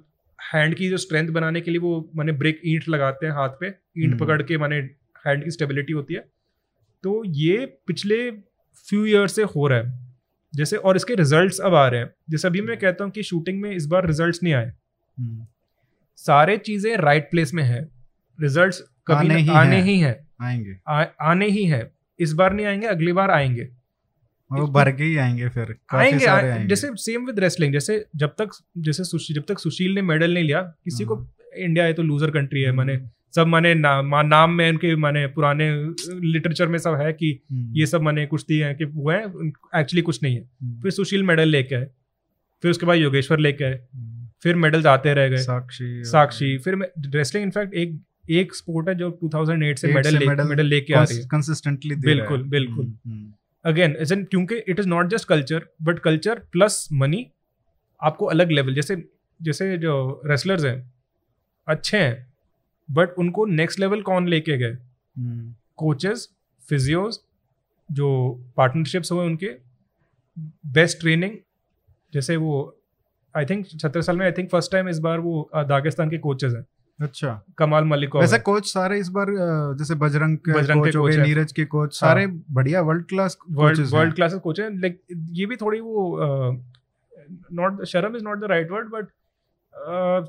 [SPEAKER 2] हैंड की जो स्ट्रेंथ बनाने के लिए वो मैंने ब्रेक ईंट लगाते हैं हाथ पे ईंट हम्म। पकड़ के मैंने हैंड की स्टेबिलिटी होती है। तो ये पिछले फ्यू ईयर से हो रहा है। जैसे और इसके रिजल्ट्स अब आ रहे हैं। जैसे अभी मैं कहता हूँ कि शूटिंग में इस बार रिजल्ट्स नहीं आए। हम्म। सारे चीज़ें राइट प्लेस में है। रिजल्ट्स कभी आने, ही, आने है। ही है।
[SPEAKER 1] आएँगे।
[SPEAKER 2] आ, आने ही है। इस बार नहीं आएँगे अगली बार आएँगे।
[SPEAKER 1] वो भर के ही आएँगे फिर
[SPEAKER 2] आएँगे, आएँगे जैसे सेम विद रेसलिंग जैसे जब तक जैसे सुशील जब तक सुशील ने मेडल नहीं लिया किसी को इंडिया हाँ। है तो लूजर कंट्री है मैंने हम्म। सब माने ना, नाम में उनके माने पुराने लिटरेचर में सब है कि हम्म। ये सब माने कुश्ती है कि वो है एक्चुअली कुछ नहीं है हम्म। फिर सुशील मेडल लेके आए फिर उसके बाद योगेश्वर लेके आए फिर मेडल्स आते रह गए
[SPEAKER 1] साक्षी
[SPEAKER 2] साक्षी फिर रेसलिंग इनफैक्ट एक एक स्पोर्ट है जो 2008 से मेडल मेडल लेके आ रही है
[SPEAKER 1] कंसिस्टेंटली
[SPEAKER 2] बिल्कुल, बिल्कुल। अगेन इज़ क्योंकि it is not just culture but culture plus money आपको अलग लेवल जैसे जैसे जो रेसलर्स हैं अच्छे हैं बट उनको नेक्स्ट लेवल कौन लेके गए? कोचेस फिजियोज जो पार्टनरशिप्स हुए उनके बेस्ट ट्रेनिंग जैसे वो आई थिंक सत्रह साल में आई थिंक फ़र्स्ट टाइम इस बार वो दागिस्तान के कोचेज हैं।
[SPEAKER 1] अच्छा।
[SPEAKER 2] कमाल मलिक
[SPEAKER 1] वैसे कोच सारे इस बार जैसे बजरंग के
[SPEAKER 2] बजरंग के
[SPEAKER 1] कोच हो गए नीरज के कोच सारे बढ़िया world class
[SPEAKER 2] world
[SPEAKER 1] coaches
[SPEAKER 2] world classes coach हैं। लाइक ये भी थोड़ी वो नॉट शर्म is not the right word but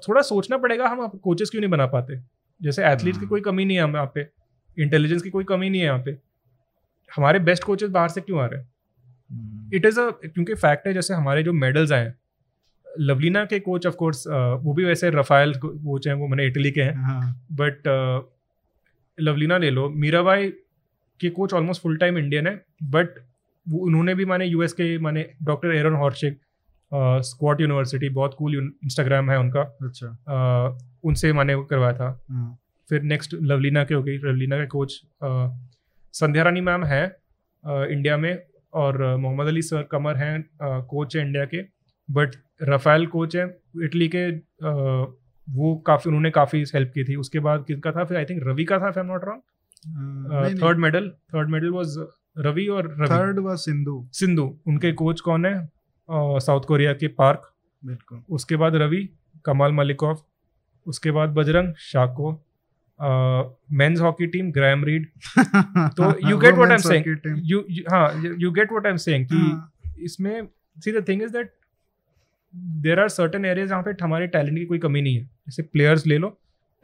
[SPEAKER 2] थोड़ा सोचना पड़ेगा हम कोचेस क्यों नहीं बना पाते? जैसे एथलीट की
[SPEAKER 1] हाँ।
[SPEAKER 2] कोई कमी नहीं है हम यहाँ पे। इंटेलिजेंस की कोई कमी नहीं है यहाँ पे। हमारे बेस्ट कोचेस बाहर से क्यों आ रहे हैं? इट इज़ अ क्योंकि फैक्ट है जैसे हमारे जो मेडल्स आए हैं, लवलीना के कोच ऑफ़ कोर्स वो भी वैसे रफायल कोच हैं वो मैंने इटली के हैं।
[SPEAKER 1] हाँ।
[SPEAKER 2] बट लवलीना ले लो। मीराबाई के coach almost full time Indian है बट वो उन्होंने भी माने यूएस के माने doctor Aaron Horschig Squat University बहुत कूल इंस्टाग्राम है उनका।
[SPEAKER 1] अच्छा।
[SPEAKER 2] अ, उनसे माने वो करवाया था।
[SPEAKER 1] हाँ,
[SPEAKER 2] फिर नेक्स्ट लवलीना के हो गई। लवलीना के कोच संध्या रानी मैम है इंडिया में और मोहम्मद अली सर कमर हैं कोच है इंडिया के। बट रफायल कोच है इटली के अ, वो काफ़ी उन्होंने काफ़ी हेल्प की थी। उसके बाद किसका था? फिर आई थिंक रवि का था I am not wrong third medal third medal was Ravi और रवि।
[SPEAKER 1] थर्ड व सिंधु।
[SPEAKER 2] सिंधु उनके कोच कौन है? साउथ कोरिया के पार्क
[SPEAKER 1] बिल्कुल।
[SPEAKER 2] उसके बाद रवि कमाल मलिकॉफ उसके बाद Bajrang शाको। Men's hockey team Graham Reid तो you get
[SPEAKER 1] Women's
[SPEAKER 2] saying.
[SPEAKER 1] hockey team.
[SPEAKER 2] You हाँ you get what I am saying कि
[SPEAKER 1] हाँ,
[SPEAKER 2] इसमें see the thing is that there are certain areas जहाँ पे हमारे टैलेंट की कोई कमी नहीं है। जैसे प्लेयर्स ले लो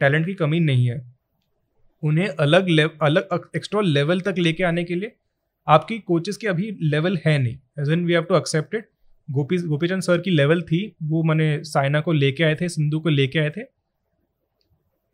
[SPEAKER 2] टैलेंट की कमी नहीं है। उन्हें अलग लेव अलग एक्स्ट्रा लेवल तक लेके आने के लिए आपकी कोचेस की अभी लेवल है नहीं। As an we have to accept it Gopi, Gopichand sir की लेवल थी, वो मैंने साइना को लेके आए थे, सिंधु को लेके आए थे।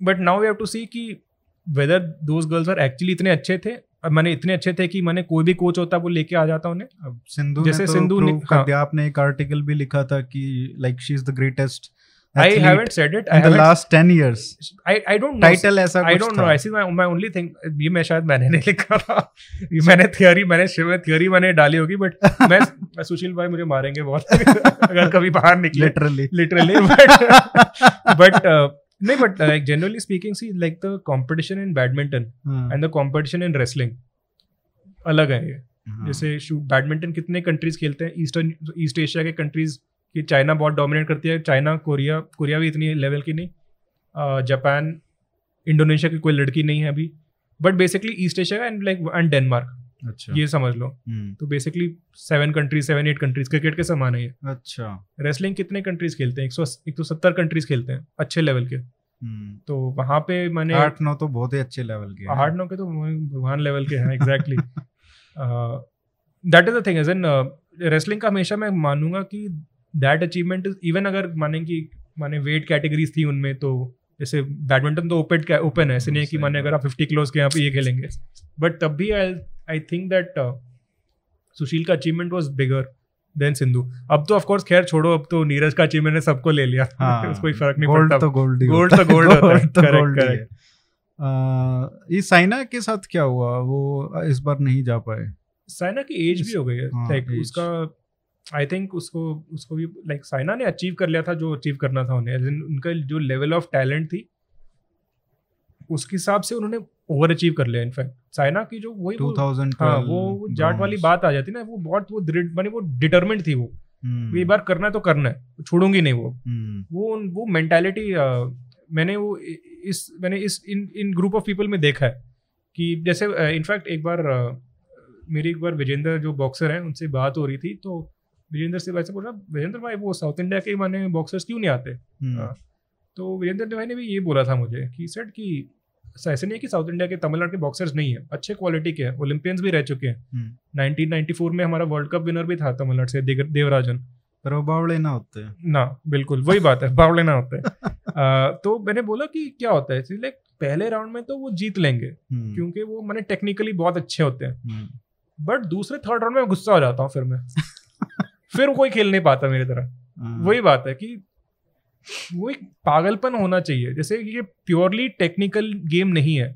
[SPEAKER 2] But now we have to see कि whether those girls are actually इतने अच्छे थे मैंने इतने अच्छे थे कि मैंने कोई भी कोच होता वो लेके आ जाता उन्हें।
[SPEAKER 1] अब सिंधु
[SPEAKER 2] जैसे
[SPEAKER 1] तो
[SPEAKER 2] सिंधु ने-
[SPEAKER 1] कर
[SPEAKER 2] हाँ।
[SPEAKER 1] दिया। आपने एक आर्टिकल भी लिखा था कि like she is the greatest
[SPEAKER 2] I haven't said it
[SPEAKER 1] in the last 10 years
[SPEAKER 2] I I don't know
[SPEAKER 1] title ऐसा
[SPEAKER 2] डोंट नो
[SPEAKER 1] था।
[SPEAKER 2] ऐसी मैं ओनली थिंग ये मैं शायद मैंने नहीं लिखा था। ये मैंने थियोरी मैंने शिव थियोरी मैंने डाली होगी बट मैं सुशील भाई मुझे मारेंगे बहुत। अगर कभी बाहर निकले।
[SPEAKER 1] लिटरली
[SPEAKER 2] लिटरली बट बट नहीं but like generally speaking see like the competition in badminton and the competition in wrestling अलग है ये।
[SPEAKER 1] हाँ।
[SPEAKER 2] जैसे शूट बैडमिंटन कितने कंट्रीज़ खेलते हैं? ईस्टर्न ईस्ट एशिया के कंट्रीज़ की चाइना बहुत डोमिनेट करती है। चाइना कोरिया कोरिया भी इतनी लेवल की नहीं। जापान इंडोनेशिया की कोई लड़की नहीं है अभी। But basically east Asia and like and Denmark
[SPEAKER 1] अच्छा।
[SPEAKER 2] ये समझ लो।
[SPEAKER 1] हम्म,
[SPEAKER 2] तो basically seven countries seven eight countries cricket के समान है ये।
[SPEAKER 1] अच्छा।
[SPEAKER 2] रेसलिंग कितने कंट्रीज़ खेलते हैं? एक सौ एक सौ सत्तर कंट्रीज़ खेलते हैं अच्छे लेवल के।
[SPEAKER 1] हम्म,
[SPEAKER 2] तो वहाँ पे मैंने
[SPEAKER 1] आठ नौ तो बहुत ही अच्छे लेवल के
[SPEAKER 2] आठ नौ के तो भगवान लेवल के हैं exactly that is the thing as an wrestling का हमेशा मैं मानूँगा कि दैट अचीवमेंट इज़ इवन अगर माने कि माने वेट कैटेगरीज थी उनमें तो जैसे बैडमिंटन तो ओपन ओपन है ऐसे नहीं है कि माने अगर आप फिफ्टी किलोज के यहाँ पे ये खेलेंगे। बट तब भी आई आई थिंक दैट सुशील का achievement was bigger than Sindhu अब तो ऑफकोर्स खैर छोड़ो अब तो नीरज का अचीवमेंट ने सबको ले लिया।
[SPEAKER 1] हाँ,
[SPEAKER 2] कोई फ़र्क नहीं पड़ता।
[SPEAKER 1] तो गोल्ड
[SPEAKER 2] गोल्ड तो गोल्ड होता है।
[SPEAKER 1] तो
[SPEAKER 2] करेक्ट
[SPEAKER 1] गोल्ड ही है।
[SPEAKER 2] करेक्ट
[SPEAKER 1] ये साइना के साथ क्या हुआ? वो इस बार नहीं जा पाए।
[SPEAKER 2] साइना की एज भी हो गई है।
[SPEAKER 1] हाँ,
[SPEAKER 2] लाइक
[SPEAKER 1] age.
[SPEAKER 2] उसका आई थिंक उसको उसको भी लाइक साइना ने अचीव कर लिया था जो अचीव करना था उन्हें। उनका जो लेवल ऑफ़ टैलेंट थी उसके हिसाब से उन्होंने ओवर अचीव कर लिया इनफैक्ट साइना की जो वही वो-
[SPEAKER 1] 2012
[SPEAKER 2] हाँ वो जाट वाली बात आ जाती ना वो बहुत वो दृढ़ माने वो डिटर्मेंट थी वो।
[SPEAKER 1] हम्म,
[SPEAKER 2] ये बार करना है तो करना है छोड़ूँगी नहीं वो।
[SPEAKER 1] हम्म,
[SPEAKER 2] वो वो मेंटालिटी मैंने वो इस मैंने इस इन इन ग्रुप ऑफ़ पीपल में देखा है कि जैसे इनफैक्ट एक बार मेरी एक बार विजेंद्र जो बॉक्सर हैं उनसे बात हो रही थी तो विजेंद्र से वैसे बोला विजेंद्र भाई वो साउथ इंडिया के माने बॉक्सर्स क्यों नहीं आते?
[SPEAKER 1] हम्म,
[SPEAKER 2] हाँ। तो वीरेंद्र भाई ने भी ये बोला था मुझे कि सेट कि ऐसे नहीं है कि साउथ इंडिया के तमिलनाडु के बॉक्सर्स नहीं है। अच्छे क्वालिटी के हैं। ओलंपियंस भी रह चुके हैं।
[SPEAKER 1] हम्म।
[SPEAKER 2] 1994 में हमारा वर्ल्ड कप विनर भी था तमिलनाडु से देवराजन।
[SPEAKER 1] पर वो बावड़े ना होते। हैं।
[SPEAKER 2] ना बिल्कुल वही बात है बावले ना होते। हैं तो मैंने बोला कि क्या होता है? लाइक पहले राउंड में तो वो जीत लेंगे
[SPEAKER 1] हम्म,
[SPEAKER 2] क्योंकि वो मैंने टेक्निकली बहुत अच्छे होते हैं।
[SPEAKER 1] हम्म,
[SPEAKER 2] बट दूसरे थर्ड राउंड में गुस्सा हो जाता हूँ फिर मैं। फिर कोई खेल नहीं पाता मेरी तरह।
[SPEAKER 1] हाँ,
[SPEAKER 2] वही बात है कि वो एक पागलपन होना चाहिए। जैसे ये प्योरली टेक्निकल गेम नहीं है।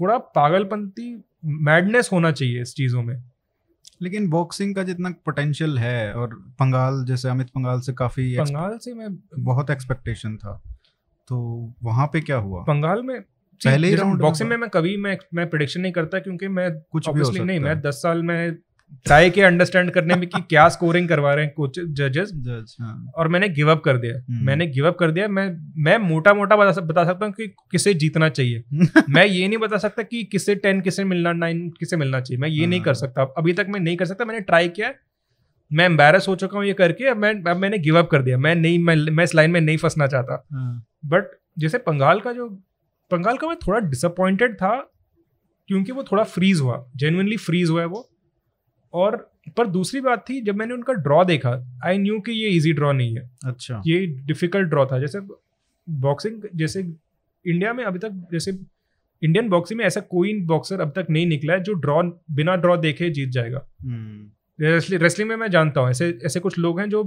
[SPEAKER 2] थोड़ा पागलपंती मैडनेस होना चाहिए इस चीज़ों में।
[SPEAKER 1] लेकिन बॉक्सिंग का जितना पोटेंशियल है और पंगाल जैसे अमित पंगाल से काफ़ी
[SPEAKER 2] पंगाल से मैं
[SPEAKER 1] बहुत एक्सपेक्टेशन था। तो वहाँ पे क्या हुआ?
[SPEAKER 2] पंगाल में
[SPEAKER 1] पहले ही राउंड
[SPEAKER 2] बॉक्सिंग में मैं कभी मैं मैं प्रिडिक्शन नहीं करता क्योंकि मैं
[SPEAKER 1] कुछ भी
[SPEAKER 2] नहीं मैं दस साल में ट्राई किया अंडरस्टैंड करने में कि क्या स्कोरिंग करवा रहे हैं कोच जजेस
[SPEAKER 1] जज हाँ।
[SPEAKER 2] और मैंने गिव अप कर दिया।
[SPEAKER 1] हम्म।
[SPEAKER 2] मैंने गिव अप कर दिया। मैं मैं मोटा मोटा बता, बता सकता हूँ कि किसे जीतना चाहिए। मैं ये नहीं बता सकता कि किसे टेन किसे मिलना नाइन किसे मिलना चाहिए। मैं ये नहीं कर
[SPEAKER 1] हाँ।
[SPEAKER 2] सकता। अभी तक मैं नहीं कर सकता। मैंने ट्राई किया मैं एम्बेरस हो चुका हूँ ये करके। अब मैं अब मैंने गिव अप कर दिया। मैं नहीं मैं, मैं इस लाइन में नहीं फंसना चाहता।
[SPEAKER 1] हाँ,
[SPEAKER 2] बट जैसे पंगाल का जो पंगाल का मैं थोड़ा डिसअपॉइंटेड था क्योंकि वो थोड़ा फ्रीज हुआ। जेनुइनली फ्रीज हुआ है वो। और पर दूसरी बात थी जब मैंने उनका ड्रॉ देखा आई न्यू कि ये इजी ड्रॉ नहीं है।
[SPEAKER 1] अच्छा।
[SPEAKER 2] ये डिफ़िकल्ट ड्रॉ था। जैसे बॉक्सिंग जैसे इंडिया में अभी तक जैसे इंडियन बॉक्सिंग में ऐसा कोई बॉक्सर अब तक नहीं निकला है जो ड्रॉ बिना ड्रॉ देखे जीत जाएगा।
[SPEAKER 1] हम्म,
[SPEAKER 2] रेसलिंग में मैं जानता हूँ ऐसे ऐसे कुछ लोग हैं जो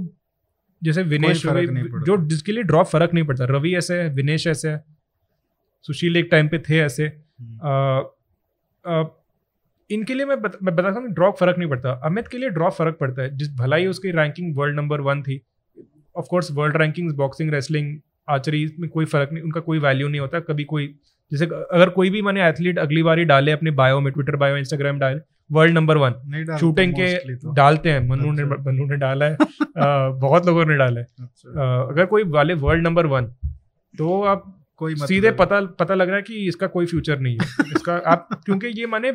[SPEAKER 2] जैसे विनेश। जो जिसके लिए ड्रॉ फ़र्क नहीं पड़ता। रवि ऐसे है विनेश ऐसे है सुशील एक टाइम पे थे ऐसे।
[SPEAKER 1] हम्म,
[SPEAKER 2] आ, आ, इनके लिए मैं बता, मैं बता सकता हूँ ड्रॉ फ़र्क नहीं पड़ता। अमित के लिए ड्रॉप फ़र्क पड़ता है। जिस भलाई उसकी रैंकिंग वर्ल्ड नंबर वन थी of course world ranking boxing wrestling archery में कोई फ़र्क नहीं उनका कोई वैल्यू नहीं होता। कभी कोई जैसे अगर कोई भी मैंने एथलीट अगली बार ही डाले अपने बायो में ट्विटर बायो इंस्टाग्राम डाले वर्ल्ड नंबर वन शूटिंग के
[SPEAKER 1] तो।
[SPEAKER 2] डालते हैं मनु ने
[SPEAKER 1] अच्छा।
[SPEAKER 2] मनु ने डाला है। आ, बहुत लोगों ने डाला है।
[SPEAKER 1] अच्छा,
[SPEAKER 2] आ, अगर कोई वाले वर्ल्ड नंबर वन तो आप
[SPEAKER 1] कोई
[SPEAKER 2] सीधे पता पता लग रहा है कि इसका कोई फ्यूचर नहीं है। इसका आप क्योंकि ये माने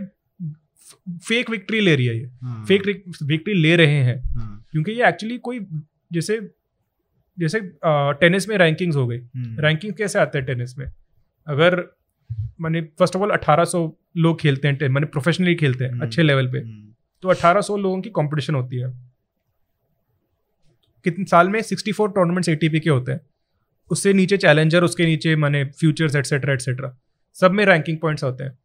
[SPEAKER 2] फेक विक्ट्री ले रही है ये।
[SPEAKER 1] हाँ,
[SPEAKER 2] फेक विक्ट्री ले रहे हैं।
[SPEAKER 1] हाँ,
[SPEAKER 2] क्योंकि ये एक्चुअली कोई जैसे जैसे टेनिस में रैंकिंग्स हो गई।
[SPEAKER 1] हम्म,
[SPEAKER 2] रैंकिंग कैसे आते हैं टेनिस में? अगर माने फ़र्स्ट ऑफ़ ऑल 1800 लोग खेलते हैं माने प्रोफेशनली खेलते हैं
[SPEAKER 1] हम्म,
[SPEAKER 2] अच्छे लेवल पे।
[SPEAKER 1] हम्म,
[SPEAKER 2] तो 1800 लोगों की कंपटीशन होती है। कितने साल में 64 टूर्नामेंट्स एटीपी के होते हैं। उससे नीचे चैलेंजर उसके नीचे मैंने फ्यूचर्स एटसेट्रा एटसेट्रा सब में रैंकिंग पॉइंट्स होते हैं।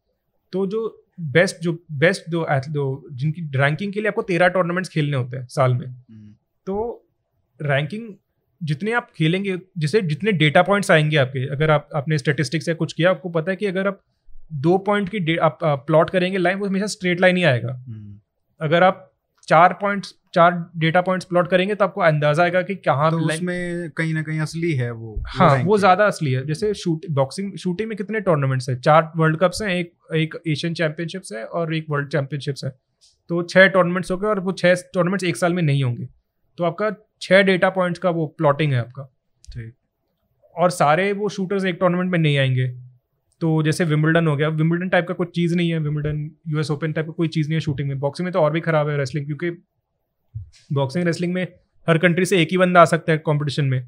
[SPEAKER 2] तो जो बेस्ट जो बेस्ट जो दो जिनकी रैंकिंग के लिए आपको तेरह टूर्नामेंट्स खेलने होते हैं साल में।
[SPEAKER 1] हम्म,
[SPEAKER 2] तो रैंकिंग जितने आप खेलेंगे जैसे जितने डेटा पॉइंट्स आएँगे आपके अगर आप आपने स्टेटिस्टिक्स या कुछ किया आपको पता है कि अगर आप दो पॉइंट की आप प्लॉट करेंगे लाइन वो हमेशा स्ट्रेट लाइन ही आएगा।
[SPEAKER 1] हम्म,
[SPEAKER 2] अगर आप चार पॉइंट्स चार डेटा पॉइंट्स प्लॉट करेंगे तो आपको अंदाज़ा आएगा कि कहाँ
[SPEAKER 1] तो उसमें कहीं ना कहीं असली है वो
[SPEAKER 2] हाँ वो। ज़्यादा असली है। जैसे शूट बॉक्सिंग शूटिंग में कितने टूर्नामेंट्स है? चार वर्ल्ड कप्स हैं एक एक एशियन चैंपियनशिप्स है और एक वर्ल्ड चैंपियनशिप्स है। तो छह टूर्नामेंट्स हो गए और वो छह टूर्नामेंट्स एक साल में नहीं होंगे। तो आपका छह डेटा पॉइंट्स का वो प्लॉटिंग है आपका।
[SPEAKER 1] ठीक।
[SPEAKER 2] और सारे वो शूटर्स एक टूर्नामेंट में नहीं आएँगे। तो जैसे विम्बल्डन हो गया विम्बल्डन टाइप का कुछ चीज़ नहीं है विम्बल्डन यूएस ओपन टाइप का कोई चीज़ नहीं है शूटिंग में। बॉक्सिंग में तो और भी खराब है रेसलिंग क्योंकि बॉक्सिंग रेसलिंग में हर कंट्री से एक ही बंदा आ सकता है कॉम्पिटिशन में।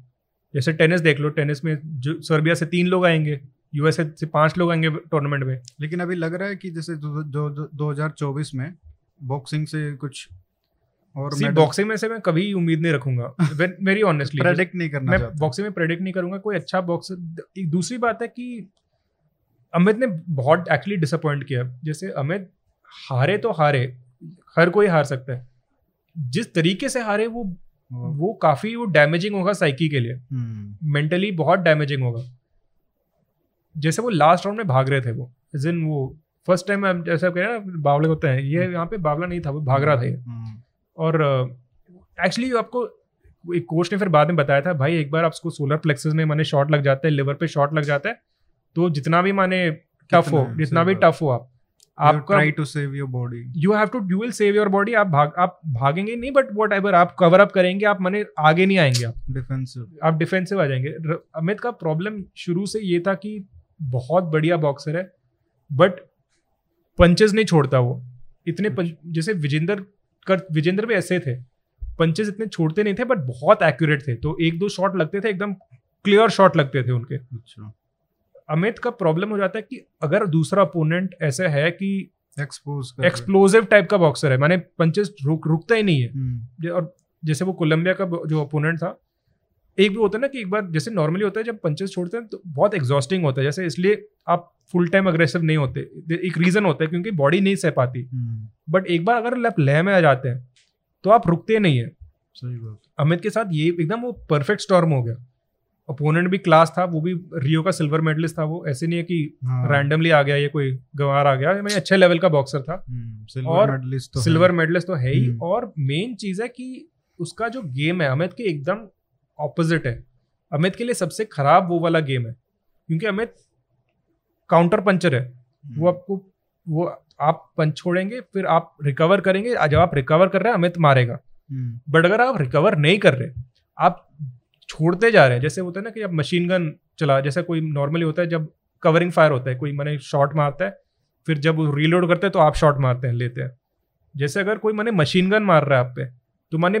[SPEAKER 2] जैसे टेनिस देख लो टेनिस में जो सर्बिया से तीन लोग आएँगे यूएसए से पाँच लोग आएँगे टूर्नामेंट में।
[SPEAKER 1] लेकिन अभी लग रहा है कि जैसे दो हज़ार चौबीस में बॉक्सिंग से कुछ और
[SPEAKER 2] सी बॉक्सिंग में से मैं कभी उम्मीद नहीं रखूँगा। वेरी ऑनेस्टली
[SPEAKER 1] प्रेडिक्ट नहीं करना
[SPEAKER 2] मैं बॉक्सिंग में प्रेडिक्ट नहीं करूँगा कोई अच्छा बॉक्स एक दूसरी बात है कि अमित ने बहुत एक्चुअली डिसअपॉइंट किया। जैसे अमित हारे तो हारे हर कोई हार सकता है। जिस तरीके से हारे वो
[SPEAKER 1] वो-
[SPEAKER 2] वो काफ़ी वो डैमेजिंग होगा साइकी के लिए।
[SPEAKER 1] हम्म,
[SPEAKER 2] मेंटली बहुत डैमेजिंग होगा। जैसे वो लास्ट राउंड में भाग रहे थे वो जिन वो फ़र्स्ट टाइम जैसे आप कह रहे हैं ना बावले होते हैं ये यहाँ पे बावला नहीं था वो भाग रहा था ये।
[SPEAKER 1] हम्म,
[SPEAKER 2] और एक्चुअली आपको एक कोच ने फिर बाद में बताया था भाई एक बार आपको सोलर प्लेक्सेस में मैंने शॉट लग जाता है लिवर पे शॉट लग जाता है तो जितना भी माने टफ हो जितना भी टफ हो आप आपका
[SPEAKER 1] try to save your body.
[SPEAKER 2] You have to you will save your body आप भाग आप भागेंगे नहीं बट वट एवर आप कवर अप करेंगे आप माने आगे नहीं आएँगे आप।
[SPEAKER 1] डिफेंसिव
[SPEAKER 2] आप डिफेंसिव आ जाएँगे। अमित का प्रॉब्लम शुरू से ये था कि बहुत बढ़िया बॉक्सर है बट पंचेस नहीं छोड़ता वो। इतने पंच, जैसे विजेंद्र कर विजेंद्र भी ऐसे थे। पंचेस इतने छोड़ते नहीं थे बट बहुत एक्यूरेट थे। तो एक दो शॉट लगते थे एकदम क्लियर शॉट लगते थे उनके।
[SPEAKER 1] अच्छा।
[SPEAKER 2] अमित का प्रॉब्लम हो जाता है कि अगर दूसरा अपोनेंट ऐसा है कि
[SPEAKER 1] एक्सपोज कर
[SPEAKER 2] टाइप का बॉक्सर है माने पंचेस रुक रुकता ही नहीं है।
[SPEAKER 1] हम्म,
[SPEAKER 2] और जैसे वो कोलंबिया का जो अपोनेंट था एक भी होता है ना कि एक बार जैसे नॉर्मली होता है जब पंचेस छोड़ते हैं तो बहुत एग्जॉस्टिंग होता है जैसे इसलिए आप फुल टाइम अग्रेसिव नहीं होते। एक रीजन होता है क्योंकि बॉडी नहीं सह पाती।
[SPEAKER 1] हम्म,
[SPEAKER 2] बट एक बार अगर आप लय में आ जाते हैं तो आप रुकते नहीं है।
[SPEAKER 1] सही बात।
[SPEAKER 2] अमित के साथ ये एकदम वो परफेक्ट स्टॉर्म हो गया। अपोनेंट भी क्लास था वो भी रियो का सिल्वर मेडलिस्ट था वो। ऐसे नहीं है कि
[SPEAKER 1] हाँ,
[SPEAKER 2] रैंडमली आ गया ये कोई गंवार आ गया। मैं अच्छे लेवल का बॉक्सर था।
[SPEAKER 1] हम्म,
[SPEAKER 2] और
[SPEAKER 1] मेडलिस्ट तो
[SPEAKER 2] सिल्वर मेडलिस्ट तो है ही।
[SPEAKER 1] हम्म।
[SPEAKER 2] और मेन चीज़ है कि उसका जो गेम है अमित के एकदम ऑपोजिट है। अमित के लिए सबसे खराब वो वाला गेम है। क्योंकि अमित काउंटर पंचर है। वो आपको वो आप पंच छोड़ेंगे फिर आप रिकवर करेंगे। जब आप रिकवर कर रहे हैं अमित मारेगा।
[SPEAKER 1] हम्म,
[SPEAKER 2] बट अगर आप रिकवर नहीं कर रहे आप छोड़ते जा रहे हैं। जैसे होता है ना कि अब मशीन गन चला जैसे कोई नॉर्मली होता है जब कवरिंग फायर होता है कोई मैंने शॉट मारता है फिर जब रीलोड करते हैं तो आप शॉट मारते हैं लेते हैं। जैसे अगर कोई मैंने मशीन गन मार रहा है आप पे तो मैंने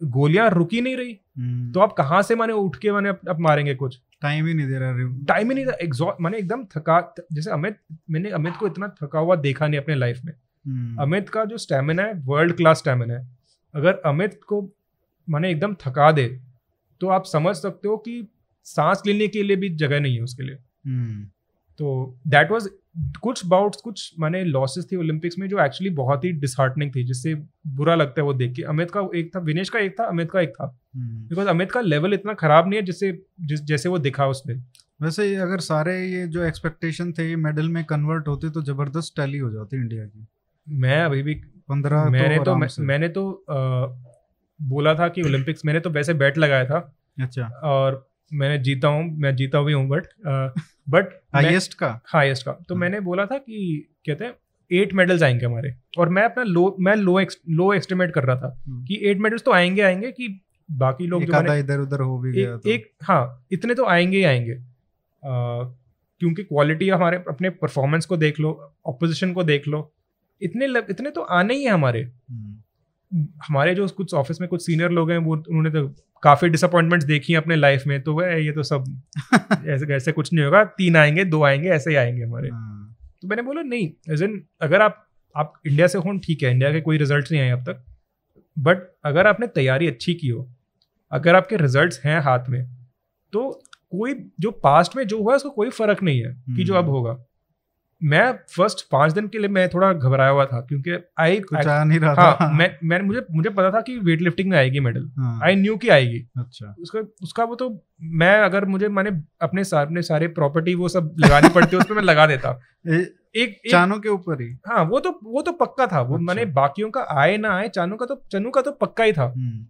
[SPEAKER 2] गोलियाँ रुकी नहीं रही।
[SPEAKER 1] हम्म,
[SPEAKER 2] तो आप कहाँ से मैंने उठ के मैंने अब अब मारेंगे कुछ?
[SPEAKER 1] टाइम ही नहीं दे रहा
[SPEAKER 2] टाइम ही नहीं दे एग्जॉस्ट मैंने एकदम थका जैसे अमित मैंने अमित को इतना थका हुआ देखा नहीं अपने लाइफ में।
[SPEAKER 1] हम्म,
[SPEAKER 2] अमित का जो स्टेमिना है वर्ल्ड क्लास स्टेमिना है। अगर अमित को मैंने एकदम थका दे तो आप समझ सकते हो कि सांस लेने के लिए भी जगह नहीं है उसके लिए।
[SPEAKER 1] हम्म,
[SPEAKER 2] तो दैट वाज कुछ बाउट्स कुछ मैंने लॉसेस थी ओलंपिक्स में जो एक्चुअली बहुत ही डिसहार्टनिंग थी जिससे बुरा लगता है वो देख के। अमित का एक था विनेश का एक था अमित का एक था।
[SPEAKER 1] हम्म।
[SPEAKER 2] बिकॉज़ अमित का लेवल इतना खराब नहीं है जिससे जिस जैसे वो दिखा उसमें।
[SPEAKER 1] वैसे ये अगर सारे ये जो एक्सपेक्टेशन थे ये मेडल में कन्वर्ट होते तो ज़बरदस्त टैली हो जाती इंडिया की।
[SPEAKER 2] मैं अभी भी
[SPEAKER 1] पंद्रह
[SPEAKER 2] मैंने तो
[SPEAKER 1] आराम
[SPEAKER 2] मैं, मैंने तो अ, बोला था कि ओलंपिक्स मैंने तो वैसे बैट लगाया था।
[SPEAKER 1] अच्छा।
[SPEAKER 2] और मैंने जीता हूँ मैं जीता भी हूँ बट बट
[SPEAKER 1] हाईएस्ट का?
[SPEAKER 2] हाईएस्ट का। तो
[SPEAKER 1] हाँ।
[SPEAKER 2] मैंने बोला था कि कहते हैं एट मेडल्स आएँगे हमारे। और मैं अपना लो मैं लो लो एस्टिमेट कर रहा था
[SPEAKER 1] हम्म।
[SPEAKER 2] कि एट मेडल्स तो आएँगे आएँगे कि बाकी लोग जो
[SPEAKER 1] इधर उधर हो भी गया
[SPEAKER 2] एक,
[SPEAKER 1] तो।
[SPEAKER 2] एक हाँ इतने तो आएँगे ही आएँगे। क्योंकि क्वालिटी हमारे अपने परफॉर्मेंस को देख लो अपोजिशन को देख लो। इतने लग- इतने तो आने ही है हमारे।
[SPEAKER 1] हम्म,
[SPEAKER 2] हमारे जो कुछ ऑफ़िस में कुछ सीनियर लोग हैं वो उन्होंने तो काफ़ी डिसअपॉइंटमेंट्स देखी हैं अपने लाइफ में तो वह ये तो सब ऐसे ऐसे कुछ नहीं होगा तीन आएँगे दो आएँगे ऐसे ही आएँगे हमारे।
[SPEAKER 1] हाँ,
[SPEAKER 2] तो मैंने बोला नहीं एज इन अगर आप आप इंडिया से हों ठीक है इंडिया के कोई रिज़ल्ट नहीं आए अब तक बट अगर आपने तैयारी अच्छी की हो अगर आपके रिजल्ट्स हैं हाथ में तो कोई जो पास्ट में जो हुआ है उसको कोई फ़र्क नहीं है कि जो अब
[SPEAKER 1] हम्म।
[SPEAKER 2] होगा। मैं फ़र्स्ट पाँच दिन के लिए मैं थोड़ा घबराया हुआ था क्योंकि आई
[SPEAKER 1] कुछ आ नहीं रहा था।
[SPEAKER 2] हाँ मैं मैं मुझे मुझे पता था कि वेट लिफ्टिंग में आएगी मेडल आई न्यू की आएगी।
[SPEAKER 1] अच्छा।
[SPEAKER 2] उसका उसका वो तो मैं अगर मुझे मैंने अपने सारे अपने सारे प्रॉपर्टी वो सब लगानी पड़ती उस पर मैं लगा देता।
[SPEAKER 1] ए,
[SPEAKER 2] एक, एक
[SPEAKER 1] चानों के ऊपर ही?
[SPEAKER 2] हाँ वो तो वो तो पक्का था। वो
[SPEAKER 1] अच्छा।
[SPEAKER 2] मैंने बाकियों का आए ना आए चानू का तो चनू का तो पक्का ही था।
[SPEAKER 1] हम्म,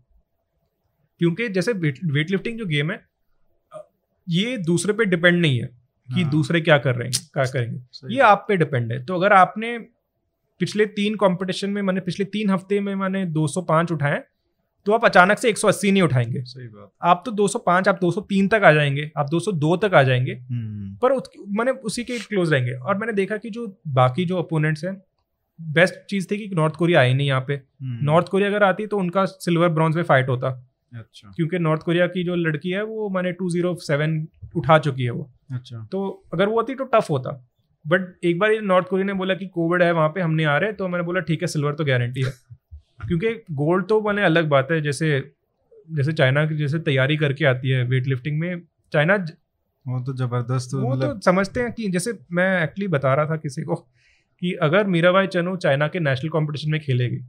[SPEAKER 2] क्योंकि जैसे वेट लिफ्टिंग जो गेम है ये दूसरे पे डिपेंड नहीं है। कि
[SPEAKER 1] हाँ,
[SPEAKER 2] दूसरे क्या कर रहे हैं क्या करेंगे। ये आप पे डिपेंड है। तो अगर आपने पिछले तीन कंपटीशन में मैंने पिछले तीन हफ़्ते में मैंने 205 उठाए तो आप अचानक से 180 नहीं उठाएँगे।
[SPEAKER 1] सही बात।
[SPEAKER 2] आप तो 205 आप 203 तक आ जाएँगे आप 202 तक आ जाएँगे।
[SPEAKER 1] हम्म,
[SPEAKER 2] पर मैंने उसी के क्लोज रहेंगे। और मैंने देखा कि जो बाकी जो अपोनेंट्स हैं बेस्ट चीज़ थी कि नॉर्थ कोरिया आई नहीं यहाँ पे।
[SPEAKER 1] हम्म,
[SPEAKER 2] नॉर्थ कोरिया अगर आती तो उनका सिल्वर ब्रॉन्ज में फाइट होता।
[SPEAKER 1] अच्छा।
[SPEAKER 2] क्योंकि नॉर्थ कोरिया की जो लड़की है वो मैंने टू ज़ीरो सेवन उठा चुकी है वो।
[SPEAKER 1] अच्छा।
[SPEAKER 2] तो अगर वो होती तो टफ होता। बट एक बार नॉर्थ कोरिया ने बोला कि कोविड है वहाँ पे हम नहीं आ रहे तो मैंने बोला ठीक है सिल्वर तो गारंटी है। क्योंकि गोल्ड तो मैंने अलग बात है जैसे जैसे चाइना की जैसे तैयारी करके आती है वेट लिफ्टिंग में चाइना
[SPEAKER 1] वो तो ज़बरदस्त
[SPEAKER 2] वो
[SPEAKER 1] मतलब
[SPEAKER 2] तो समझते हैं कि जैसे मैं एक्चुअली बता रहा था किसी को कि अगर मीरा मीराबाई चनू चाइना के नेशनल कॉम्पिटिशन में खेलेगी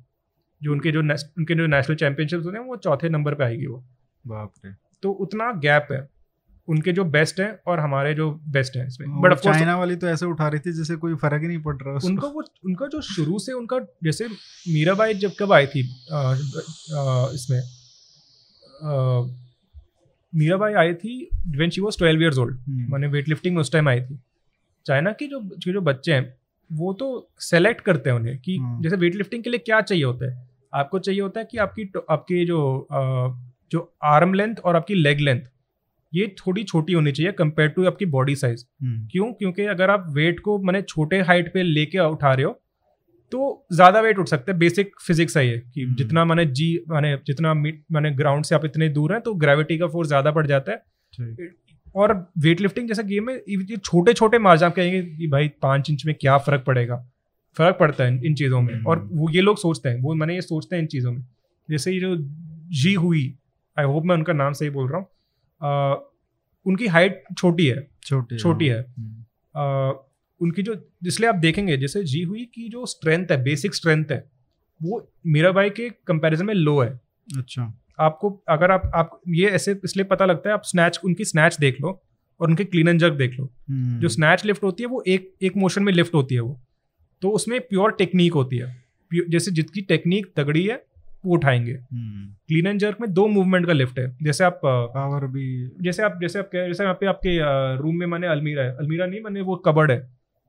[SPEAKER 2] जो उनके जो उनके जो नेशनल चैंपियनशिप्स होते हैं वो चौथे नंबर पे आएगी वो।
[SPEAKER 1] बाप रे।
[SPEAKER 2] तो उतना गैप है। उनके जो बेस्ट हैं और हमारे जो बेस्ट हैं इसमें। बट
[SPEAKER 1] चाइना वाली तो ऐसे उठा रही थी जैसे कोई फ़र्क ही नहीं पड़ रहा
[SPEAKER 2] उनका वो उनका जो शुरू से उनका जैसे मीराबाई जब कब आई थी अ, अ, इसमें मीराबाई आई थी when she was 12 years old मैंने वेट लिफ्टिंग में उस टाइम आई थी। चाइना की जो जो जो बच्चे हैं वो तो सेलेक्ट करते हैं उन्हें कि
[SPEAKER 1] हम्म।
[SPEAKER 2] जैसे वेट लिफ्टिंग के लिए क्या चाहिए होता है? आपको चाहिए होता है कि आपकी आपकी जो जो आर्म लेंथ और आपकी लेग लेंथ ये थोड़ी छोटी होनी चाहिए कंपेयर टू आपकी बॉडी साइज़
[SPEAKER 1] हम्म,
[SPEAKER 2] क्यों? क्योंकि अगर आप वेट को मैंने छोटे हाइट पे लेके उठा रहे हो तो ज़्यादा वेट उठ सकते हैं। बेसिक फिजिक्स है ये कि
[SPEAKER 1] हम्म।
[SPEAKER 2] जितना मैंने जी मैंने जितना मैंने ग्राउंड से आप इतने दूर हैं तो ग्रेविटी का फोर्स ज़्यादा पड़ जाता है। और वेट लिफ्टिंग जैसा गेम है ये छोटे छोटे मार्जिन आप कहेंगे कि भाई पाँच इंच में क्या फ़र्क पड़ेगा? फ़र्क पड़ता है इन, चीज़ों में। और
[SPEAKER 1] हम्म।
[SPEAKER 2] वो ये लोग सोचते हैं वो मैंने ये सोचते हैं इन चीज़ों में। जैसे ये जो जी हुई आई होप मैं उनका नाम सही बोल रहा हूँ उनकी हाइट छोटी है।
[SPEAKER 1] छोटी
[SPEAKER 2] छोटी
[SPEAKER 1] हाँ,
[SPEAKER 2] है।
[SPEAKER 1] हम्म,
[SPEAKER 2] उनकी जो इसलिए आप देखेंगे जैसे जी हुई की जो स्ट्रेंथ है बेसिक स्ट्रेंथ है वो मीराबाई के कंपैरिजन में लो है।
[SPEAKER 1] अच्छा।
[SPEAKER 2] आपको अगर आप आप ये ऐसे इसलिए पता लगता है आप स्नैच उनकी स्नैच देख लो और उनके क्लीन एंड जर्क देख लो।
[SPEAKER 1] हम्म,
[SPEAKER 2] जो स्नैच लिफ्ट होती है वो एक एक मोशन में लिफ्ट होती है वो। तो उसमें प्योर टेक्निक होती है। जैसे जितनी टेक्निक तगड़ी है वो उठाएँगे। क्लीन एंड जर्क में दो मूवमेंट का लिफ्ट है। जैसे आप
[SPEAKER 1] पावर भी।
[SPEAKER 2] जैसे आप जैसे आप कह जैसे यहाँ पे आपके रूम में मैंने अलमीरा है। अलमीरा नहीं मैंने वो कबर्ड है।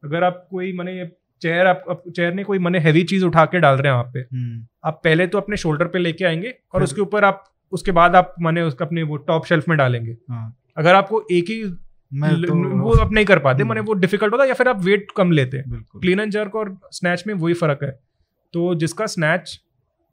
[SPEAKER 2] अगर आप कोई मैंने चेयर आप, आप चेयर ने कोई मैंने हैवी चीज़ उठा के डाल रहे हैं वहाँ पे
[SPEAKER 1] हम्म,
[SPEAKER 2] आप पहले तो अपने शोल्डर पे लेके आएँगे और उसके ऊपर आप उसके बाद आप मैंने उसका अपने वो टॉप शेल्फ में डालेंगे।
[SPEAKER 1] हाँ।
[SPEAKER 2] अगर आपको एक ही
[SPEAKER 1] मैं तो
[SPEAKER 2] वो आप नहीं कर पाते
[SPEAKER 1] हम्म।
[SPEAKER 2] मैंने वो डिफ़िकल्ट होता है या फिर आप वेट कम लेते हैं। क्लीन एंड जर्क और स्नैच में वही फ़र्क है। तो जिसका स्नैच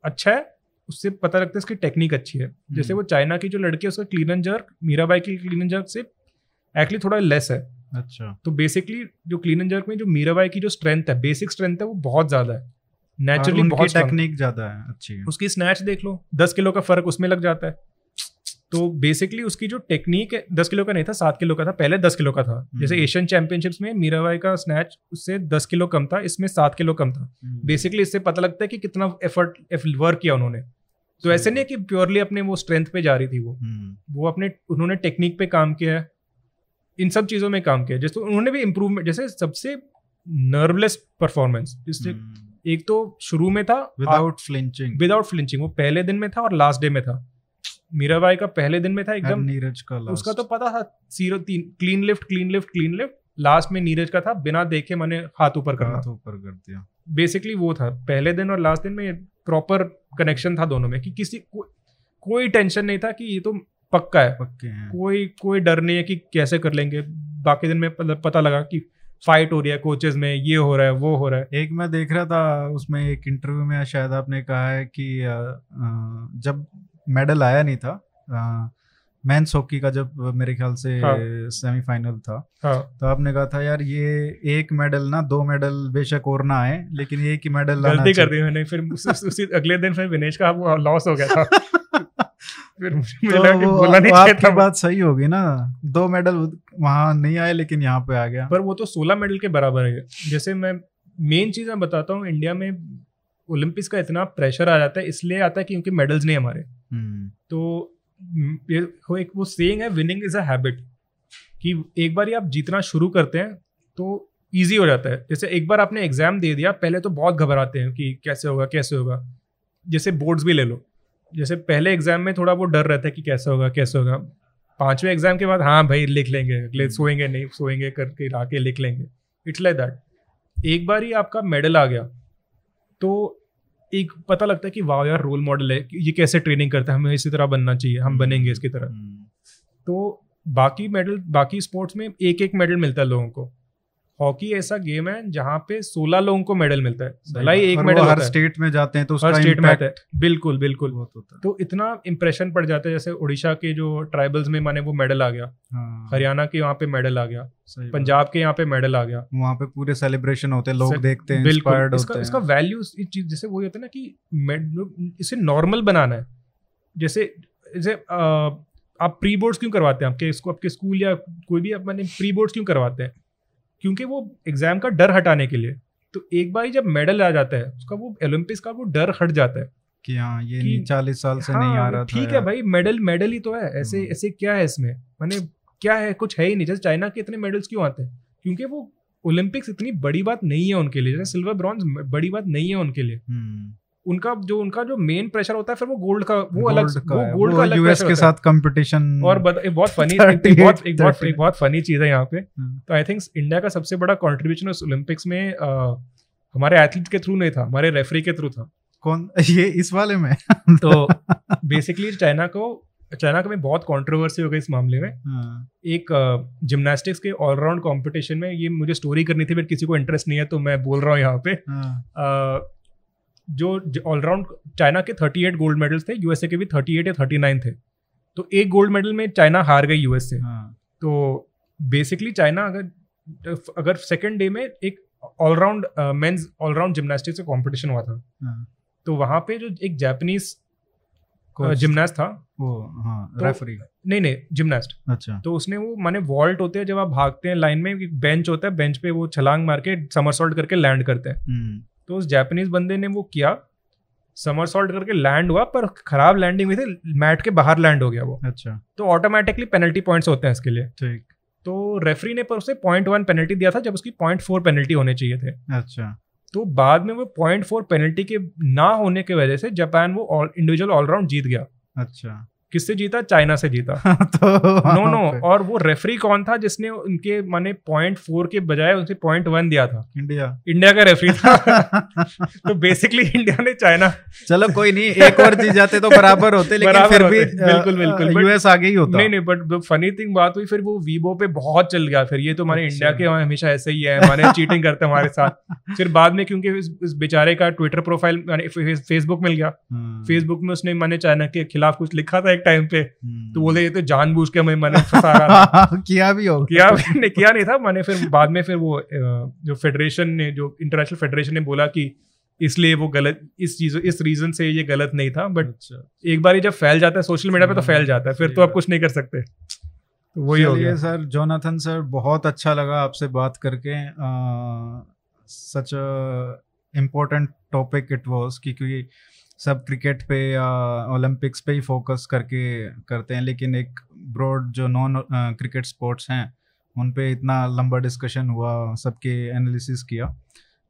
[SPEAKER 2] अच्छा है उससे पता लगता है उसकी टेक्निक अच्छी है। जैसे वो चाइना की जो लड़की है उसका क्लीन एंड जर्क मीराबाई की क्लीन एंड जर्क से एक्चुअली थोड़ा लेस है।
[SPEAKER 1] अच्छा।
[SPEAKER 2] तो बेसिकली जो क्लीन एंड जर्क में जो मीराबाई की जो स्ट्रेंथ है बेसिक स्ट्रेंथ है वो बहुत ज़्यादा है। नेचुरली बहुत।
[SPEAKER 1] टेक्निक ज़्यादा है अच्छी है।
[SPEAKER 2] उसकी स्नैच देख लो दस किलो का फ़र्क उसमें लग जाता है। तो बेसिकली उसकी जो टेक्निक है दस किलो का नहीं था सात किलो का था पहले दस किलो का था। जैसे
[SPEAKER 1] हम्म।
[SPEAKER 2] एशियन चैंपियनशिप्स में मीराबाई का स्नैच उससे दस किलो कम था इसमें सात किलो कम था।
[SPEAKER 1] हम्म,
[SPEAKER 2] बेसिकली इससे पता लगता है कि कितना एफर्ट वर्क किया उन्होंने। तो ऐसे नहीं है कि प्योरली अपने वो स्ट्रेंथ पे जा रही थी वो।
[SPEAKER 1] हम्म,
[SPEAKER 2] वो अपने उन्होंने टेक्निक पे काम किया है। इन सब चीज़ों में काम किया जैसे उन्होंने भी इम्प्रूवमेंट जैसे सबसे नर्वलेस परफॉर्मेंस जिससे
[SPEAKER 1] हम्म,
[SPEAKER 2] एक तो शुरू में था
[SPEAKER 1] विदाउट फ्लिंचिंग
[SPEAKER 2] विदाउट फ्लिंचिंग वो पहले दिन में था और लास्ट डे में था। मीराबाई का पहले दिन में था एकदम।
[SPEAKER 1] नीरज का.
[SPEAKER 2] उसका तो पता था ज़ीरो तीन clean lift clean lift clean lift last में नीरज का था बिना देखे मैंने हाथ ऊपर करना।
[SPEAKER 1] हाथ ऊपर कर दिया।
[SPEAKER 2] बेसिकली वो था पहले दिन और लास्ट दिन में प्रॉपर कनेक्शन था दोनों में कि किसी को, कोई टेंशन नहीं था कि ये तो पक्का है।
[SPEAKER 1] पक्के हैं।
[SPEAKER 2] कोई कोई डर नहीं है कि कैसे कर लेंगे। बाकी दिन में पता लगा कि फाइट हो रही है कोचेज में ये हो रहा है वो हो रहा है।
[SPEAKER 1] एक मैं देख रहा था उसमें एक इंटरव्यू में शायद आपने कहा है कि जब मेडल आया नहीं था। मेंस हॉकी का जब मेरे ख्याल से
[SPEAKER 2] हाँ।
[SPEAKER 1] सेमीफाइनल था
[SPEAKER 2] हाँ।
[SPEAKER 1] तो आपने कहा था यार ये एक मेडल ना दो मेडल बेशक और ना आए लेकिन एक ही मेडल लाना
[SPEAKER 2] गलती कर दी मैंने फिर उस, उस, उसी अगले दिन फिर विनेश का वो लॉस हो गया था। फिर मुझे
[SPEAKER 1] तो
[SPEAKER 2] लगा कि
[SPEAKER 1] वो-
[SPEAKER 2] बोला नहीं चाहिए था।
[SPEAKER 1] बात सही होगी ना दो मेडल वहाँ नहीं आए लेकिन यहाँ पे आ गया।
[SPEAKER 2] पर वो तो सोलह मेडल के बराबर है। जैसे मैं मेन चीज़ मैं बताता हूँ इंडिया में ओलंपिक्स का इतना प्रेशर आ जाता है इसलिए आता है क्योंकि मेडल्स नहीं हमारे। तो ये वो एक वो सेइंग है विनिंग इज़ अ हैबिट कि एक बार ही आप जीतना शुरू करते हैं तो ईजी हो जाता है। जैसे एक बार आपने एग्ज़ाम दे दिया पहले तो बहुत घबराते हैं कि कैसे होगा कैसे होगा। जैसे बोर्ड्स भी ले लो। जैसे पहले एग्ज़ाम में थोड़ा वो डर रहता है कि कैसे होगा कैसे होगा। पाँचवें एग्ज़ाम के बाद हाँ भाई लिख लेंगे अगले सोएँगे नहीं सोएँगे करके आके लिख लेंगे। इट्स लाइक दैट एक बार ही आपका मेडल आ गया तो एक पता लगता है कि वाह यार रोल मॉडल है ये कैसे ट्रेनिंग करता है हमें इसी तरह बनना चाहिए हम बनेंगे इसकी तरह।
[SPEAKER 1] हम्म,
[SPEAKER 2] तो बाकी मेडल बाकी स्पोर्ट्स में एक एक मेडल मिलता है लोगों को। हॉकी ऐसा गेम है जहाँ पे 16 लोगों को मेडल मिलता है। भला ही एक मेडल
[SPEAKER 1] हर स्टेट में जाते हैं तो उसका
[SPEAKER 2] हर स्टेट में आता है। बिल्कुल बिल्कुल।
[SPEAKER 1] होता है।
[SPEAKER 2] तो इतना इम्प्रेशन पड़ जाता है जैसे उड़ीसा के जो ट्राइबल्स में माने वो मेडल आ गया।
[SPEAKER 1] हाँ,
[SPEAKER 2] हरियाणा के यहाँ पे मेडल आ गया। पंजाब के यहाँ पे मेडल आ गया।
[SPEAKER 1] वहाँ पे पूरे सेलिब्रेशन होते हैं लोग देखते हैं
[SPEAKER 2] बिल्कुल। इसका वैल्यू चीज़ जैसे वही होता है ना कि इसे नॉर्मल बनाना है। जैसे जैसे आप प्री बोर्ड्स क्यों करवाते हैं? आपके इसको आपके स्कूल या कोई भी आप मैंने प्री बोर्ड्स क्यों करवाते हैं? क्योंकि वो एग्ज़ाम का डर हटाने के लिए। तो एक बार जब मेडल आ जाता है उसका वो ओलंपिक्स का वो डर हट जाता है
[SPEAKER 1] कि हाँ ये चालीस साल से
[SPEAKER 2] हाँ,
[SPEAKER 1] नहीं आ रहा
[SPEAKER 2] ठीक है भाई मेडल मेडल ही तो है ऐसे
[SPEAKER 1] हम्म।
[SPEAKER 2] ऐसे क्या है इसमें? मैंने क्या है कुछ है ही नहीं जैसे चाइना के इतने मेडल्स क्यों आते हैं? क्योंकि वो ओलंपिक्स इतनी बड़ी बात नहीं है उनके लिए जैसे सिल्वर ब्रॉन्ज बड़ी बात नहीं है उनके लिए।
[SPEAKER 1] हम्म,
[SPEAKER 2] उनका जो उनका जो मेन प्रेशर होता है फिर वो गोल्ड का वो अलग
[SPEAKER 1] गोल्ड का
[SPEAKER 2] वो गोल्ड का अलग
[SPEAKER 1] यूएस के साथ कंपटीशन
[SPEAKER 2] और एक बहुत फनी एक बहुत एक बहुत एक बहुत फनी चीज़ है यहाँ पे।
[SPEAKER 1] हम्म।
[SPEAKER 2] तो आई थिंक इंडिया का सबसे बड़ा कंट्रीब्यूशन उस ओलंपिक्स में हमारे एथलीट के थ्रू नहीं था हमारे रेफरी के थ्रू था।
[SPEAKER 1] कौन? ये इस वाले में?
[SPEAKER 2] तो बेसिकली चाइना को चाइना का में बहुत कंट्रोवर्सी हो गई इस मामले में।
[SPEAKER 1] हाँ,
[SPEAKER 2] एक जिमनास्टिक्स के ऑलराउंड कंपटीशन में ये मुझे स्टोरी करनी थी बट किसी को इंटरेस्ट नहीं है तो मैं बोल रहा हूँ यहाँ पे।
[SPEAKER 1] हाँ,
[SPEAKER 2] जो ऑलराउंड चाइना के 38 गोल्ड मेडल्स थे यूएसए के भी 38 या 39 थे। तो एक गोल्ड मेडल में चाइना हार गई यूएस से
[SPEAKER 1] हाँ,
[SPEAKER 2] तो बेसिकली चाइना अगर अगर सेकेंड डे में एक all round men's all round gymnastics का कंपटीशन हुआ था।
[SPEAKER 1] हाँ,
[SPEAKER 2] तो वहाँ पे जो एक जापानीज जिमनास्ट था
[SPEAKER 1] वो हाँ
[SPEAKER 2] तो-
[SPEAKER 1] रेफरी
[SPEAKER 2] नहीं नहीं जिमनास्ट
[SPEAKER 1] अच्छा।
[SPEAKER 2] तो उसने वो माने वॉल्ट होते हैं जब आप भागते हैं लाइन में एक बेंच होता है बेंच पे वो छलांग मार के समरसॉल्ट करके लैंड करते हैं।
[SPEAKER 1] हम्म,
[SPEAKER 2] तो उस जापानीज बंदे ने वो किया समर सॉल्ट करके लैंड हुआ पर खराब लैंडिंग हुई थी मैट के बाहर लैंड हो गया वो।
[SPEAKER 1] अच्छा।
[SPEAKER 2] तो ऑटोमेटिकली पेनल्टी पॉइंट्स होते हैं इसके लिए।
[SPEAKER 1] ठीक।
[SPEAKER 2] तो रेफरी ने पर उसे पॉइंट वन पेनल्टी दिया था जब उसकी पॉइंट फोर पेनल्टी होने चाहिए थे।
[SPEAKER 1] अच्छा।
[SPEAKER 2] तो बाद में वो पॉइंट फोर पेनल्टी के ना होने की वजह से जापान वो इंडिविजुअल ऑलराउंड जीत गया।
[SPEAKER 1] अच्छा।
[SPEAKER 2] किससे जीता? चाइना से जीता।
[SPEAKER 1] तो
[SPEAKER 2] नो नो और वो रेफरी कौन था जिसने उनके माने पॉइंट फोर के बजाय उनसे पॉइंट वन दिया था?
[SPEAKER 1] इंडिया।
[SPEAKER 2] इंडिया का रेफरी था। तो बेसिकली इंडिया ने चाइना
[SPEAKER 1] चलो कोई नहीं एक और जीत जाते तो बराबर होते लेकिन
[SPEAKER 2] बराबर
[SPEAKER 1] फिर भी
[SPEAKER 2] होते, बिल्कुल, बिल्कुल,
[SPEAKER 1] यूएस आगे ही होता।
[SPEAKER 2] नहीं नहीं बट फनी थिंग बात हुई फिर वो वीवो पे बहुत चल गया। फिर ये तो हमारे
[SPEAKER 1] अच्छा।
[SPEAKER 2] इंडिया के हमेशा ऐसे ही है हमारे चीटिंग करते हैं हमारे साथ। फिर बाद में क्योंकि इस, बेचारे का ट्विटर प्रोफ़ाइल फेसबुक मिल गया। फेसबुक में उसने मैंने चाइना के खिलाफ कुछ लिखा था एक टाइम पे।
[SPEAKER 1] हम्म।
[SPEAKER 2] तो बोले ये तो जानबूझ के हमें मैंने फंसा रहा था।
[SPEAKER 1] किया भी होगा।
[SPEAKER 2] किया मैंने किया नहीं था। मैंने फिर बाद में फिर वो जो फेडरेशन ने जो इंटरनेशनल फेडरेशन ने बोला कि इसलिए वो गलत इस चीज़ इस रीजन से ये गलत नहीं था। बट
[SPEAKER 1] अच्छा
[SPEAKER 2] एक बार जब फैल जाता है सोशल मीडिया पे तो फैल जाता है। फिर तो आप कुछ नहीं कर सकते। तो वही हो गया।
[SPEAKER 1] सर जोनाथन सर बहुत अच्छा लगा आपसे बात करके। Such important topic it was क्योंकि सब क्रिकेट पे या ओलंपिक्स पे ही फोकस करके करते हैं लेकिन एक ब्रॉड जो नॉन क्रिकेट स्पोर्ट्स हैं उन पे इतना लंबा डिस्कशन हुआ सबके एनालिसिस किया।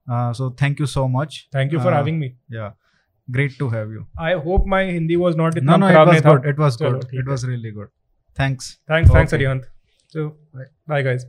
[SPEAKER 1] So thank you so much
[SPEAKER 2] thank you for having me
[SPEAKER 1] yeah great to have you
[SPEAKER 2] I hope my Hindi was not
[SPEAKER 1] no
[SPEAKER 2] इतना
[SPEAKER 1] no it
[SPEAKER 2] खराब
[SPEAKER 1] was
[SPEAKER 2] नहीं था।
[SPEAKER 1] good it was
[SPEAKER 2] चलो,
[SPEAKER 1] good
[SPEAKER 2] ठीक
[SPEAKER 1] it
[SPEAKER 2] है।
[SPEAKER 1] was really good. Thanks.
[SPEAKER 2] Thanks thanks
[SPEAKER 1] Okay.
[SPEAKER 2] Arihant so bye guys